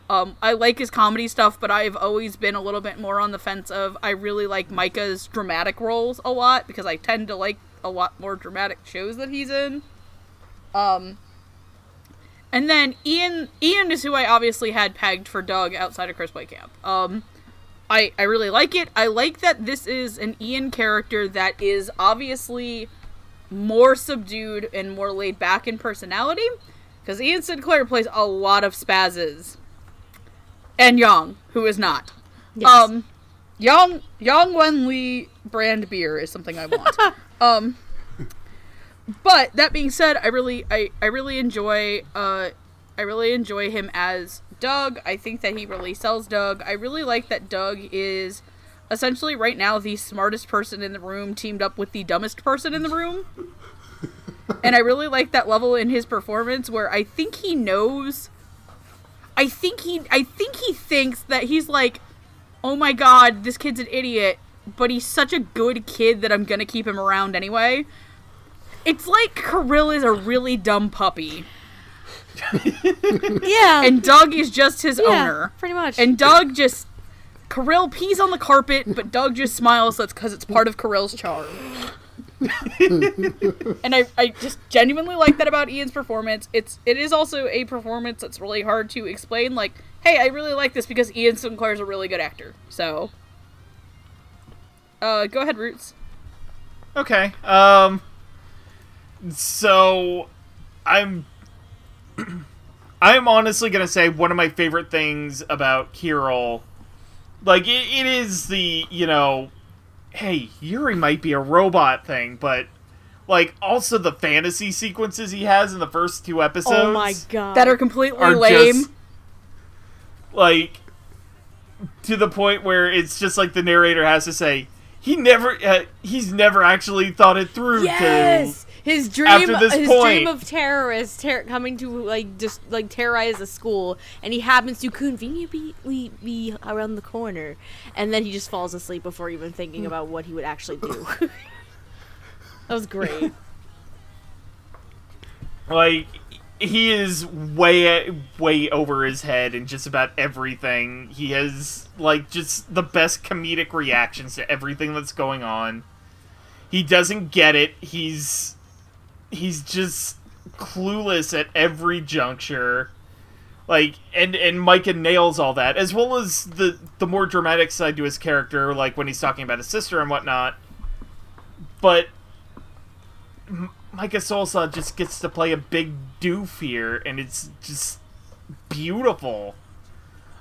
Um, I like his comedy stuff, but I've always been a little bit more on the fence of I really like Micah's dramatic roles a lot because I tend to like a lot more dramatic shows that he's in. Um, and then Ian Ian is who I obviously had pegged for Doug outside of Chris Wehkamp. Um, I I really like it. I like that this is an Ian character that is obviously more subdued and more laid back in personality because Ian Sinclair plays a lot of spazzes. And Young, who is not. Yes. Um Young Yang Wen-li brand beer is something I want. (laughs) um but that being said, I really I, I really enjoy uh I really enjoy him as Doug. I think that he really sells Doug. I really like that Doug is essentially right now the smartest person in the room teamed up with the dumbest person in the room. (laughs) and I really like that level in his performance where I think he knows I think he I think he thinks that he's like, "Oh my god, this kid's an idiot, but he's such a good kid that I'm going to keep him around anyway." It's like Kirill is a really dumb puppy, (laughs) yeah. and Doug is just his yeah, owner. Pretty much. And Doug just Kirill pees on the carpet, but Doug just smiles. That's because it's part of Kirill's charm. (laughs) and I, I just genuinely like that about Ian's performance. It's it is also a performance that's really hard to explain. Like, hey, I really like this because Ian Sinclair's a really good actor. So, uh, go ahead, Roots. Okay. Um. So, I'm. I'm honestly gonna say one of my favorite things about Kirill, like it, it is the you know, hey Yuri might be a robot thing, but like also the fantasy sequences he has in the first two episodes. oh my god. That are completely are lame. just like to the point where it's just like the narrator has to say he never uh, he's never actually thought it through Yes. His dream, his point- dream of terrorists ter- coming to like just like terrorize a school, and he happens to conveniently be around the corner, and then he just falls asleep before even thinking about what he would actually do. (laughs) that was great. like he is way way over his head in just about everything he has like just the best comedic reactions to everything that's going on he doesn't get it he's he's just clueless at every juncture. Like and and micah nails all that as well as the the more dramatic side to his character like when he's talking about his sister and whatnot. But micah Solusod just gets to play a big doof here and it's just beautiful.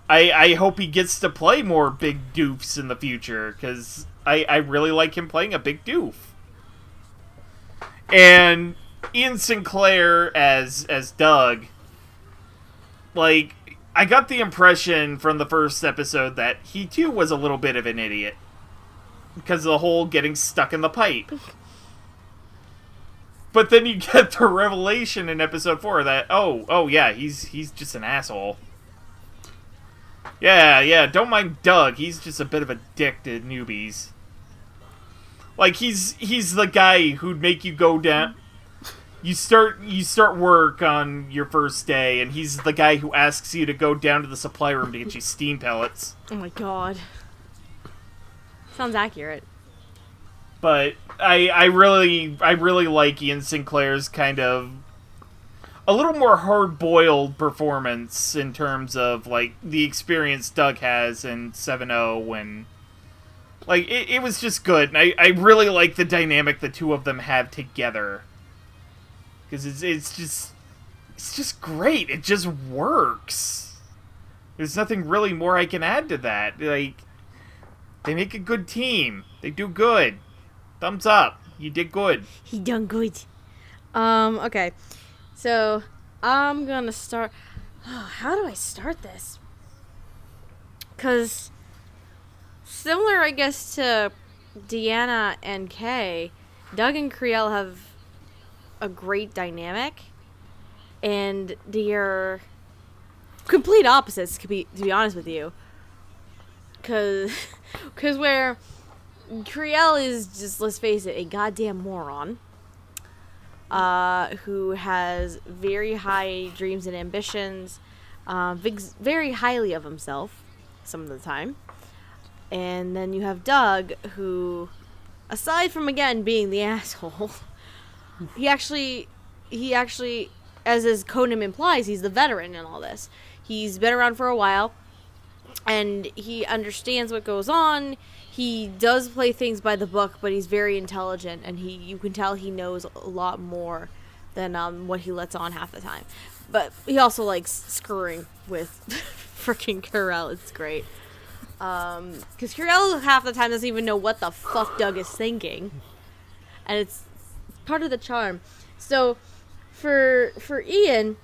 I i hope he gets to play more big doofs in the future because i i really like him playing a big doof and Ian Sinclair as as Doug like I got the impression from the first episode that he too was a little bit of an idiot because of the whole getting stuck in the pipe. (laughs) But then you get the revelation in episode 4 that oh, oh yeah, he's he's just an asshole. Yeah, yeah, don't mind Doug. He's just a bit of a dick to newbies. Like he's he's the guy who'd make you go down. You start you start work on your first day, and he's the guy who asks you to go down to the supply room to get you steam pellets. oh my god. Sounds accurate. But I I really I really like Ian Sinclair's kind of a little more hard boiled performance in terms of like the experience Doug has in 7-0 when Like it, it was just good, and I, I really like the dynamic the two of them have together. Because it's it's just it's just great. It just works. There's nothing really more I can add to that. Like they make a good team. They do good. Thumbs up. You did good. He done good. Um, okay. So, I'm gonna start. Oh, (sighs) how do I start this? Because, similar, I guess, to Deanna and Kay, Doug and Creel have a great dynamic. And they're complete opposites, to be, to be honest with you. Because, (laughs) cause where Creel is just, let's face it, a goddamn moron uh, who has very high dreams and ambitions, uh, very highly of himself some of the time. And then you have Doug, who, aside from again being the (laughs) asshole, he actually, he actually, as his codename implies, he's the veteran in all this. He's been around for a while, and he understands what goes on he does play things by the book, but he's very intelligent, and he you can tell he knows a lot more than um, what he lets on half the time. But he also likes screwing with (laughs) freaking Carell. It's great. Um, because Carell half the time doesn't even know what the fuck Doug is thinking, and it's part of the charm. So, for for Ian,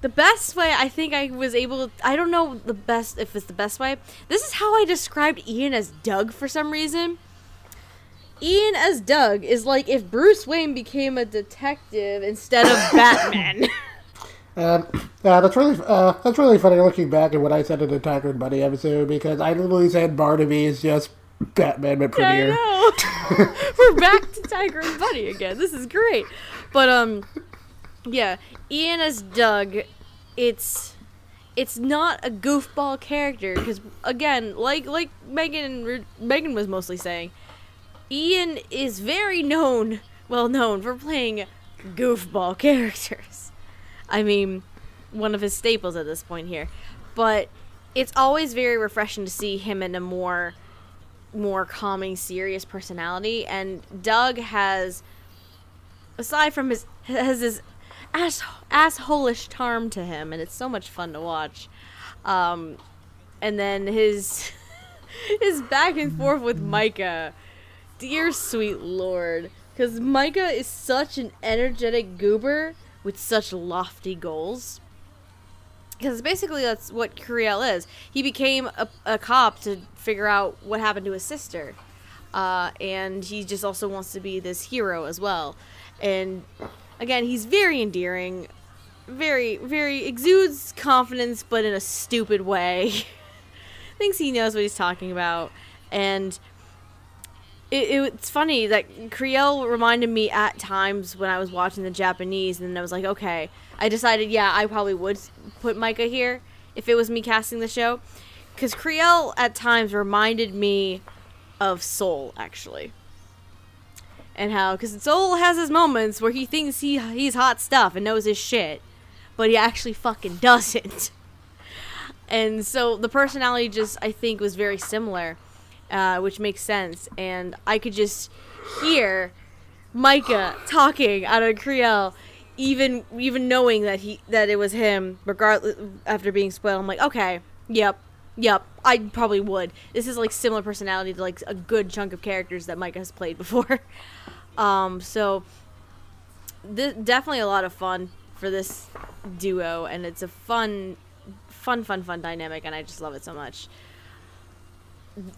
the best way I think I was able To, I don't know the best if it's the best way. This is how I described Ian as Doug for some reason. Ian as Doug is like if Bruce Wayne became a detective instead of (coughs) Batman. (laughs) Um, uh, that's really uh, that's really funny looking back at what I said in the Tiger and Bunny episode because I literally said Barnaby is just Batman but prettier. I know. (laughs) We're back to Tiger and Bunny again. This is great. But um yeah, Ian as Doug it's it's not a goofball character because again, like like Megan Megan was mostly saying, Ian is very known, well known for playing goofball (laughs) characters. I mean, one of his staples at this point here, but it's always very refreshing to see him in a more more calming, serious personality. And Doug has, aside from his has his ass assholish charm to him, and it's so much fun to watch. Um, and then his (laughs) his back and forth with Micah, dear sweet lord, because Micah is such an energetic goober with such lofty goals. Because basically that's what Curiel is. He became a, a cop to figure out what happened to his sister. Uh, and he just also wants to be this hero as well. And again, he's very endearing very, very exudes confidence, but in a stupid way. (laughs) Thinks he knows what he's talking about, and it, it, it's funny that Creel reminded me at times when I was watching the Japanese, and I was like, okay, I decided, yeah, I probably would put Micah here if it was me casting the show, because Creel at times reminded me of Soul, actually. And how because Soul has his moments where he thinks he he's hot stuff and knows his shit, but he actually fucking (laughs) doesn't. And so the personality just I think was very similar, uh, which makes sense. And I could just hear Micah talking out of Creel, even even knowing that he that it was him. Regardless, after being spoiled, I'm like, okay, yep, yep, I probably would. This is like similar personality to like a good chunk of characters that Micah has played before. (laughs) um, so th- definitely a lot of fun for this duo, and it's a fun, fun, fun, fun dynamic, and I just love it so much.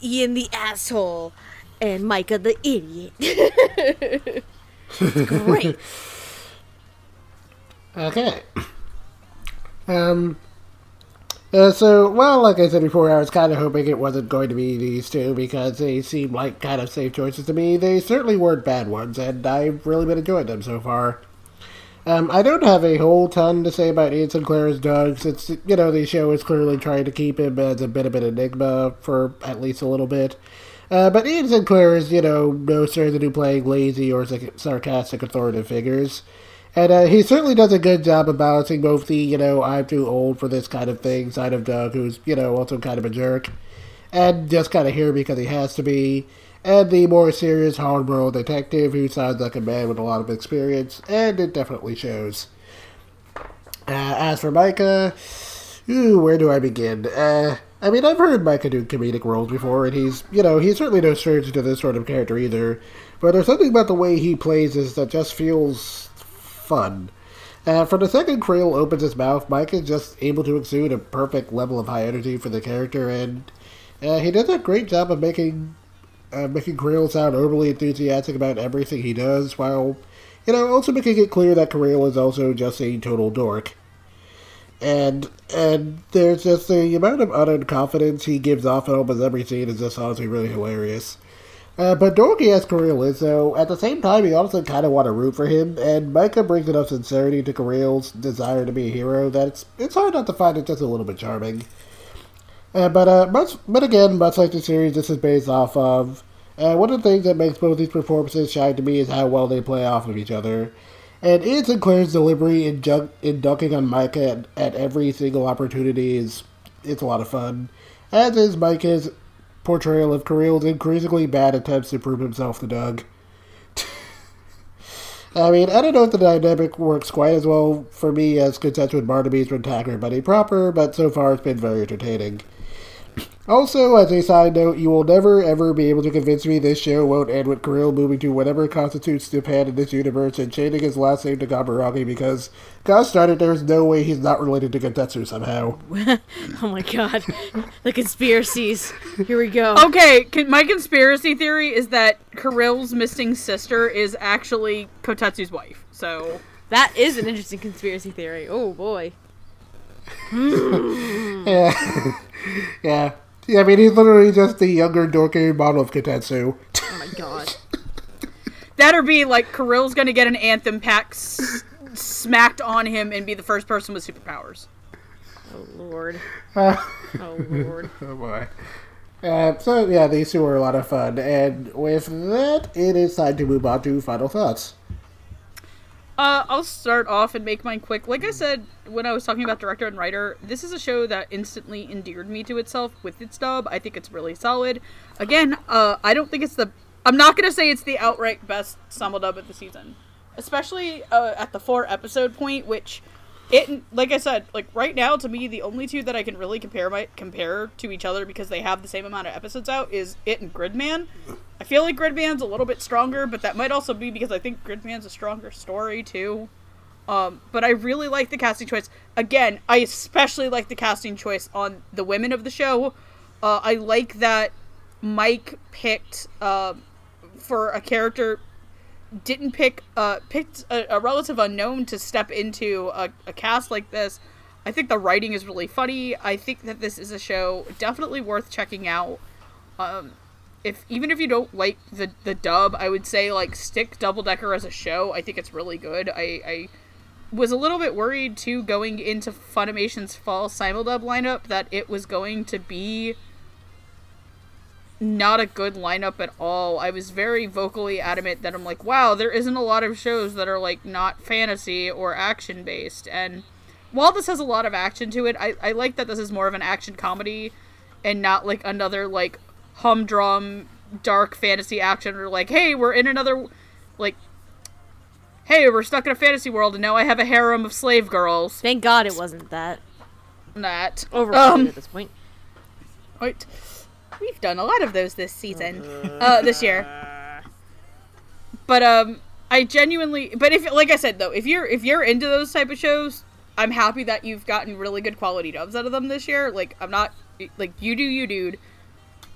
Ian the asshole and Micah the idiot. (laughs) great. Okay. Um. Uh, so, well, like I said before, I was kind of hoping it wasn't going to be these two because they seemed like kind of safe choices to me. They certainly weren't bad ones, and I've really been enjoying them so far. Um, I don't have a whole ton to say about Ian Sinclair's Doug, since, you know, the show is clearly trying to keep him as a bit of an enigma for at least a little bit. Uh, but Ian Sinclair is, you know, no stranger to playing lazy or sarcastic authoritative figures. And uh, he certainly does a good job of balancing both the, you know, I'm too old for this kind of thing side of Doug, who's, you know, also kind of a jerk, and just kind of here because he has to be, and the more serious hard-boiled detective who sounds like a man with a lot of experience, and it definitely shows. Uh, as for Micah, ooh, where do I begin? Uh, I mean, I've heard Micah do comedic roles before, and he's, you know, he's certainly no stranger to this sort of character either. But there's something about the way he plays this that just feels fun. Uh, from the second Creel opens his mouth, Mike is just able to exude a perfect level of high energy for the character, and uh, he does a great job of making uh, making Creel sound overly enthusiastic about everything he does, while, you know, also making it clear that Creel is also just a total dork. And and there's just the amount of utter confidence he gives off in almost every scene is just honestly really hilarious. Uh, but dorky as Creel is, though, at the same time, you also kind of want to root for him, and Micah brings enough sincerity to Creel's desire to be a hero that it's, it's hard not to find it just a little bit charming. Uh, but uh, much, but again, much like the series this is based off of, uh, one of the things that makes both these performances shine to me is how well they play off of each other. And Ian Sinclair's delivery in, junk, in dunking on Micah at, at every single opportunity is it's a lot of fun, as is Micah's portrayal of Kirill's increasingly bad attempts to prove himself to Doug. (laughs) I mean, I don't know if the dynamic works quite as well for me as Conception Barnaby's when Tiger Bunny proper, but so far it's been very entertaining. Also, as a side note, you will never ever be able to convince me this show won't end with Kirill moving to whatever constitutes Japan in this universe and changing his last name to Kaburagi because, gosh darn it, there's no way he's not related to Kotetsu somehow. (laughs) oh my god. the conspiracies. Here we go. Okay, con- my conspiracy theory is that Kirill's missing sister is actually Kotetsu's wife. So That is an interesting conspiracy theory. Oh boy. (laughs) Yeah. yeah. Yeah, I mean, he's literally just the younger, dorkier model of Kotetsu. Oh my god. that or be like Kirill's gonna get an anthem pack s- smacked on him and be the first person with superpowers. Oh lord. Uh, (laughs) Oh lord. (laughs) oh boy. Uh, so, yeah, these two were a lot of fun. And with that, it is time to move on to final thoughts. Uh, I'll start off and make mine quick. Like I said when I was talking about director and writer, this is a show that instantly endeared me to itself with its dub. I think it's really solid. Again, uh, I don't think it's the. I'm not gonna say it's the outright best summer dub of the season, especially uh, at the four episode point, which it like I said, like right now to me the only two that I can really compare my compare to each other because they have the same amount of episodes out is it and Gridman. I feel like Gridman's a little bit stronger, but that might also be because I think Gridman's a stronger story too. Um, but I really like the casting choice. Again, I especially like the casting choice on the women of the show. Uh, I like that Mike picked uh, for a character didn't pick uh picked a, a relative unknown to step into a, a cast like this. I think the writing is really funny. I think that this is a show definitely worth checking out. Um, if even if you don't like the the dub, I would say like stick Double Decker as a show. I think it's really good. I, I was a little bit worried too going into Funimation's fall simuldub lineup that it was going to be not a good lineup at all. I was very vocally adamant that I'm like, wow, there isn't a lot of shows that are like not fantasy or action based. And while this has a lot of action to it, I, I like that this is more of an action comedy and not like another like humdrum dark fantasy action or like, hey, we're in another like hey, we're stuck in a fantasy world and now I have a harem of slave girls. Thank God it wasn't that. That Overrated Um, at this point. Right. We've done a lot of those this season, uh, this year. But um, I genuinely, but if like I said though, if you're if you're into those type of shows, I'm happy that you've gotten really good quality dubs out of them this year. Like I'm not like you do you dude.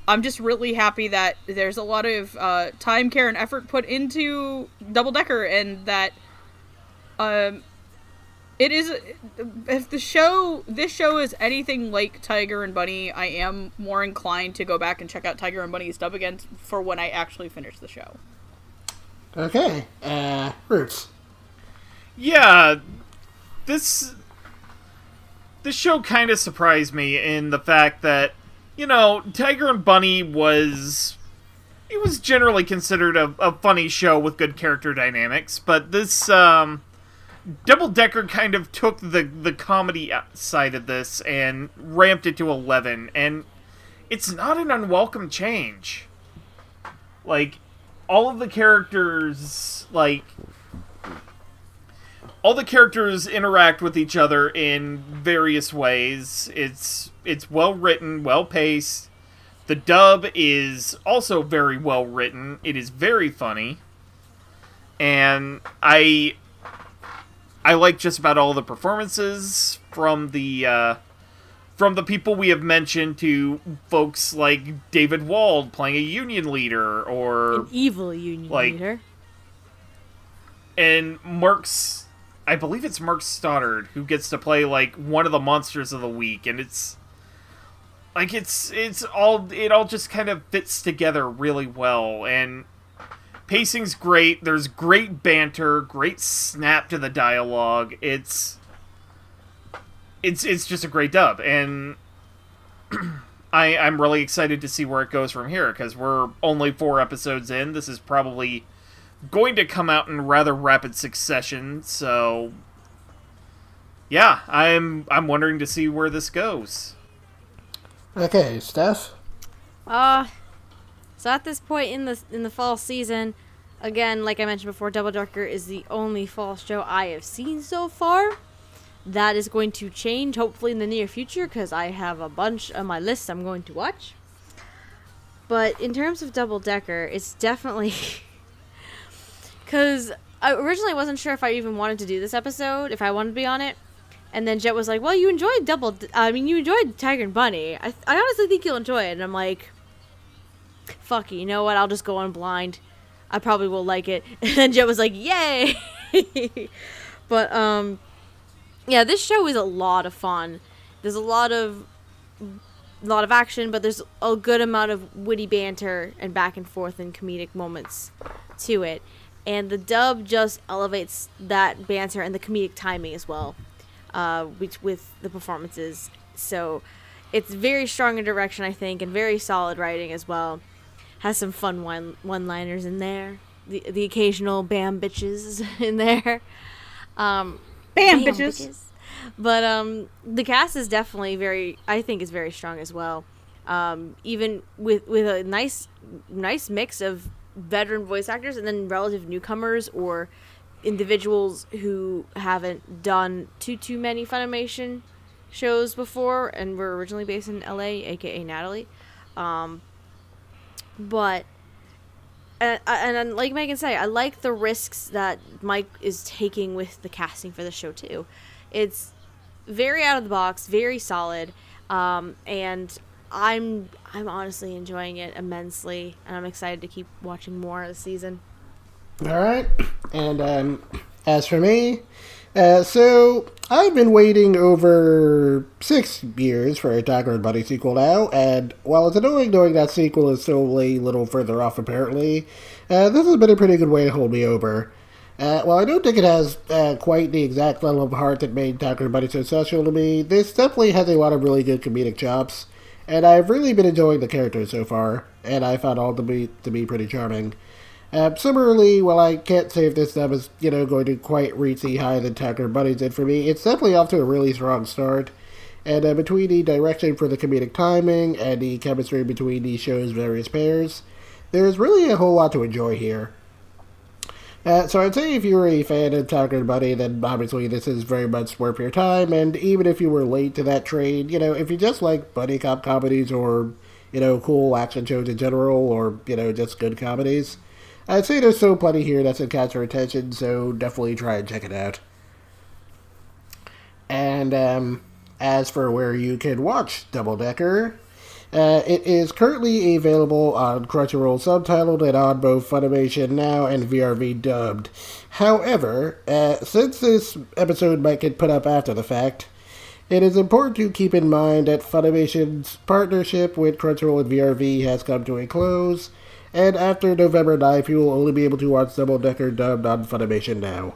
I'm just really happy that there's a lot of uh, time, care, and effort put into Double Decker, and that um, it is if the show this show is anything like Tiger and Bunny, I am more inclined to go back and check out Tiger and Bunny's dub again for when I actually finish the show. Okay, uh, Roots. Yeah, this this show kind of surprised me in the fact that you know Tiger and Bunny was it was generally considered a, a funny show with good character dynamics, but this um, Double Decker kind of took the the comedy side of this and ramped it to eleven, and it's not an unwelcome change. Like all of the characters like all the characters interact with each other in various ways. It's it's well written, well paced. The dub is also very well written. It is very funny. And I I like just about all the performances from the uh, from the people we have mentioned to folks like David Wald playing a union leader or An evil union like- leader. and Mark's I believe it's Mark Stoddard who gets to play like one of the monsters of the week and it's like it's it's all it all just kind of fits together really well and pacing's great. There's great banter great snap to the dialogue. It's it's it's just a great dub. And (clears throat) I I'm really excited to see where it goes from here because we're only four episodes in. This is probably going to come out in rather rapid succession, so yeah, I'm I'm wondering to see where this goes. Okay, Steph. Uh so at this point in the in the fall season, again, like I mentioned before, Double Decker is the only fall show I have seen so far. That is going to change hopefully in the near future because I have a bunch on my list I'm going to watch. But in terms of Double Decker, it's definitely (laughs) because I originally wasn't sure if I even wanted to do this episode, if I wanted to be on it. And then Jet was like, "Well, you enjoyed Double. I mean, you enjoyed Tiger and Bunny. I, I honestly think you'll enjoy it." And I'm like, "Fuck it, you know what? I'll just go on blind. I probably will like it." (laughs) And then Jet was like, "Yay!" (laughs) but um, yeah, this show is a lot of fun. There's a lot of a lot of action, but there's a good amount of witty banter and back and forth and comedic moments to it. And the dub just elevates that banter and the comedic timing as well, uh, with the performances. So it's very strong in direction, I think, and very solid writing as well. Has some fun one one liners in there. The the occasional bam bitches (laughs) in there. Um, Bam, Bam, bitches. but um, the cast is definitely very. I think is very strong as well. Um, even with with a nice nice mix of veteran voice actors and then relative newcomers or individuals who haven't done too too many Funimation shows before and were originally based in LA, aka Natalie. Um, but and, and like Megan said, I like the risks that Mike is taking with the casting for the show too. It's very out of the box, very solid, um, and I'm I'm honestly enjoying it immensely, and I'm excited to keep watching more of the season. All right. And um, as for me, uh, so I've been waiting over six years for a Tiger and Bunny sequel now, and while it's annoying knowing that sequel is still a little further off apparently, uh, this has been a pretty good way to hold me over. Uh, while I don't think it has uh, quite the exact level of heart that made Tiger and Bunny so special to me, this definitely has a lot of really good comedic chops, and I've really been enjoying the characters so far, and I found all to be to be pretty charming. Uh, similarly, while I can't say if this dub is, you know, going to quite reach the high that Tiger Bunny did for me, it's definitely off to a really strong start. And uh, between the direction for the comedic timing and the chemistry between the show's various pairs, there's really a whole lot to enjoy here. Uh, so I'd say if you're a fan of Tiger Bunny, then obviously this is very much worth your time. And even if you were late to that train, you know, if you just like buddy cop comedies or, you know, cool action shows in general, or you know, just good comedies, I'd say there's so plenty here that's in catch your attention. So definitely try and check it out. And um, as for where you can watch Double Decker, uh, it is currently available on Crunchyroll subtitled and on both Funimation Now and VRV dubbed. However, uh, since this episode might get put up after the fact, it is important to keep in mind that Funimation's partnership with Crunchyroll and VRV has come to a close, and after November 9th, you will only be able to watch Double Decker dubbed on Funimation Now.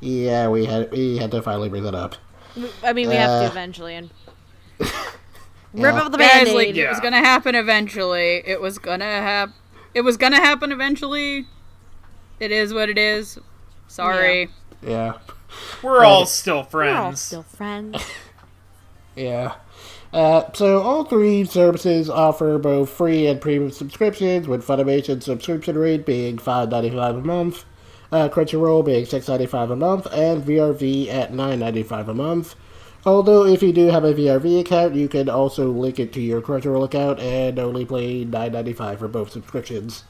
Yeah, we had we had to finally bring that up. I mean, we have to Uh, eventually. And (laughs) yeah. rip up the Guys, band-aid. like, it was gonna happen eventually. It was gonna hap- It was gonna happen eventually. It is what it is. Sorry. Yeah. We're all still friends. We're all friends. still friends. (laughs) Yeah. Uh, so all three services offer both free and premium subscriptions, with Funimation's subscription rate being five ninety five a month, uh, Crunchyroll being six ninety five a month, and VRV at nine ninety five a month. Although if you do have a VRV account, you can also link it to your Crunchyroll account and only pay nine ninety five for both subscriptions.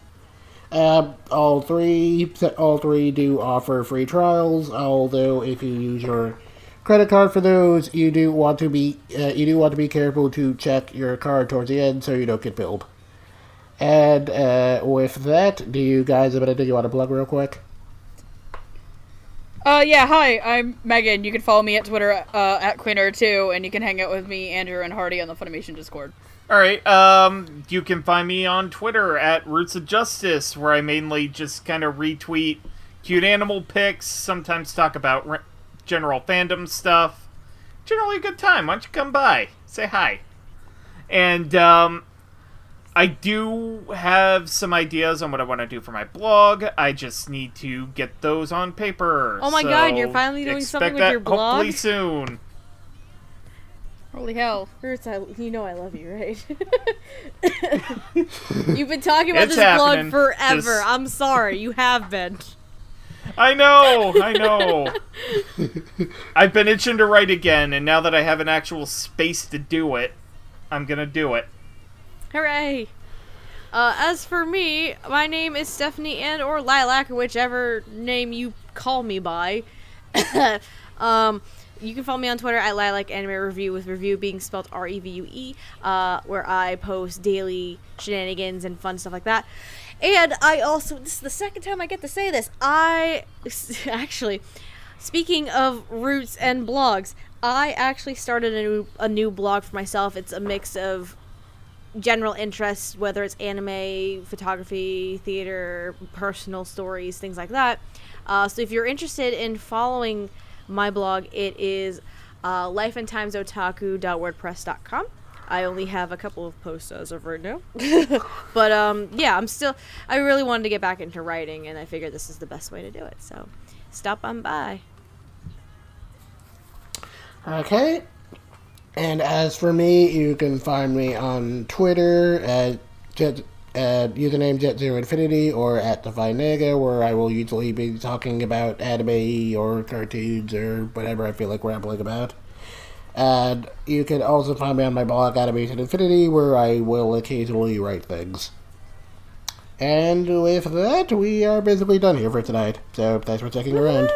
Uh, all three, all three do offer free trials. Although if you use your credit card for those, you do want to be uh, you do want to be careful to check your card towards the end so you don't get billed. And uh, with that, do you guys have anything you want to plug real quick? Uh, yeah, hi, I'm Megan. You can follow me at Twitter uh, at Queener2, and you can hang out with me, Andrew, and Hardy on the Funimation Discord. All right. Um, you can find me on Twitter at Roots of Justice, where I mainly just kind of retweet cute animal pics. Sometimes talk about re- general fandom stuff. Generally a good time. Why don't you come by? Say hi. And um, I do have some ideas on what I want to do for my blog. I just need to get those on paper. Oh my God, you're finally doing something with your blog? Hopefully soon. Holy hell. Roots, I, you know I love you, right? (laughs) You've been talking about It's this happening. blog forever. Just- I'm sorry, you have been. I know, I know. I've been itching to write again, and now that I have an actual space to do it, I'm gonna do it. Hooray! Uh, as for me, my name is Stephanie and or Lilac, whichever name you call me by. (coughs) um, you can follow me on Twitter at Lilac Anime Review, with review being spelled R E V U E, uh, where I post daily shenanigans and fun stuff like that. And I also, this is the second time I get to say this. I (laughs) actually, speaking of roots and blogs, I actually started a new, a new blog for myself. It's a mix of general interests, whether it's anime, photography, theater, personal stories, things like that. Uh, so if you're interested in following my blog, it is uh, lifeandtimesotaku.wordpress.com. I only have a couple of posts as of right now. (laughs) but um, yeah, I'm still, I really wanted to get back into writing, and I figured this is the best way to do it. So stop on by. Okay. And as for me, you can find me on Twitter at Jet, at username Jet Zero Infinity or at Divine Nega, where I will usually be talking about anime or cartoons or whatever I feel like rambling about. And you can also find me on my blog Animation Infinity, where I will occasionally write things. And with that, we are basically done here for tonight. So thanks for checking around.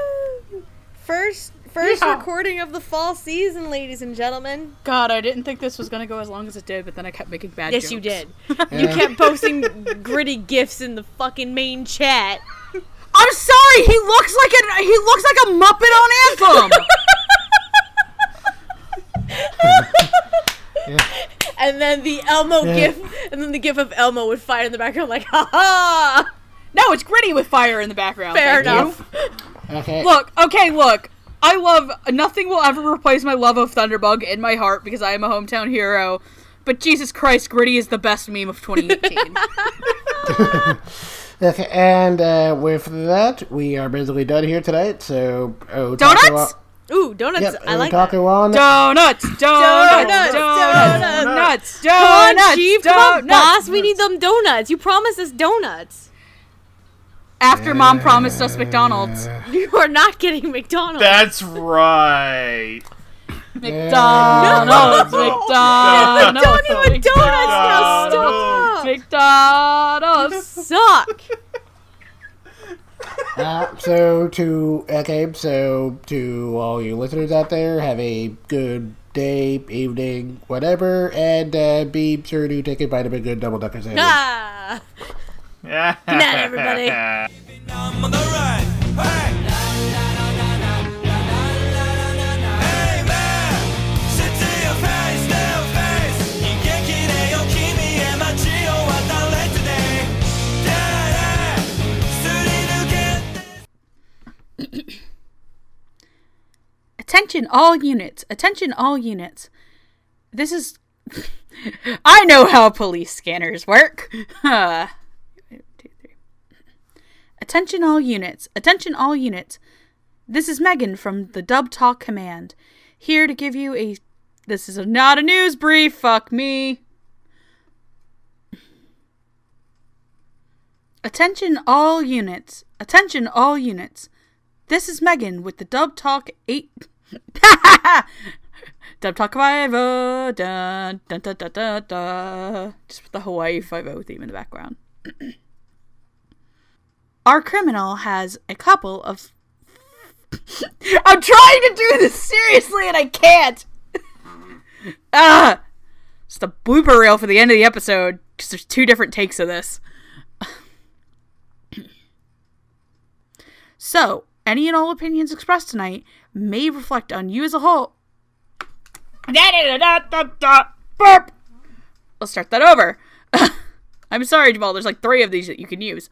First, first Yeah. recording of the fall season, ladies and gentlemen. God, I didn't think this was gonna go as long as it did, but then I kept making bad Yes, jokes. (laughs) you did. You kept posting gritty gifs in the fucking main chat. I'm sorry. He looks like a he looks like a Muppet on Anthem. (laughs) (laughs) And then the Elmo Yeah. gif, and then the gif of Elmo with fire in the background, like, ha ha! no, it's gritty with fire in the background. Fair thank you. enough. Okay. Look, okay, look. I love nothing will ever replace my love of Thunderbug in my heart because I am a hometown hero. But Jesus Christ, Gritty is the best meme of 2018. (laughs) Okay, and uh, with that, we are basically done here tonight. So, oh, Donuts? Ooh, donuts. Yep, I like that. Otaku on. donuts, donuts, Donuts, donuts, donuts. donuts, Come on, donuts, Chief. Come on, donuts. boss. We need them donuts. You promised us donuts. After mom promised us McDonald's. (laughs) You are not getting McDonald's. That's right. (laughs) McDonald's, McDonald's, Don't even donuts now. Stop. McDonald's. Suck. Uh, so to okay, so to all you listeners out there, have a good day, evening, whatever, and uh, be sure to take a vitamin good double decker sandwich. Ah. (laughs) Good night, everybody. (laughs) (coughs) Attention all units. Attention all units. This is (laughs) I know how police scanners work. (laughs) Attention all units. Attention all units. This is Megan from the Dub Talk Command, here to give you a This is not a news brief. Fuck me. Attention all units. Attention all units. This is Megan with the Dub Talk 8. (laughs) Dub Talk 5 dun, dun, dun, dun, dun, dun. Just with the Hawaii 5 theme in the background. (clears throat) Our criminal has a couple of. (laughs) I'm trying to do this seriously and I can't! (laughs) ah! Just a blooper reel for the end of the episode because there's two different takes of this. (clears throat) so, any and all opinions expressed tonight may reflect on you as a whole. Let's start that over. (laughs) I'm sorry, Jamal. There's like three of these that you can use.